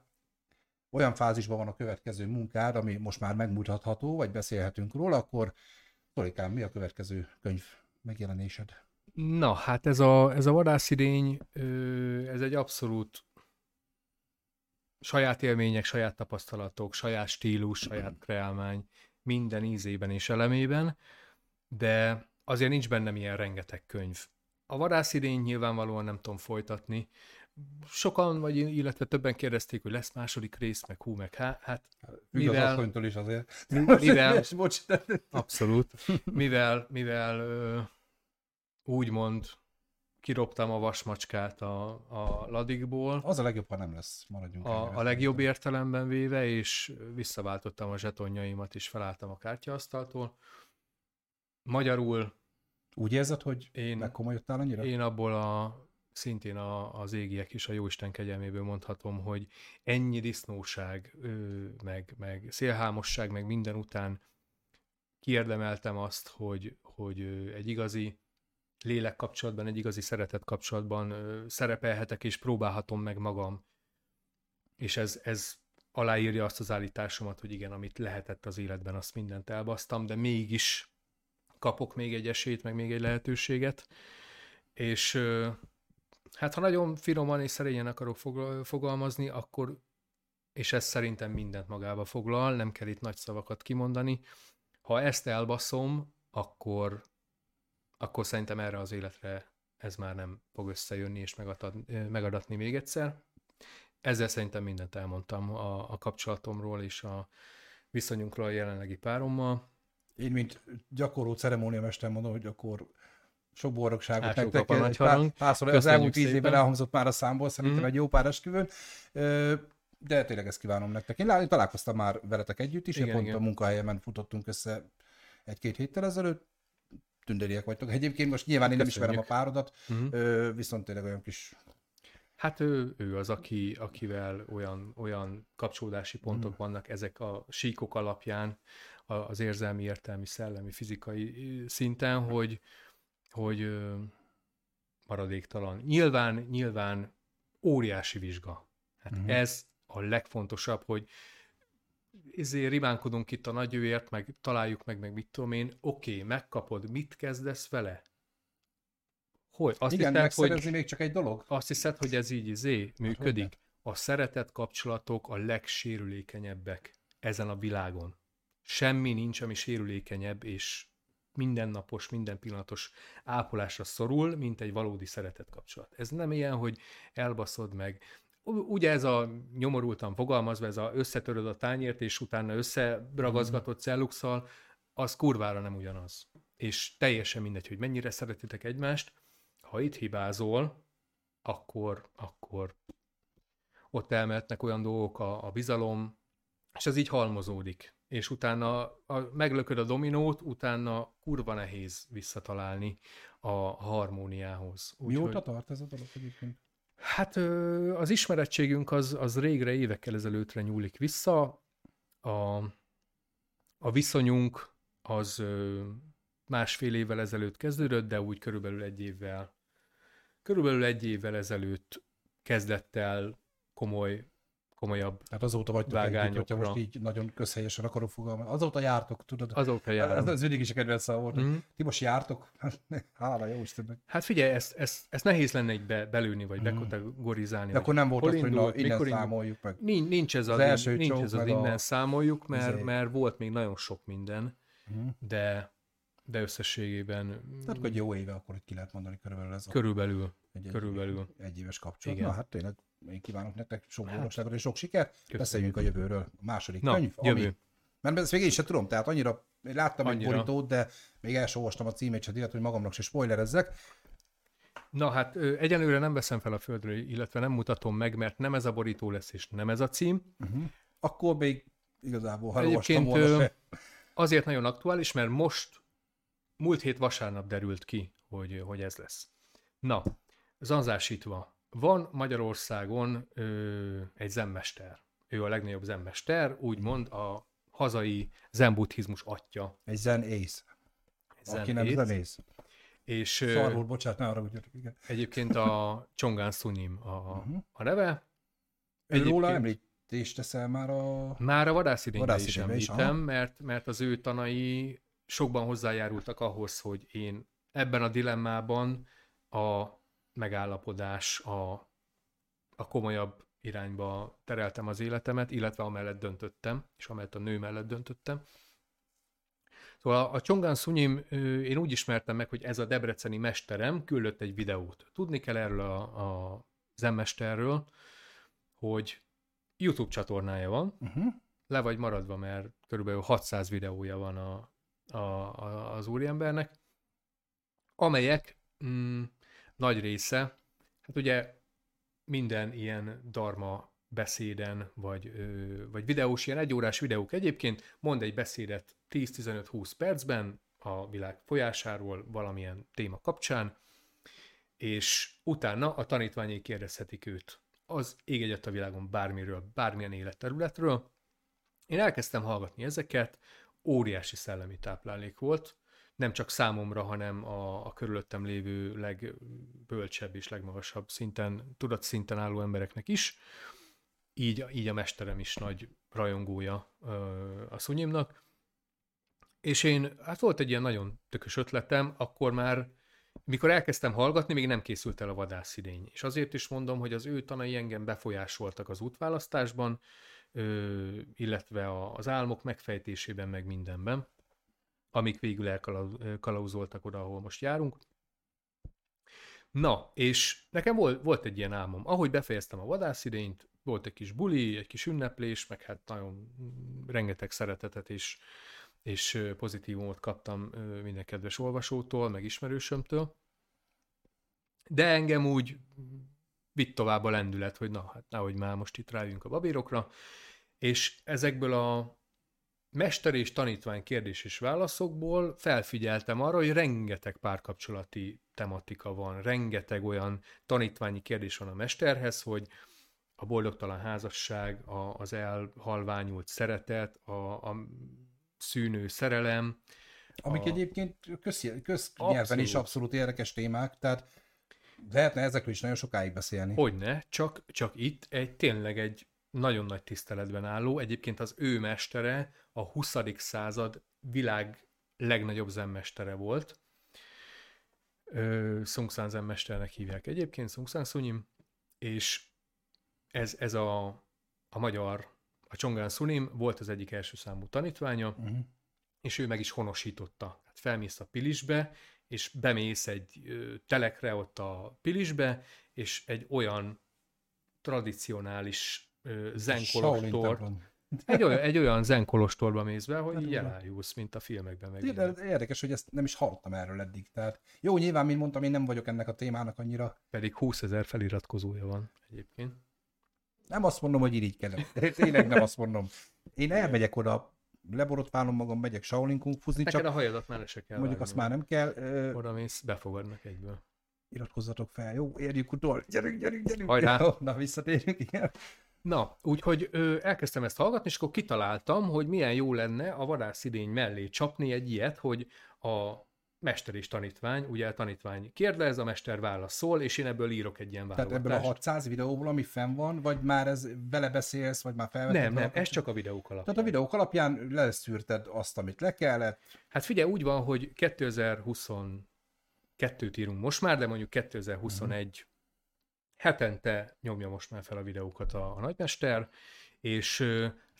olyan fázisban van a következő munkád, ami most már megmutatható, vagy beszélhetünk róla, akkor Tolikám, mi a következő könyv megjelenésed? Na, hát ez a, ez a vadászidény, ez egy abszolút saját élmények, saját tapasztalatok, saját stílus, saját kreálmány, minden ízében és elemében, de azért nincs bennem ilyen rengeteg könyv. A vadászidény nyilvánvalóan nem tudom folytatni, sokan, vagy illetve többen kérdezték, hogy lesz második rész, meg hú, meg há, hát mivel... Az is azért. Mivel, abszolút. Mivel, mivel ö, úgymond kiroptam a vasmacskát a, a ladikból. Az a legjobb, ha nem lesz, maradjunk. A, a legjobb értelemben véve, és visszaváltottam a zsetonjaimat, és felálltam a kártyaasztaltól. Magyarul... Úgy érzed, hogy én, megkomolyodtál annyira? Én abból a szintén a, az égiek is a Jóisten kegyelméből mondhatom, hogy ennyi disznóság, meg, meg szélhámosság, meg minden után kiérdemeltem azt, hogy, hogy egy igazi lélek kapcsolatban, egy igazi szeretet kapcsolatban szerepelhetek és próbálhatom meg magam. És ez, ez aláírja azt az állításomat, hogy igen, amit lehetett az életben, azt mindent elbasztam, de mégis kapok még egy esélyt, meg még egy lehetőséget. És Hát ha nagyon finoman és szerényen akarok fogalmazni, akkor, és ez szerintem mindent magába foglal, nem kell itt nagy szavakat kimondani, ha ezt elbaszom, akkor, akkor szerintem erre az életre ez már nem fog összejönni és megadad, megadatni még egyszer. Ezzel szerintem mindent elmondtam a, a kapcsolatomról és a viszonyunkról a jelenlegi párommal. Én, mint gyakorló ceremóniamester mondom, hogy akkor sok boldogságot hát nektek. A nagy harang. Párszor az elmúlt tíz évben elhangzott már a számból, szerintem mm. egy jó pár esküvőn. De tényleg ezt kívánom nektek. Én, találkoztam már veletek együtt is, igen, pont igen. a munkahelyemen futottunk össze egy-két héttel ezelőtt. Tündériek vagytok. Egyébként most nyilván én nem ismerem a párodat, mm. viszont tényleg olyan kis Hát ő, ő az, aki, akivel olyan, olyan kapcsolódási pontok mm. vannak ezek a síkok alapján, az érzelmi, értelmi, szellemi, fizikai szinten, hogy, hogy maradéktalan. Nyilván, nyilván óriási vizsga. Hát uh-huh. ez a legfontosabb, hogy ezért rimánkodunk itt a nagyőért, meg találjuk meg, meg mit tudom én, oké, okay, megkapod, mit kezdesz vele? Hogy? Azt Igen, hiszed, hogy még csak egy dolog? Azt hiszed, hogy ez így izé működik? A szeretet kapcsolatok a legsérülékenyebbek ezen a világon. Semmi nincs, ami sérülékenyebb és mindennapos, minden pillanatos ápolásra szorul, mint egy valódi szeretet kapcsolat. Ez nem ilyen, hogy elbaszod meg. Ugye ez a nyomorultan fogalmazva, ez a összetöröd a tányért, és utána összeragazgatott celluxal, az kurvára nem ugyanaz. És teljesen mindegy, hogy mennyire szeretitek egymást, ha itt hibázol, akkor, akkor ott elmehetnek olyan dolgok, a, a bizalom, és ez így halmozódik és utána a, meglököd a dominót, utána kurva nehéz visszatalálni a harmóniához. Úgy, Mióta hogy... tart ez a dolog egyébként? Hát az ismerettségünk az, az régre, évekkel ezelőttre nyúlik vissza. A, a viszonyunk az másfél évvel ezelőtt kezdődött, de úgy körülbelül egy évvel körülbelül egy évvel ezelőtt kezdett el komoly komolyabb Hát azóta vagytok együtt, hogyha most így nagyon közhelyesen akarok fogalmazni. Azóta jártok, tudod? Azóta jártok. Ez, ez mindig is a kedvenc szó volt. Mm. Ti most jártok? Hála jó Istennek. Hát figyelj, ezt, ezt, ezt nehéz lenne egy be, belülni, vagy mm. bekategorizálni. De akkor nem volt az, hogy na, innen mikor számoljuk meg. Nincs, nincs ez az, az, első nincs ez az innen a... számoljuk, mert, mert volt még nagyon sok minden, mm. de de összességében... Tehát hogy jó éve akkor, hogy ki lehet mondani körülbelül ez Körülbelül. Egy, körülbelül. Egy, egy éves kapcsolat. Igen. Na hát tényleg én kívánok nektek sok hát. boldogságot és sok sikert. Köszönjük. Beszéljünk a jövőről. A második Na, könyv, jövő. ami... Mert ezt még én sem tudom, tehát annyira láttam annyira. egy borítót, de még el sem olvastam a címét, csak illetve, hogy magamnak se spoilerezzek. Na hát egyelőre nem veszem fel a földről, illetve nem mutatom meg, mert nem ez a borító lesz, és nem ez a cím. Uh-huh. Akkor még igazából, ha olvastam volna se. azért nagyon aktuális, mert most, múlt hét vasárnap derült ki, hogy, hogy ez lesz. Na, zanzásítva, van Magyarországon ö, egy zenmester. Ő a legnagyobb zenmester, úgymond a hazai zenbuddhizmus atya. Egy zen ész. Zen Aki nem zenész. És, Szarul, bocsánat, ne arra, hogy igen. Egyébként a Csongán Szunyim a, uh-huh. a neve. Egyébként... Róla említést teszel már a... Már a vadászidényben is említem, is, mert, mert az ő tanai sokban hozzájárultak ahhoz, hogy én ebben a dilemmában a megállapodás, a, a komolyabb irányba tereltem az életemet, illetve amellett döntöttem, és amellett a nő mellett döntöttem. Szóval a Csongán Szunyim, én úgy ismertem meg, hogy ez a debreceni mesterem küldött egy videót. Tudni kell erről a, a zenmesterről, hogy YouTube csatornája van, uh-huh. le vagy maradva, mert körülbelül 600 videója van a, a, a, az úriembernek, amelyek mm, nagy része, hát ugye minden ilyen darma beszéden, vagy, ö, vagy videós, ilyen egyórás videók egyébként, mond egy beszédet 10-15-20 percben a világ folyásáról valamilyen téma kapcsán, és utána a tanítványai kérdezhetik őt az ég egyet a világon bármiről, bármilyen életterületről. Én elkezdtem hallgatni ezeket, óriási szellemi táplálék volt, nem csak számomra, hanem a, a körülöttem lévő legbölcsebb és legmagasabb szinten, tudatszinten álló embereknek is. Így, így a mesterem is nagy rajongója a szunyimnak. És én, hát volt egy ilyen nagyon tökös ötletem, akkor már, mikor elkezdtem hallgatni, még nem készült el a vadászidény. És azért is mondom, hogy az ő tanai engem befolyásoltak az útválasztásban, illetve az álmok megfejtésében, meg mindenben amik végül elkalauzoltak oda, ahol most járunk. Na, és nekem volt, volt egy ilyen álmom. Ahogy befejeztem a vadászidényt, volt egy kis buli, egy kis ünneplés, meg hát nagyon rengeteg szeretetet és, és pozitívumot kaptam minden kedves olvasótól, meg ismerősömtől. De engem úgy vitt tovább a lendület, hogy na, hát nehogy már most itt rájünk a babérokra, és ezekből a mester és tanítvány kérdés és válaszokból felfigyeltem arra, hogy rengeteg párkapcsolati tematika van, rengeteg olyan tanítványi kérdés van a mesterhez, hogy a boldogtalan házasság, a, az elhalványult szeretet, a, a szűnő szerelem. Amik a... egyébként köznyelven abszolút. is abszolút érdekes témák, tehát lehetne ezekről is nagyon sokáig beszélni. Hogyne, csak, csak itt egy tényleg egy nagyon nagy tiszteletben álló, egyébként az ő mestere a 20. század világ legnagyobb zenmestere volt. Szungszán zenmesternek hívják egyébként, Szungszán Szunyim, és ez, ez a, a magyar, a Csongán Szunim volt az egyik első számú tanítványa, uh-huh. és ő meg is honosította. Hát felmész a Pilisbe, és bemész egy telekre ott a Pilisbe, és egy olyan tradicionális zenkolostor, egy olyan, egy olyan zenkolostorba mész be, hogy hát, így elájulsz, mint a filmekben meg. De érdekes, hogy ezt nem is hallottam erről eddig. Tehát, jó, nyilván, mint mondtam, én nem vagyok ennek a témának annyira. Pedig 20 ezer feliratkozója van egyébként. Nem azt mondom, hogy irigykedem. Tényleg nem azt mondom. Én elmegyek oda, leborotválom magam, megyek Shaolin Kung fuzni. Neked csak a hajadat már se kell. Mondjuk azt már nem kell. Oda mész, befogadnak egyből. Iratkozzatok fel, jó? Érjük utol. Gyerünk, gyerünk, gyerünk. Hajrá. Na, visszatérünk, igen. Na, úgyhogy ö, elkezdtem ezt hallgatni, és akkor kitaláltam, hogy milyen jó lenne a vadászidény mellé csapni egy ilyet, hogy a mester és tanítvány, ugye a tanítvány kérdez, a mester válaszol, és én ebből írok egy ilyen válogatást. Tehát ebből a 600 videóból, ami fenn van, vagy már ez vele beszélsz, vagy már felvetted? Nem, nem, ez csak a videók alapján. Tehát a videók alapján leszűrted azt, amit le kellett. Hát figyelj, úgy van, hogy 2022-t írunk most már, de mondjuk 2021 hetente nyomja most már fel a videókat a, a nagymester, és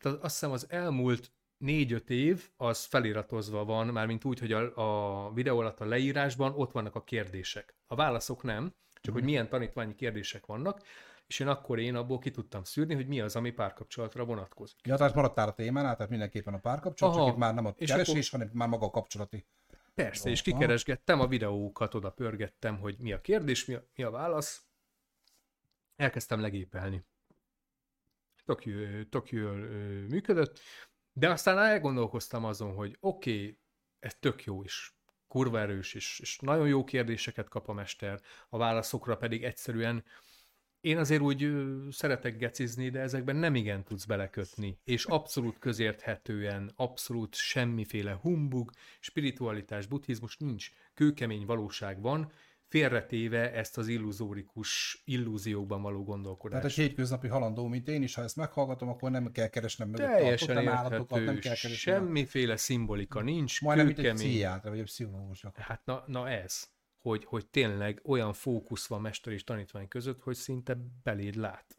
tehát azt hiszem az elmúlt négy-öt év az feliratozva van, mármint úgy, hogy a, a videó alatt a leírásban ott vannak a kérdések. A válaszok nem, csak hogy mhm. milyen tanítványi kérdések vannak, és én akkor én abból ki tudtam szűrni, hogy mi az, ami párkapcsolatra vonatkozik. Ja, tehát maradtál a témánál, tehát mindenképpen a párkapcsolat, Aha, csak itt már nem a keresés, akkor... hanem már maga a kapcsolati. Persze, Jó, és kikeresgettem a videókat, oda pörgettem, hogy mi a kérdés, mi a, mi a válasz, elkezdtem legépelni. Tök, tök jól működött, De aztán elgondolkoztam azon, hogy oké, okay, ez tök jó is, kurva erős, és, és nagyon jó kérdéseket kap a mester, a válaszokra pedig egyszerűen én azért úgy szeretek gecizni, de ezekben nem igen tudsz belekötni, és abszolút közérthetően, abszolút semmiféle humbug, spiritualitás, buddhizmus nincs, kőkemény valóság van, félretéve ezt az illuzórikus illúziókban való gondolkodást. Tehát egy hétköznapi halandó, mint én is, ha ezt meghallgatom, akkor nem kell keresnem mögött Teljesen érthető, állatokat, nem kell keresnem. Semmiféle szimbolika nincs. Majdnem, mint egy pszichiátra, vagy egy pszichológus. Hát na, na ez, hogy, hogy tényleg olyan fókusz van mester és tanítvány között, hogy szinte beléd lát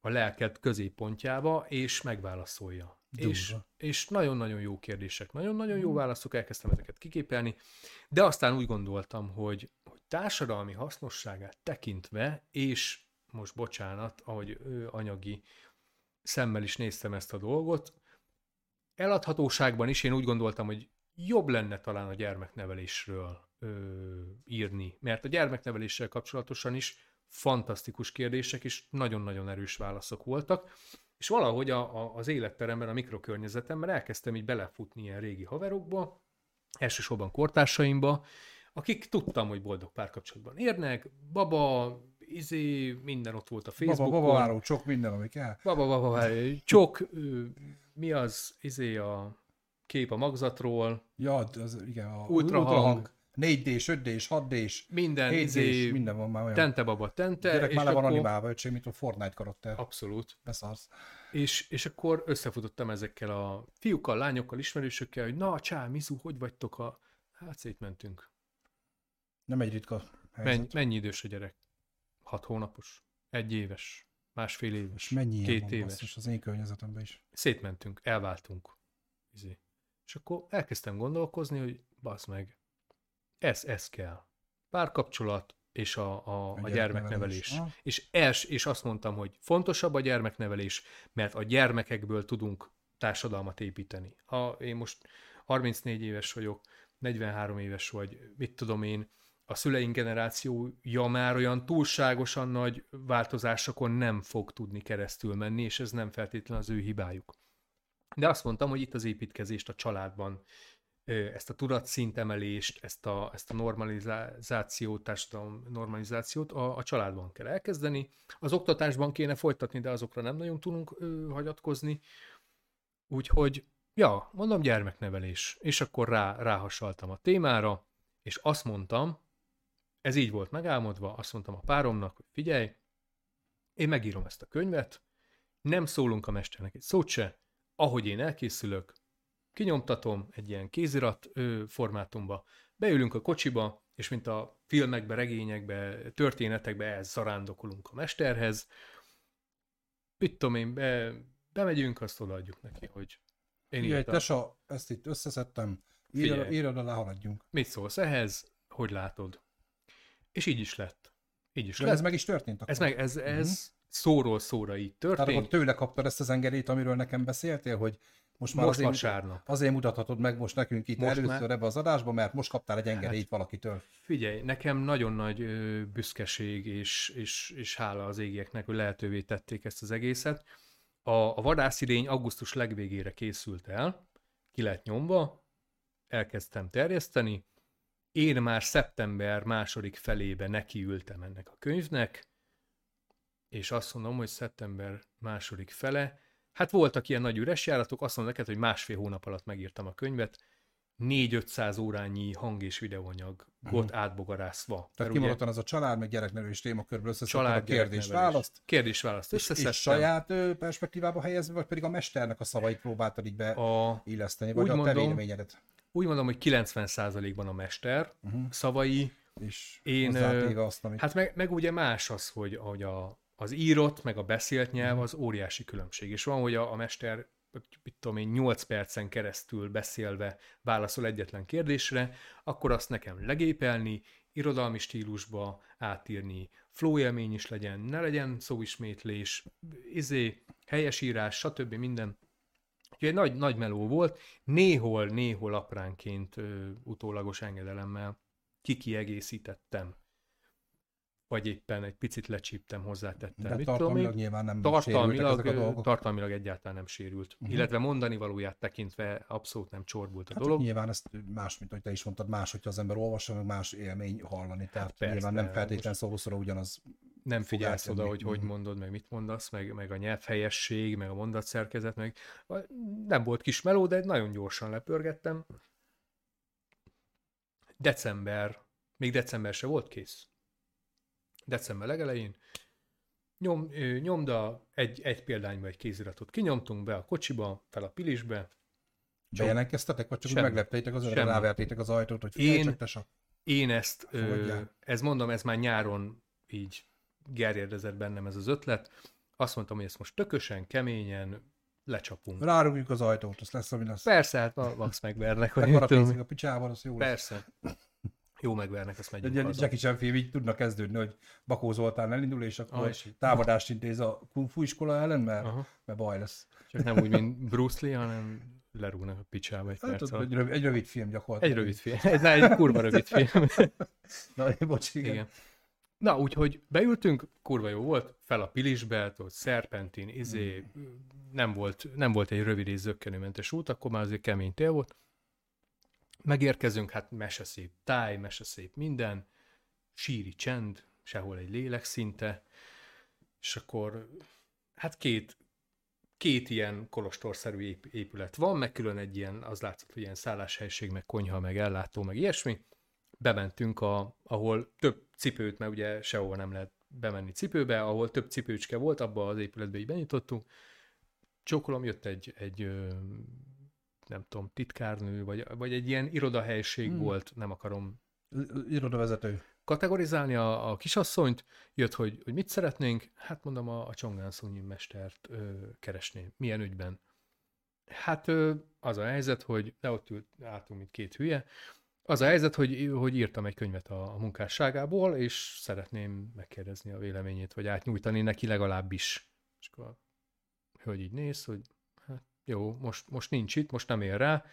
a lelked középpontjába, és megválaszolja. És, és nagyon-nagyon jó kérdések, nagyon-nagyon jó mhm. válaszok, elkezdtem ezeket kiképelni, de aztán úgy gondoltam, hogy, hogy társadalmi hasznosságát tekintve, és most bocsánat, ahogy ő anyagi szemmel is néztem ezt a dolgot, eladhatóságban is én úgy gondoltam, hogy jobb lenne talán a gyermeknevelésről ö, írni, mert a gyermekneveléssel kapcsolatosan is fantasztikus kérdések és nagyon-nagyon erős válaszok voltak, és valahogy a, a, az életteremben, a mikrokörnyezetemben elkezdtem így belefutni ilyen régi haverokba, elsősorban kortársaimba, akik tudtam, hogy boldog párkapcsolatban érnek, baba, izé, minden ott volt a Facebookon. Baba, baba, váró, csok, minden, ami kell. Baba, baba, csok, mi az, izé a kép a magzatról. Ja, az, igen, a ultrahang. ultrahang 4D-s, 5D-s, 6D-s, minden, 7D-s, izé, minden van már olyan. Tente baba, tente. Gyerek már le van akkor... animálva, öcsém, mint a Fortnite karakter. Abszolút. Beszarsz. És, és akkor összefutottam ezekkel a fiúkkal, lányokkal, ismerősökkel, hogy na, csá, Mizu, hogy vagytok a... Hát szétmentünk. Nem egy ritka Menny, mennyi idős a gyerek? Hat hónapos? Egy éves? Másfél éves? És mennyi két éves? Basszus, az én környezetemben is. Szétmentünk, elváltunk. Izé. És akkor elkezdtem gondolkozni, hogy basz meg, ez, ez kell. Párkapcsolat és a, a, a, a gyermeknevelés. gyermeknevelés. És, els, és azt mondtam, hogy fontosabb a gyermeknevelés, mert a gyermekekből tudunk társadalmat építeni. Ha én most 34 éves vagyok, 43 éves vagy, mit tudom én, a szüleink generációja már olyan túlságosan nagy változásokon nem fog tudni keresztül menni, és ez nem feltétlenül az ő hibájuk. De azt mondtam, hogy itt az építkezést a családban ezt a tudatszintemelést, ezt a, ezt a normalizációt, társadalom normalizációt a, a családban kell elkezdeni. Az oktatásban kéne folytatni, de azokra nem nagyon tudunk ö, hagyatkozni. Úgyhogy, ja, mondom gyermeknevelés. És akkor rá, ráhasaltam a témára, és azt mondtam, ez így volt megálmodva, azt mondtam a páromnak, hogy figyelj, én megírom ezt a könyvet, nem szólunk a mesternek egy szót se, ahogy én elkészülök, kinyomtatom egy ilyen kézirat formátumba, beülünk a kocsiba, és mint a filmekbe, regényekbe, történetekbe elzarándokolunk a mesterhez, mit tudom én, be, bemegyünk, azt odaadjuk neki, hogy én Figyelj, írtam. tesa, ezt itt összeszedtem, írjad, írjad alá, haladjunk. Mit szólsz ehhez? Hogy látod? És így is lett. Így is De lett. ez meg is történt akkor? Ez, meg, ez, ez uh-huh. szóról szóra így történt. Tehát akkor tőle kaptad ezt az engedélyt, amiről nekem beszéltél, hogy most már most azért, vasárnap. azért mutathatod meg most nekünk itt most először már... ebbe az adásba, mert most kaptál egy engedélyt hát, valakitől. Figyelj, nekem nagyon nagy ö, büszkeség és, és, és hála az égieknek, hogy lehetővé tették ezt az egészet. A, a vadászidény augusztus legvégére készült el, ki lett nyomva, elkezdtem terjeszteni, én már szeptember második felébe nekiültem ennek a könyvnek, és azt mondom, hogy szeptember második fele, Hát voltak ilyen nagy üres járatok, azt mondom neked, hogy másfél hónap alatt megírtam a könyvet, 4-500 órányi hang és videóanyag uh-huh. ott átbogarászva. Tehát ugye... az a család, meg gyereknevelés témakörből összeszedted a kérdés-választ. Kérdés-választ összeszedtem. És, saját perspektívába helyezve, vagy pedig a mesternek a szavait próbáltad így beilleszteni, vagy a mondom, te véleményedet? Úgy mondom, hogy 90%-ban a mester uh-huh. szavai. És én, azt, amit... Hát meg, meg ugye más az, hogy, hogy a, az írott, meg a beszélt nyelv mhm. az óriási különbség. És van, hogy a, a mester, mit tudom én, 8 percen keresztül beszélve válaszol egyetlen kérdésre, akkor azt nekem legépelni, irodalmi stílusba átírni, flow élmény is legyen, ne legyen szóismétlés, izé, helyesírás, stb. minden. Úgyhogy egy nagy, nagy meló volt, néhol, néhol apránként ö, utólagos engedelemmel kikiegészítettem vagy éppen egy picit lecsíptem, hozzátettem. De Mit tartalmilag tudom nyilván nem tartalmilag, ezek a dolgok. tartalmilag egyáltalán nem sérült. Uh-huh. Illetve mondani valóját tekintve abszolút nem csorbult a hát dolog. Nyilván ezt más, mint hogy te is mondtad, más, hogyha az ember olvassa, meg más élmény hallani. Tehát hát persze, nyilván nem feltétlenül szószóra ugyanaz. Nem figyelsz oda, hogy hogy mondod, meg mit mondasz, meg, meg a nyelvhelyesség, meg a mondatszerkezet, meg nem volt kis meló, de nagyon gyorsan lepörgettem. December, még december se volt kész december legelején, nyom, nyomda, egy, egy példányba egy kéziratot kinyomtunk be a kocsiba, fel a pilisbe. Bejelentkeztetek, vagy csak úgy megleptétek az öreg, rávertétek az ajtót, hogy figyelj, én, csak én ezt, ö, ez mondom, ez már nyáron így gerjedezett bennem ez az ötlet. Azt mondtam, hogy ezt most tökösen, keményen lecsapunk. Rárugjuk az ajtót, az lesz, ami lesz. Persze, hát Max megvernek. Meg a picsában, az jó Persze. Lesz. Jó megvernek, azt megyünk Egy haza. Jackie Chan film így tudnak kezdődni, hogy Bakó Zoltán elindul, és akkor ah, és támadást intéz a kung fu iskola ellen, mert, Aha. mert baj lesz. Csak nem úgy, mint Bruce Lee, hanem lerúgnak a picsába egy hát, perc egy, rövid, egy rövid film gyakorlatilag. Egy rövid film. Egy, egy kurva rövid film. Na, bocs, igen. igen. Na, úgyhogy beültünk, kurva jó volt, fel a pilisbe, ott szerpentin, izé, hmm. nem, volt, nem volt egy rövid és zöggenőmentes út, akkor már azért kemény tél volt. Megérkezünk, hát meseszép táj, meseszép minden, síri csend, sehol egy lélek szinte, és akkor hát két, két ilyen kolostorszerű épület van, meg külön egy ilyen, az látszott, hogy ilyen szálláshelység, meg konyha, meg ellátó, meg ilyesmi. Bementünk, a, ahol több cipőt, mert ugye sehova nem lehet bemenni cipőbe, ahol több cipőcske volt, abba az épületbe így benyitottunk. Csókolom, jött egy, egy nem tudom, titkárnő, vagy, vagy egy ilyen irodahelység hmm. volt, nem akarom irodavezető. Kategorizálni a, a kisasszonyt, jött, hogy, hogy mit szeretnénk, hát mondom a, a Csongán Szunyi mestert ö, keresni. Milyen ügyben? Hát ö, az a helyzet, hogy de ott ült, álltunk, mint két hülye, az a helyzet, hogy, hogy írtam egy könyvet a, a munkásságából, és szeretném megkérdezni a véleményét, vagy átnyújtani neki legalábbis. És akkor a hölgy így néz, hogy jó, most, most nincs itt, most nem ér rá,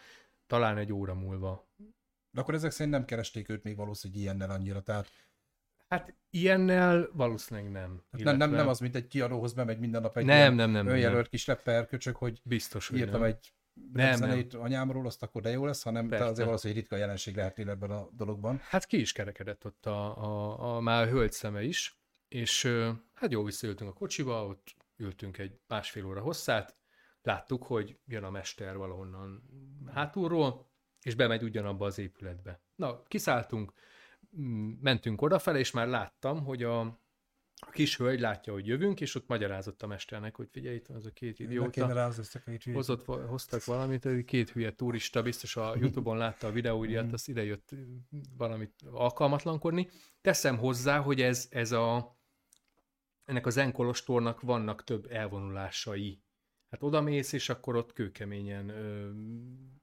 talán egy óra múlva. De akkor ezek szerint nem keresték őt még valószínűleg ilyennel annyira, tehát... Hát ilyennel valószínűleg nem. Illetve... Nem, nem, nem az, mint egy kiadóhoz bemegy minden nap egy nem, nem, nem, önjelölt nem. kis rapper köcsök, hogy Biztos, hogy írtam nem. egy nem, nem. anyámról, azt akkor de jó lesz, hanem Persze. azért valószínűleg ritka jelenség lehetnél ebben a dologban. Hát ki is kerekedett ott a, a, a már a hölgy szeme is, és hát jó visszaültünk a kocsiba, ott ültünk egy másfél óra hosszát, láttuk, hogy jön a mester valahonnan hátulról, és bemegy ugyanabba az épületbe. Na, kiszálltunk, mentünk odafele, és már láttam, hogy a, a kis hölgy látja, hogy jövünk, és ott magyarázott a mesternek, hogy figyelj, itt az a két idióta. Hozott, hoztak valamit, két hülye turista, biztos a Youtube-on látta a videóidat, mhm. azt ide jött valamit alkalmatlankodni. Teszem hozzá, hogy ez, ez a ennek az enkolostornak vannak több elvonulásai. Hát oda mész, és akkor ott kőkeményen, ö,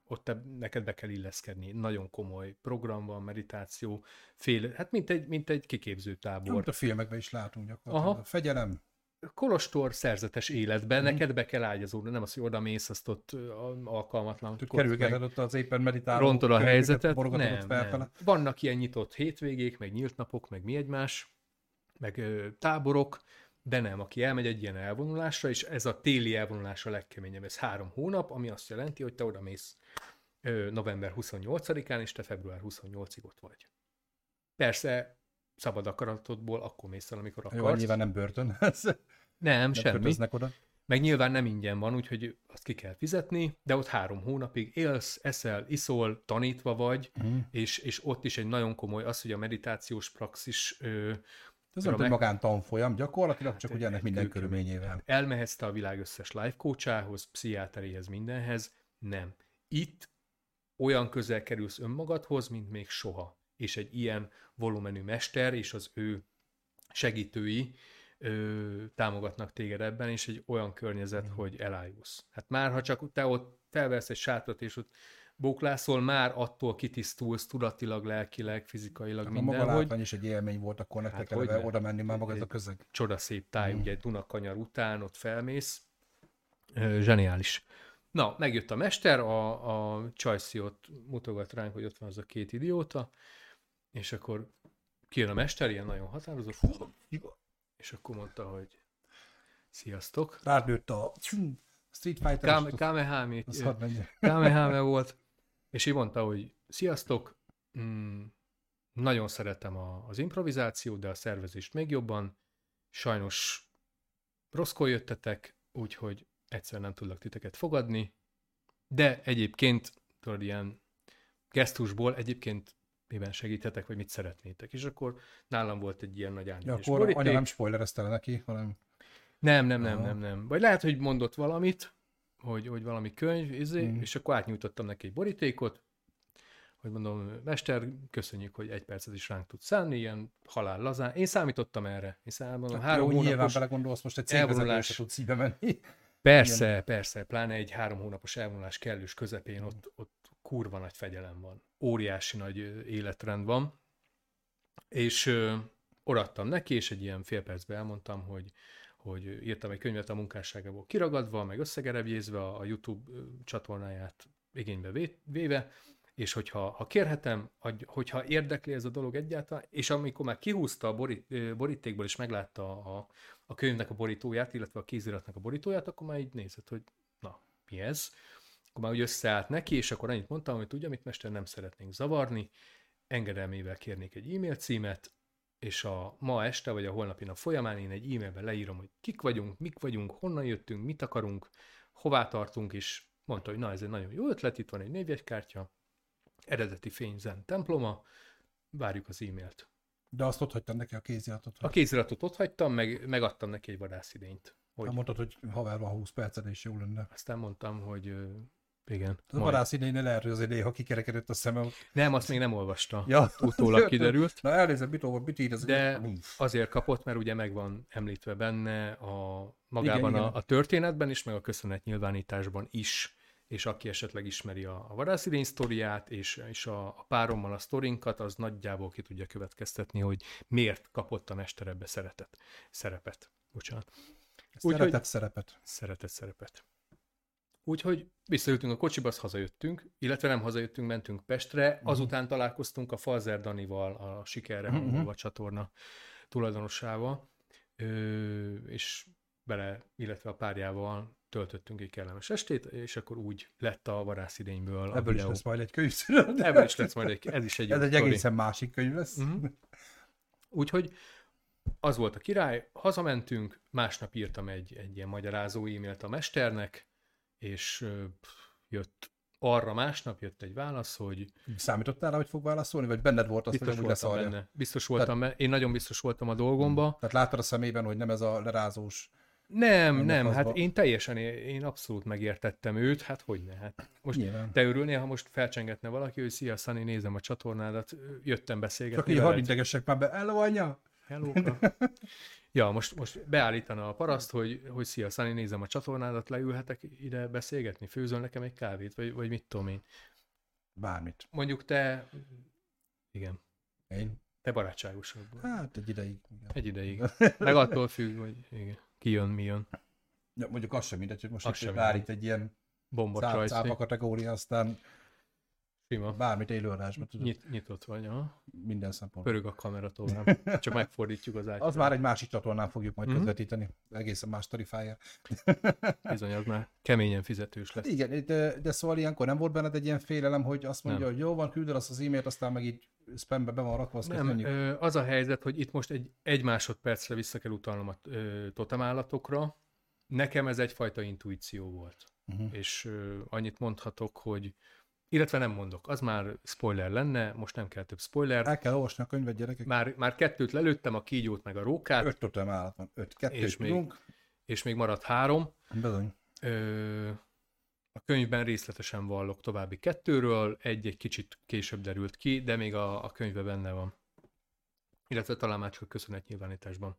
ott te, neked be kell illeszkedni. Nagyon komoly program van, meditáció, fél, hát mint egy, mint egy kiképző tábor. Mint a filmekben is látunk gyakorlatilag. Aha. A fegyelem. Kolostor szerzetes életben, mm. neked be kell ágyazódni, nem az, hogy oda mész, azt ott alkalmatlan. Kerülgeted ott az éppen meditáló. Rontod a helyzetet. Nem, nem. Vannak ilyen nyitott hétvégék, meg nyílt napok, meg mi egymás, meg ö, táborok, de nem, aki elmegy egy ilyen elvonulásra, és ez a téli elvonulás a legkeményebb, ez három hónap, ami azt jelenti, hogy te oda mész november 28-án, és te február 28-ig ott vagy. Persze, szabad akaratodból akkor mész el, amikor akarsz. Jó, nyilván nem börtön. nem, nem semmi. Oda. Meg nyilván nem ingyen van, úgyhogy azt ki kell fizetni, de ott három hónapig élsz, eszel, iszol, tanítva vagy, uh-huh. és, és ott is egy nagyon komoly az, hogy a meditációs praxis ö, ez nem egy magántanfolyam, gyakorlatilag hát csak ugye ennek minden körülményével. Hát elmehetsz te a világ összes life coachához, pszichiáteréhez, mindenhez. Nem. Itt olyan közel kerülsz önmagadhoz, mint még soha. És egy ilyen volumenű mester és az ő segítői ö, támogatnak téged ebben, és egy olyan környezet, mm. hogy elájulsz. Hát már ha csak te ott felvesz egy sátrat, és ott bóklászol, már attól kitisztulsz tudatilag, lelkileg, fizikailag, minden. A maga látvány is egy élmény volt akkor nektek hát, eleve oda menni, már maga ez a közeg. Csodaszép táj, mm. ugye Dunakanyar után ott felmész. Zseniális. Na, megjött a mester, a, a Csajci ott mutogat ránk, hogy ott van az a két idióta, és akkor kijön a mester, ilyen nagyon határozott, és akkor mondta, hogy sziasztok. Rád a Street Fighter. Kame, Kamehame, Kamehame volt, és így mondta, hogy sziasztok, mm, nagyon szeretem a, az improvizációt, de a szervezést még jobban. Sajnos rosszkor jöttetek, úgyhogy egyszer nem tudlak titeket fogadni, de egyébként, tudod, ilyen gesztusból egyébként miben segíthetek, vagy mit szeretnétek. És akkor nálam volt egy ilyen nagy ányos. Ja, akkor boríték. anya nem spoilerezte neki, hanem... Nem, nem, nem, nem, nem. Vagy lehet, hogy mondott valamit, hogy, hogy valami könyv, izé, mm. és akkor átnyújtottam neki egy borítékot, hogy mondom, mester, köszönjük, hogy egy percet is ránk tud szánni, ilyen halál lazán. Én számítottam erre. Én számítottam, hát három jó, hónapos nyilván belegondolsz, most egy cégvezetőse tud szíve menni. Persze, ilyen. persze, pláne egy három hónapos elvonulás kellős közepén ott, ott kurva nagy fegyelem van. Óriási nagy életrend van. És ö, oradtam neki, és egy ilyen fél percben elmondtam, hogy hogy írtam egy könyvet a munkásságából kiragadva, meg összegerebjézve a YouTube csatornáját igénybe véve, és hogyha ha kérhetem, hogyha érdekli ez a dolog egyáltalán, és amikor már kihúzta a borít, borítékból, és meglátta a, a könyvnek a borítóját, illetve a kéziratnak a borítóját, akkor már így nézett, hogy na, mi ez? Akkor már úgy összeállt neki, és akkor annyit mondtam, hogy tudja, amit mester nem szeretnénk zavarni, engedelmével kérnék egy e-mail címet, és a ma este, vagy a holnapi nap folyamán én egy e-mailben leírom, hogy kik vagyunk, mik vagyunk, honnan jöttünk, mit akarunk, hová tartunk, és mondta, hogy na ez egy nagyon jó ötlet, itt van egy névjegykártya, eredeti fényzen temploma, várjuk az e-mailt. De azt ott hagytam neki a kéziratot? A kéziratot ott hagytam, meg, megadtam neki egy vadászidényt. Hogy... Hát mondtad, hogy haver van 20 percet, és jó lenne. Aztán mondtam, hogy igen. A varász idején azért néha kikerekedett a szemem. Nem, azt még nem olvasta. Ja. Utólag kiderült. Na elnézem, mit olvad, mit ír ez? De azért kapott, mert ugye meg van említve benne a magában igen, a, igen. a történetben is, meg a köszönet nyilvánításban is és aki esetleg ismeri a, a vadászidény sztoriát, és, és a, a párommal a sztorinkat, az nagyjából ki tudja következtetni, hogy miért kapott a mester ebbe szeretet, szerepet. Bocsánat. Szeretett Úgy, szerepet. Szeretett szerepet. Úgyhogy visszajöttünk a kocsiba, azt hazajöttünk, illetve nem hazajöttünk, mentünk Pestre, uh-huh. azután találkoztunk a Falzer Danival, a Sikerre uh-huh. hangolva uh-huh. csatorna tulajdonosával, és bele, illetve a párjával töltöttünk egy kellemes estét, és akkor úgy lett a varászidényből a Ebből videó. is lesz majd egy könyv. Ebből is lesz majd egy, ez is egy Ez egy story. egészen másik könyv lesz. Uh-huh. Úgyhogy az volt a király, hazamentünk, másnap írtam egy, egy ilyen magyarázó e-mailt a mesternek, és jött arra másnap jött egy válasz, hogy... Számítottál rá, hogy fog válaszolni, vagy benned volt az, hogy voltam benne. Biztos voltam, Tehát... én nagyon biztos voltam a dolgomba. Tehát láttad a szemében, hogy nem ez a lerázós... Nem, nem, hát én teljesen, én abszolút megértettem őt, hát hogy ne, hát most Nyilván. te örülnél, ha most felcsengetne valaki, hogy szia, Szani, nézem a csatornádat, jöttem beszélgetni. Csak így idegesek már be, hello anya! Hello, Ja, most, most beállítana a paraszt, hogy, hogy szia, Szani, nézem a csatornádat, leülhetek ide beszélgetni, főzöl nekem egy kávét, vagy, vagy mit tudom én. Bármit. Mondjuk te, igen. Én? Te barátságosabb. Hát egy ideig. Igen. Egy ideig. Meg attól függ, hogy igen, ki jön, mi jön. Ja, mondjuk az sem mindegy, hogy most az itt állít egy ilyen bomba kategória, aztán Sima. Bármit élőadásban tudod. Nyit, nyitott vagy, ha? Minden szempont. Pörög a kamera tovább. Csak megfordítjuk az ágyat. Az már egy másik csatornán fogjuk majd mm-hmm. közvetíteni. Egészen más Starifyer. Bizony, az már keményen fizetős lesz. Hát igen, de, de szóval ilyenkor nem volt benned egy ilyen félelem, hogy azt mondja, nem. hogy jó van, küldöd azt az e-mailt, aztán meg így spambe be van rakva, azt Nem, ö, az a helyzet, hogy itt most egy, egy másodpercre vissza kell utalnom a totemállatokra. Nekem ez egyfajta intuíció volt. Uh-huh. És annyit mondhatok, hogy illetve nem mondok, az már spoiler lenne, most nem kell több spoiler. El kell olvasni a könyvet, gyerekek. Már, már kettőt lelőttem, a kígyót meg a rókát. Öt totem állat van, öt, kettőt és még, és még maradt három. Bizony. Ö, a könyvben részletesen vallok további kettőről, egy egy kicsit később derült ki, de még a, a könyvben benne van. Illetve talán már csak köszönet nyilvánításban.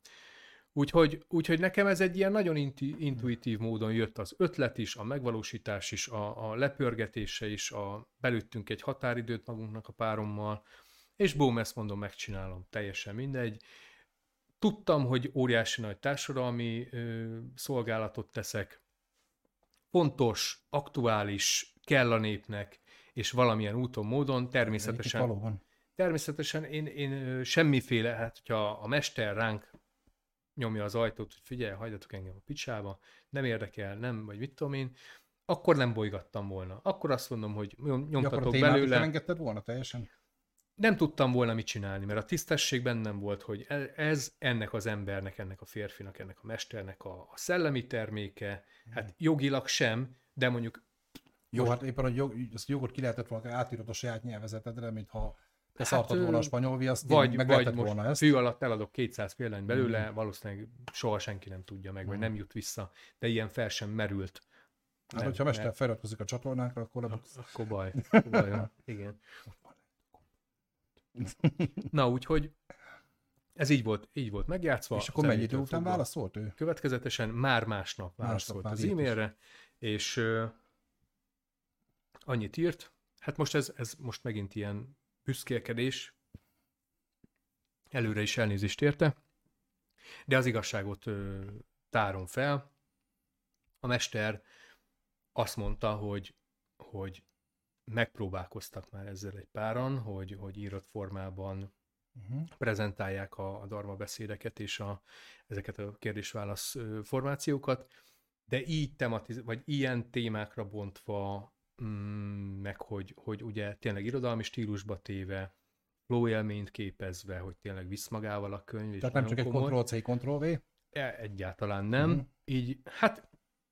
Úgyhogy, úgyhogy nekem ez egy ilyen nagyon intu- intuitív módon jött az ötlet is, a megvalósítás is, a, a lepörgetése is, a belüttünk egy határidőt magunknak a párommal, és bóm, ezt mondom, megcsinálom, teljesen mindegy. Tudtam, hogy óriási nagy társadalmi ö, szolgálatot teszek, fontos, aktuális, kell a népnek, és valamilyen úton, módon természetesen... Valóban természetesen én, én semmiféle, hát hogyha a mester ránk nyomja az ajtót, hogy figyelj, hagyjatok engem a picsába, nem érdekel, nem, vagy mit tudom én, akkor nem bolygattam volna. Akkor azt mondom, hogy nyomtatok belőle. engedted volna teljesen? Nem tudtam volna mit csinálni, mert a tisztesség bennem volt, hogy e- ez ennek az embernek, ennek a férfinak, ennek a mesternek a, a szellemi terméke, hát jogilag sem, de mondjuk... Jó, most... hát éppen, hogy jog, ezt jogot ki lehetett volna átírod a saját nyelvezetedre, mintha te hát, volna a spanyol viaszt, vagy, meg vagy most volna ezt. fű alatt eladok 200 példány belőle, mm. valószínűleg soha senki nem tudja meg, mm. vagy nem jut vissza, de ilyen fel sem merült. Hát, nem, hogyha Mester mert... feliratkozik a csatornákra, akkor... A... Akkor baj. Baj igen. Na, úgyhogy ez így volt, így volt megjátszva. És akkor mennyi idő után válaszolt ő? Következetesen már másnap válaszolt másnap az e-mailre, és uh, annyit írt, hát most ez, ez most megint ilyen büszkélkedés, előre is elnézést érte, de az igazságot uh, tárom fel. A mester azt mondta, hogy, hogy megpróbálkoztak már ezzel egy páran, hogy, hogy írott formában uh-huh. prezentálják a, a darma beszédeket és a, ezeket a kérdés-válasz formációkat, de így tematiz, vagy ilyen témákra bontva, mm, meg hogy, hogy ugye tényleg irodalmi stílusba téve, flow élményt képezve, hogy tényleg visz magával a könyv. Tehát nem csak egy Ctrl-C, Ctrl-V? E, egyáltalán nem. Uh-huh. Így, hát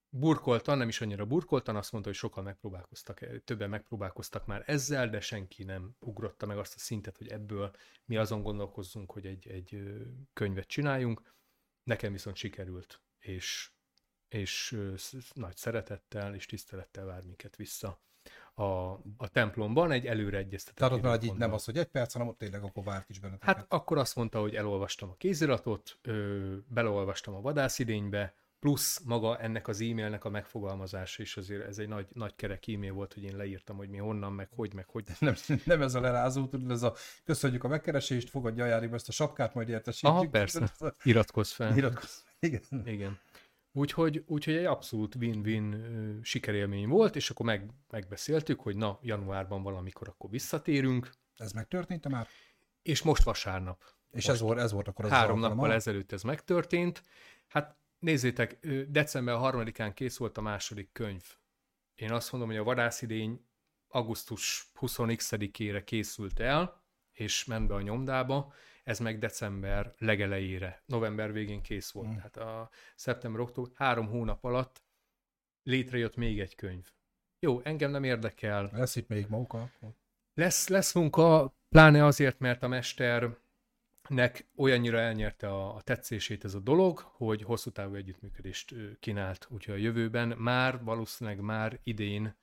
burkoltan, nem is annyira burkoltan, azt mondta, hogy sokan megpróbálkoztak, többen megpróbálkoztak már ezzel, de senki nem ugrotta meg azt a szintet, hogy ebből mi azon gondolkozzunk, hogy egy, egy könyvet csináljunk. Nekem viszont sikerült, és, és nagy szeretettel és tisztelettel vár minket vissza a, a templomban egy előre egyeztetett. Tehát ott így nem az, hogy egy perc, hanem ott tényleg akkor várt is benneteket. Hát akkor azt mondta, hogy elolvastam a kéziratot, ö, beleolvastam a vadászidénybe, plusz maga ennek az e-mailnek a megfogalmazása is azért ez egy nagy, nagy kerek e-mail volt, hogy én leírtam, hogy mi honnan, meg hogy, meg hogy. Nem, nem ez a lerázó, tudod, ez a köszönjük a megkeresést, fogadja ajárig ezt a sapkát, majd értesítjük. Aha, persze, iratkozz fel. Iratkozz, igen. Igen. Úgyhogy, úgyhogy egy abszolút win-win sikerélmény volt, és akkor meg, megbeszéltük, hogy na, januárban valamikor akkor visszatérünk. Ez megtörtént már? És most vasárnap. És most ez volt, ez volt akkor az Három nappal ezelőtt ez megtörtént. Hát Nézzétek, december 3-án kész volt a második könyv. Én azt mondom, hogy a vadászidény augusztus 20-ére készült el, és ment be a nyomdába, ez meg december legelejére, november végén kész volt. Hmm. Tehát a szeptember-október három hónap alatt létrejött még egy könyv. Jó, engem nem érdekel. Lesz itt még munka? Lesz, lesz munka, pláne azért, mert a mester nek olyannyira elnyerte a, a tetszését ez a dolog, hogy hosszú távú együttműködést kínált. Úgyhogy a jövőben már, valószínűleg már idén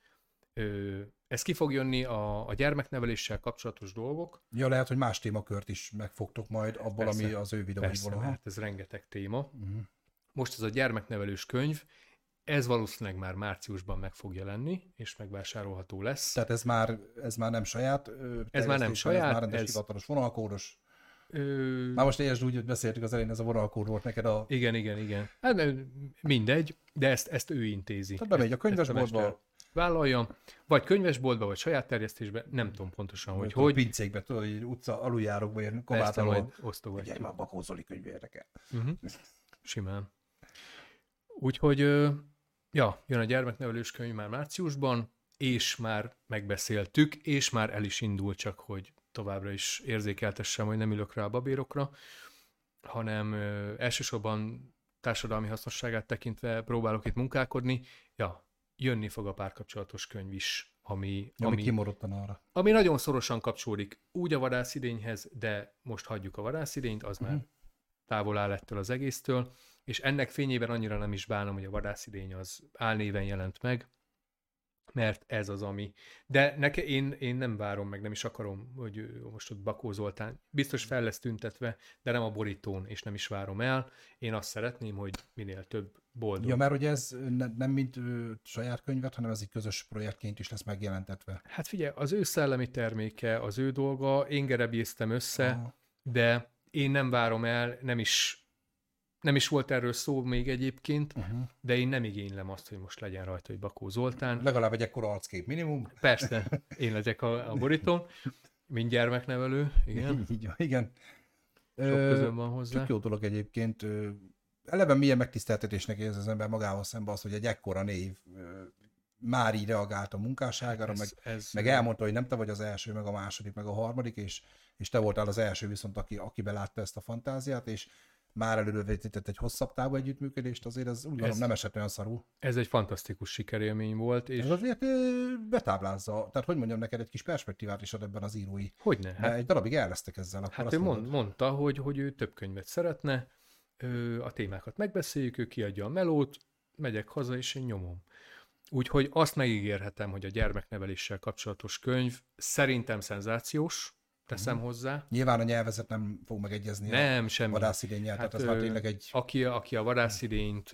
ö, ez ki fog jönni a, a gyermekneveléssel kapcsolatos dolgok. Ja, lehet, hogy más témakört is megfogtok majd abból, persze, ami az ő videóiból. Persze, hát ez rengeteg téma. Uh-huh. Most ez a gyermeknevelős könyv, ez valószínűleg már márciusban meg fog jelenni, és megvásárolható lesz. Tehát ez már, ez már nem saját Ez már nem saját. Ez már rendes ez... hivatalos vonalkódos. Ö... Már most értsd úgy, hogy beszéltük az elején, ez a vonalkód volt neked a... Igen, igen, igen. Hát mindegy, de ezt, ezt ő intézi. Tehát bemegy a könyvesboltba. Vállalja, vagy könyvesboltba, vagy saját terjesztésbe, nem tudom pontosan, hogy hogy. Pincékbe, tudod, hogy utca aluljárokba, ilyen kabátalon. osztogatjuk. Ugye, már bakózoli könyv érdekel. Uh-huh. Simán. Úgyhogy, ja, jön a gyermeknevelős könyv már márciusban, és már megbeszéltük, és már el is indul, csak hogy továbbra is érzékeltessem, hogy nem ülök rá a babérokra, hanem elsősorban társadalmi hasznosságát tekintve próbálok itt munkálkodni. Ja, jönni fog a párkapcsolatos könyv is, ami... Ami, ami kimaradtan arra. Ami nagyon szorosan kapcsolódik úgy a vadászidényhez, de most hagyjuk a vadászidényt, az uh-huh. már mhm. távol áll ettől az egésztől, és ennek fényében annyira nem is bánom, hogy a vadászidény az álnéven jelent meg, mert ez az, ami. De neke, én, én nem várom meg, nem is akarom, hogy most ott Bakó Zoltán biztos fel lesz tüntetve, de nem a borítón, és nem is várom el. Én azt szeretném, hogy minél több boldog. Ja, mert hogy ez ne, nem mint ő, saját könyvet, hanem ez egy közös projektként is lesz megjelentetve. Hát figyelj, az ő szellemi terméke, az ő dolga, én gerebéztem össze, Aha. de én nem várom el, nem is nem is volt erről szó még egyébként, uh-huh. de én nem igénylem azt, hogy most legyen rajta, hogy Bakó Zoltán. Legalább egy ekkora arckép minimum. Persze, én legyek a, a borítón. Mint gyermeknevelő, igen. Igen. Sok közön van hozzá. Tök jó dolog egyébként. Eleve milyen megtiszteltetésnek érzi az ember magával szemben az, hogy egy ekkora név már így reagált a munkásságára, ez, meg, ez, meg elmondta, hogy nem te vagy az első, meg a második, meg a harmadik, és, és te voltál az első viszont, aki, aki belátta ezt a fantáziát, és már előrevetített egy hosszabb távú együttműködést, azért ez úgy gondolom nem esett olyan szarú. Ez egy fantasztikus sikerélmény volt. És... Ez azért betáblázza, tehát hogy mondjam neked, egy kis perspektívát is ad ebben az írói. Hogyne. Hát, egy darabig elvesztek ezzel. Hát ő mond, mondta, hogy, hogy ő több könyvet szeretne, a témákat megbeszéljük, ő kiadja a melót, megyek haza, és én nyomom. Úgyhogy azt megígérhetem, hogy a gyermekneveléssel kapcsolatos könyv szerintem szenzációs, teszem uh-huh. hozzá. Nyilván a nyelvezet nem fog megegyezni nem, a semmi. vadászidényel, hát, tehát az már tényleg egy... Aki, aki a vadászidényt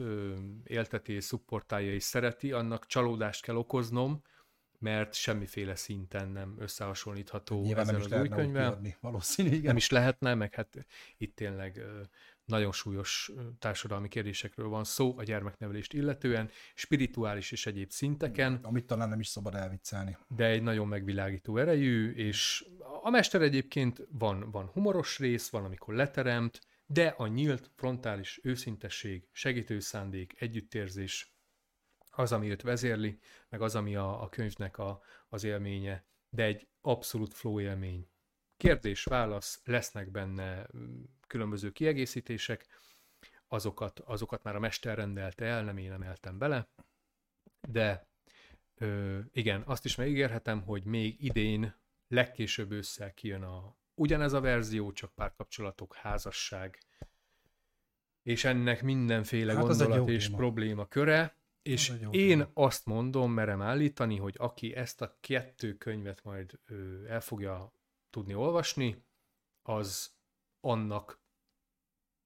élteti és szupportálja és szereti, annak csalódást kell okoznom, mert semmiféle szinten nem összehasonlítható Nyilván ezzel nem is az új könyvvel. Valószínű, igen. Nem is lehetne, meg hát itt tényleg nagyon súlyos társadalmi kérdésekről van szó a gyermeknevelést illetően, spirituális és egyéb szinteken. Amit talán nem is szabad elviccelni. De egy nagyon megvilágító erejű, és a mester egyébként van, van humoros rész, van, amikor leteremt, de a nyílt, frontális őszintesség, segítő szándék, együttérzés az, ami őt vezérli, meg az, ami a, a könyvnek a, az élménye, de egy abszolút flow élmény. Kérdés, válasz, lesznek benne különböző kiegészítések, azokat, azokat már a mester rendelte el, nem én emeltem bele, de ö, igen, azt is megígérhetem, hogy még idén, legkésőbb ősszel kijön a ugyanez a verzió, csak párkapcsolatok, házasság, és ennek mindenféle hát gondolat és téma. probléma köre, és én téma. azt mondom, merem állítani, hogy aki ezt a kettő könyvet majd ö, el fogja tudni olvasni, az annak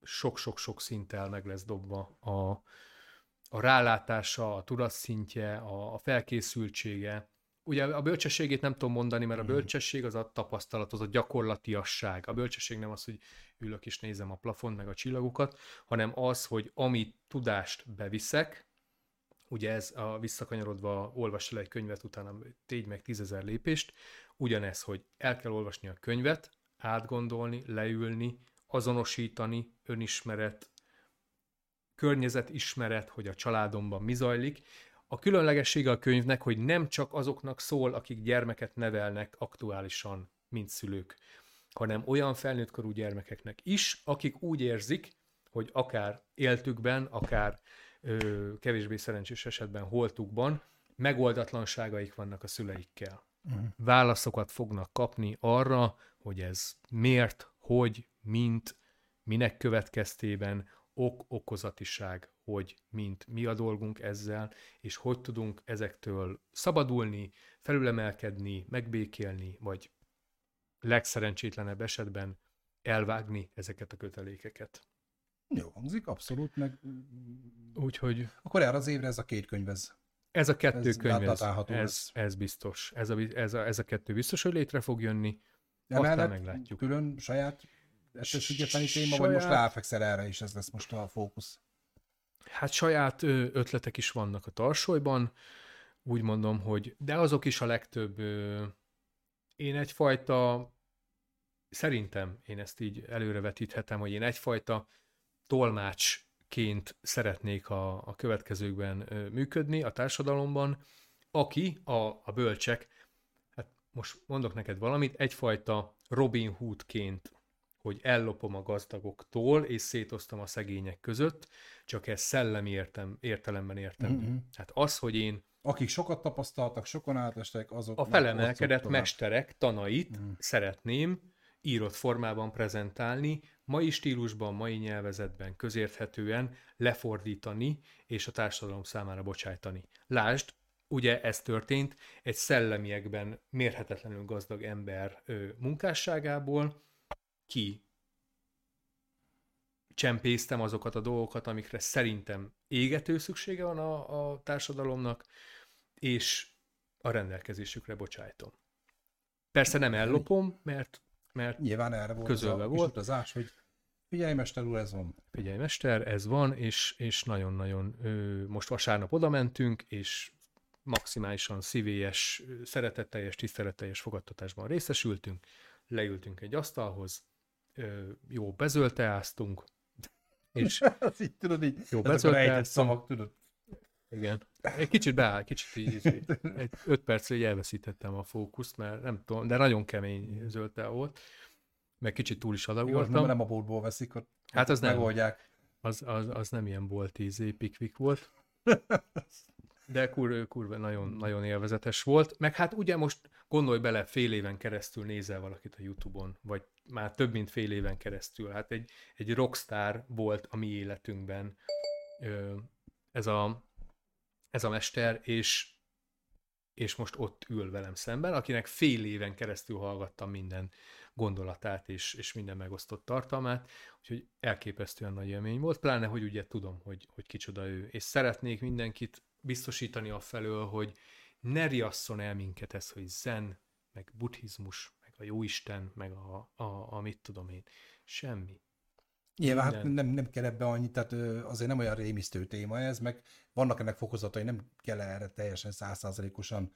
sok-sok-sok szinttel meg lesz dobva a, a rálátása, a tudatszintje, a, a felkészültsége. Ugye a bölcsességét nem tudom mondani, mert a mhm. bölcsesség az a tapasztalat, az a gyakorlatiasság. A bölcsesség nem az, hogy ülök és nézem a plafont, meg a csillagokat, hanem az, hogy amit tudást beviszek, ugye ez a visszakanyarodva olvas le egy könyvet, utána tégy meg tízezer lépést, ugyanez, hogy el kell olvasni a könyvet, átgondolni, leülni, azonosítani, önismeret, környezetismeret, hogy a családomban mi zajlik. A különlegessége a könyvnek, hogy nem csak azoknak szól, akik gyermeket nevelnek aktuálisan, mint szülők, hanem olyan felnőttkorú gyermekeknek is, akik úgy érzik, hogy akár éltükben, akár ö, kevésbé szerencsés esetben holtukban megoldatlanságaik vannak a szüleikkel. Uh-huh. Válaszokat fognak kapni arra, hogy ez miért, hogy, mint, minek következtében, ok-okozatiság, hogy mint mi a dolgunk ezzel, és hogy tudunk ezektől szabadulni, felülemelkedni, megbékélni, vagy legszerencsétlenebb esetben elvágni ezeket a kötelékeket. Jó hangzik, abszolút, meg... Úgyhogy... Akkor erre az évre ez a két könyv, ez... Ez a kettő ez könyv, ez, ez, ez, biztos. Ez a, ez, a, ez a kettő biztos, hogy létre fog jönni. Emellett meglátjuk. külön saját ettől függetlenül téma, vagy most ráfekszel erre is, ez lesz most a fókusz? Hát saját ötletek is vannak a tarsolyban, úgy mondom, hogy de azok is a legtöbb. Én egyfajta, szerintem én ezt így előrevetíthetem, hogy én egyfajta tolmácsként szeretnék a, a következőkben működni a társadalomban, aki a, a bölcsek, hát most mondok neked valamit, egyfajta Robin Hoodként hogy ellopom a gazdagoktól, és szétoztam a szegények között, csak ez szellemi értem, értelemben értem. Mm-hmm. Hát az, hogy én... Akik sokat tapasztaltak, sokan átestek, azok... A felemelkedett mesterek tanait mm. szeretném írott formában prezentálni, mai stílusban, mai nyelvezetben, közérthetően lefordítani, és a társadalom számára bocsájtani. Lásd, ugye ez történt egy szellemiekben mérhetetlenül gazdag ember munkásságából, ki csempésztem azokat a dolgokat, amikre szerintem égető szüksége van a, a társadalomnak, és a rendelkezésükre bocsájtom. Persze nem ellopom, mert, mert Nyilván erre volt közölve az a volt. utazás, hogy figyelj mester úr, ez van. Figyelj mester, ez van, és, és nagyon-nagyon most vasárnap oda mentünk, és maximálisan szívélyes, szeretetteljes, tiszteletteljes fogadtatásban részesültünk, leültünk egy asztalhoz, jó bezölteáztunk, és az így tudod, így, jó bezölteáztunk. tudod. Igen. Egy kicsit beáll, kicsit így, egy öt percre így elveszítettem a fókuszt, mert nem tudom, de nagyon kemény zöldtel volt, meg kicsit túl is adagoltam. Nem, nem a boltból veszik, ott hát az megoldják. Nem. Az, az, az nem ilyen bolt ízé, pikvik volt. De kur, kurva nagyon, nagyon élvezetes volt. Meg hát ugye most gondolj bele, fél éven keresztül nézel valakit a Youtube-on, vagy már több mint fél éven keresztül. Hát egy, egy rockstar volt a mi életünkben ez a, ez a mester, és, és most ott ül velem szemben, akinek fél éven keresztül hallgattam minden gondolatát és, és minden megosztott tartalmát, úgyhogy elképesztően nagy élmény volt, pláne, hogy ugye tudom, hogy, hogy kicsoda ő, és szeretnék mindenkit biztosítani a felől, hogy ne riasszon el minket ez, hogy zen, meg buddhizmus, meg a jóisten, meg a, a, a mit tudom én. Semmi. Nyilván hát nem, nem kell ebbe annyit, tehát azért nem olyan rémisztő téma ez, meg vannak ennek fokozatai, nem kell erre teljesen százszázalékosan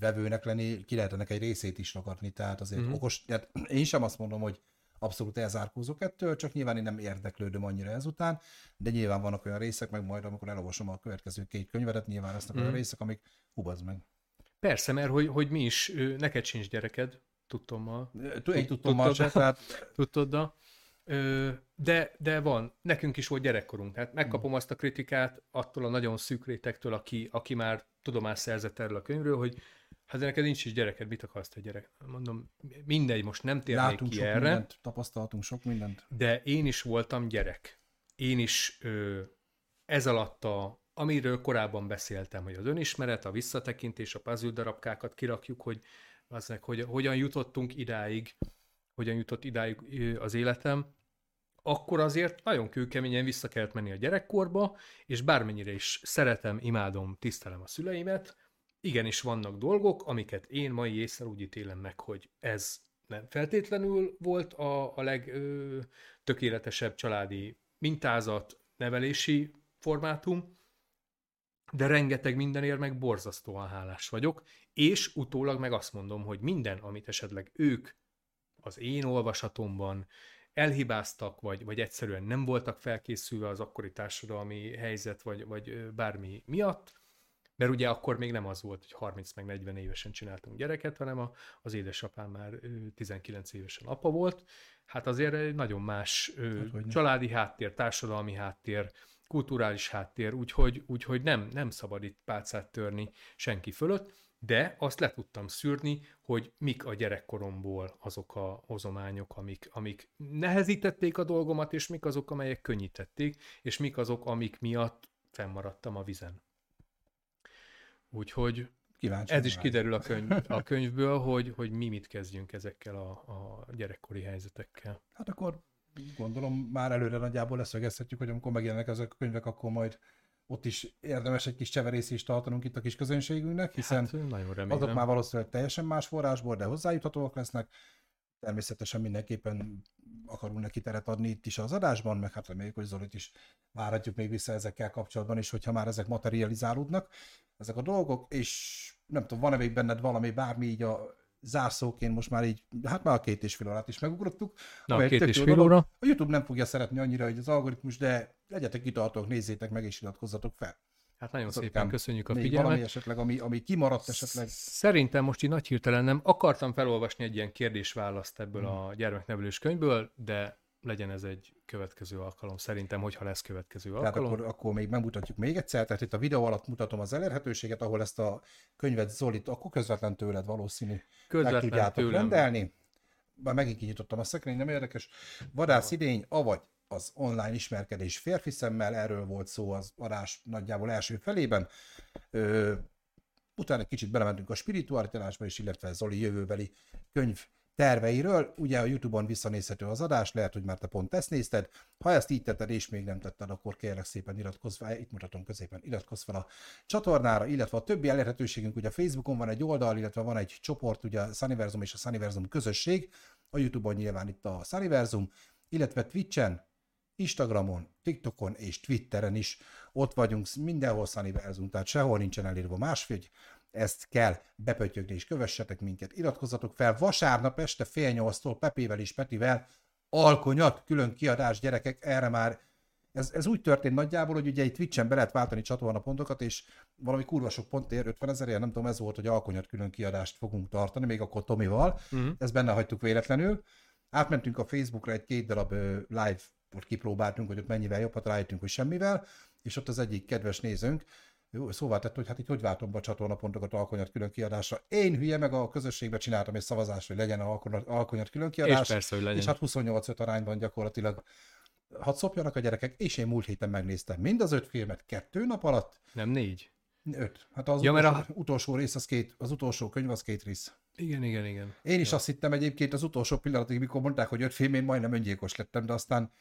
vevőnek lenni, ki lehet ennek egy részét is ragadni, tehát azért uh-huh. okos, tehát én sem azt mondom, hogy abszolút elzárkózok ettől, csak nyilván én nem érdeklődöm annyira ezután, de nyilván vannak olyan részek, meg majd amikor elolvasom a következő két könyvedet, nyilván lesznek uh-huh. olyan részek, amik hubaz meg. Persze, mert hogy, hogy mi is, neked sincs gyereked, tudtom ma. Én tudtom ma se, tehát... Tudtod, de, de, de van, nekünk is volt gyerekkorunk, tehát megkapom azt a kritikát attól a nagyon szűk rétektől, aki, aki már tudomást szerzett erről a könyvről, hogy hát de neked nincs is gyereked, mit akarsz te gyerek? Mondom, mindegy, most nem térnék Látunk ki sok erre. Mindent, tapasztaltunk sok mindent. De én is voltam gyerek. Én is ö, ez alatt a, amiről korábban beszéltem, hogy az önismeret, a visszatekintés, a puzzle darabkákat kirakjuk, hogy aznek, hogy hogyan jutottunk idáig, hogyan jutott idáig az életem, akkor azért nagyon kőkeményen vissza kellett menni a gyerekkorba, és bármennyire is szeretem, imádom, tisztelem a szüleimet, igenis vannak dolgok, amiket én mai észre úgy ítélem meg, hogy ez nem feltétlenül volt a, a legtökéletesebb családi mintázat, nevelési formátum, de rengeteg mindenért meg borzasztóan hálás vagyok, és utólag meg azt mondom, hogy minden, amit esetleg ők az én olvasatomban elhibáztak, vagy, vagy egyszerűen nem voltak felkészülve az akkori társadalmi helyzet, vagy, vagy bármi miatt, mert ugye akkor még nem az volt, hogy 30 meg 40 évesen csináltunk gyereket, hanem a, az édesapám már 19 évesen apa volt. Hát azért egy nagyon más hát, családi háttér, társadalmi háttér, kulturális háttér, úgyhogy, úgyhogy nem, nem szabad itt pálcát törni senki fölött, de azt le tudtam szűrni, hogy mik a gyerekkoromból azok a hozományok, amik, amik nehezítették a dolgomat, és mik azok, amelyek könnyítették, és mik azok, amik miatt fennmaradtam a vizen. Úgyhogy Kíváncsi ez is kiderül a, könyv, a könyvből, hogy, hogy mi mit kezdjünk ezekkel a, a gyerekkori helyzetekkel. Hát akkor gondolom már előre nagyjából leszögezhetjük, hogy amikor megjelennek ezek a könyvek, akkor majd ott is érdemes egy kis cseverészést tartanunk itt a kis közönségünknek, hiszen hát, nagyon azok már valószínűleg teljesen más forrásból, de hozzájuthatóak lesznek. Természetesen mindenképpen akarunk neki teret adni itt is az adásban, meg hát reméljük, hogy Zolit is várhatjuk még vissza ezekkel kapcsolatban is, hogyha már ezek materializálódnak, ezek a dolgok, és nem tudom, van-e még benned valami, bármi így a zárszóként most már így, hát már a két és fél órát is megugrottuk. Na, két és fél óra. A YouTube nem fogja szeretni annyira, hogy az algoritmus, de legyetek kitartók, nézzétek meg és iratkozzatok fel. Hát nagyon Aztán szépen köszönjük a figyelmet. Valami esetleg, ami, ami kimaradt esetleg. Szerintem most így nagy hirtelen nem. Akartam felolvasni egy ilyen kérdés-választ ebből hmm. a gyermeknevelős könyvből, de legyen ez egy következő alkalom. Szerintem, hogyha lesz következő tehát alkalom. Akkor, akkor még megmutatjuk még egyszer. Tehát itt a videó alatt mutatom az elérhetőséget, ahol ezt a könyvet Zolit, akkor közvetlen tőled valószínű közvetlen meg tudjátok tőlem. rendelni. Már megint kinyitottam a szekrény, nem érdekes. Vadász idény, avagy az online ismerkedés férfi szemmel, erről volt szó az adás nagyjából első felében. Ö, utána egy kicsit belementünk a spiritualitásba is, illetve Zoli jövőbeli könyv terveiről. Ugye a YouTube-on visszanézhető az adás, lehet, hogy már te pont ezt nézted. Ha ezt így tetted és még nem tetted, akkor kérlek szépen iratkozz fel, itt mutatom középen, iratkozz fel a csatornára, illetve a többi elérhetőségünk, ugye Facebookon van egy oldal, illetve van egy csoport, ugye a Sunniversum és a Sunniversum közösség, a YouTube-on nyilván itt a Sunniversum, illetve Twitch-en, Instagramon, TikTokon és Twitteren is ott vagyunk, mindenhol Sunnyverzum, tehát sehol nincsen elírva másfél, ezt kell bepötyögni, és kövessetek minket, iratkozzatok fel. Vasárnap este fél nyolctól Pepével és Petivel alkonyat, külön kiadás, gyerekek, erre már ez, ez úgy történt nagyjából, hogy ugye egy Twitch-en be lehet váltani csatornapontokat, és valami kurva sok pontért, 50 ezerért, nem tudom, ez volt, hogy alkonyat külön kiadást fogunk tartani, még akkor Tomival, uh-huh. ezt benne hagytuk véletlenül. Átmentünk a Facebookra egy két darab live ott kipróbáltunk, hogy ott mennyivel jobb, hát rájöttünk, hogy semmivel, és ott az egyik kedves nézőnk jó, szóval tett, hogy hát itt hogy váltom be a csatornapontokat alkonyat külön kiadásra. Én hülye meg a közösségbe csináltam egy szavazást, hogy legyen a alkonyat külön kiadás. És persze, hogy legyen. És hát 28 arányban gyakorlatilag hadd szopjanak a gyerekek, és én múlt héten megnéztem mind az öt filmet kettő nap alatt. Nem négy. Öt. Hát az ja, utolsó, a... utolsó rész, az, két, az utolsó könyv, az két rész. Igen, igen, igen. Én is ja. azt hittem egyébként az utolsó pillanatig, mikor mondták, hogy öt film, én majdnem öngyilkos lettem, de aztán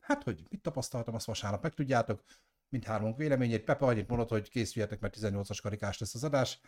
hát, hogy mit tapasztaltam, azt vasárnap megtudjátok, mindhármunk véleményét. Pepe annyit mondott, hogy készüljetek, mert 18-as karikás lesz az adás.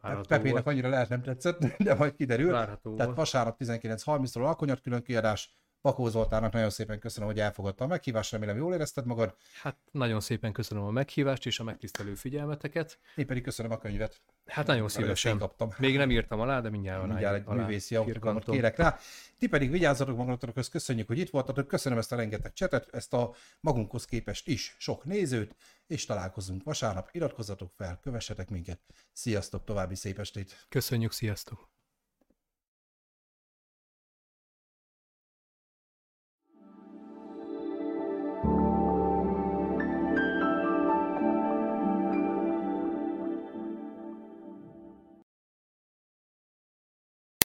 Várható Pepének volt. annyira lehet nem tetszett, de majd kiderül. Várható Tehát vasárnap 19.30-ról alkonyat külön kiadás, Bakó Zoltának nagyon szépen köszönöm, hogy elfogadta a meghívást, remélem jól érezted magad. Hát nagyon szépen köszönöm a meghívást és a megtisztelő figyelmeteket. Én pedig köszönöm a könyvet. Hát nagyon szívesen. Kaptam. Még nem írtam alá, de mindjárt, mindjárt egy alá művészi autogramot kérek rá. Ti pedig vigyázzatok magatokhoz, köszönjük, hogy itt voltatok, köszönöm ezt a rengeteg csetet, ezt a magunkhoz képest is sok nézőt, és találkozunk vasárnap. Iratkozzatok fel, kövessetek minket. Sziasztok, további szép estét! Köszönjük, sziasztok!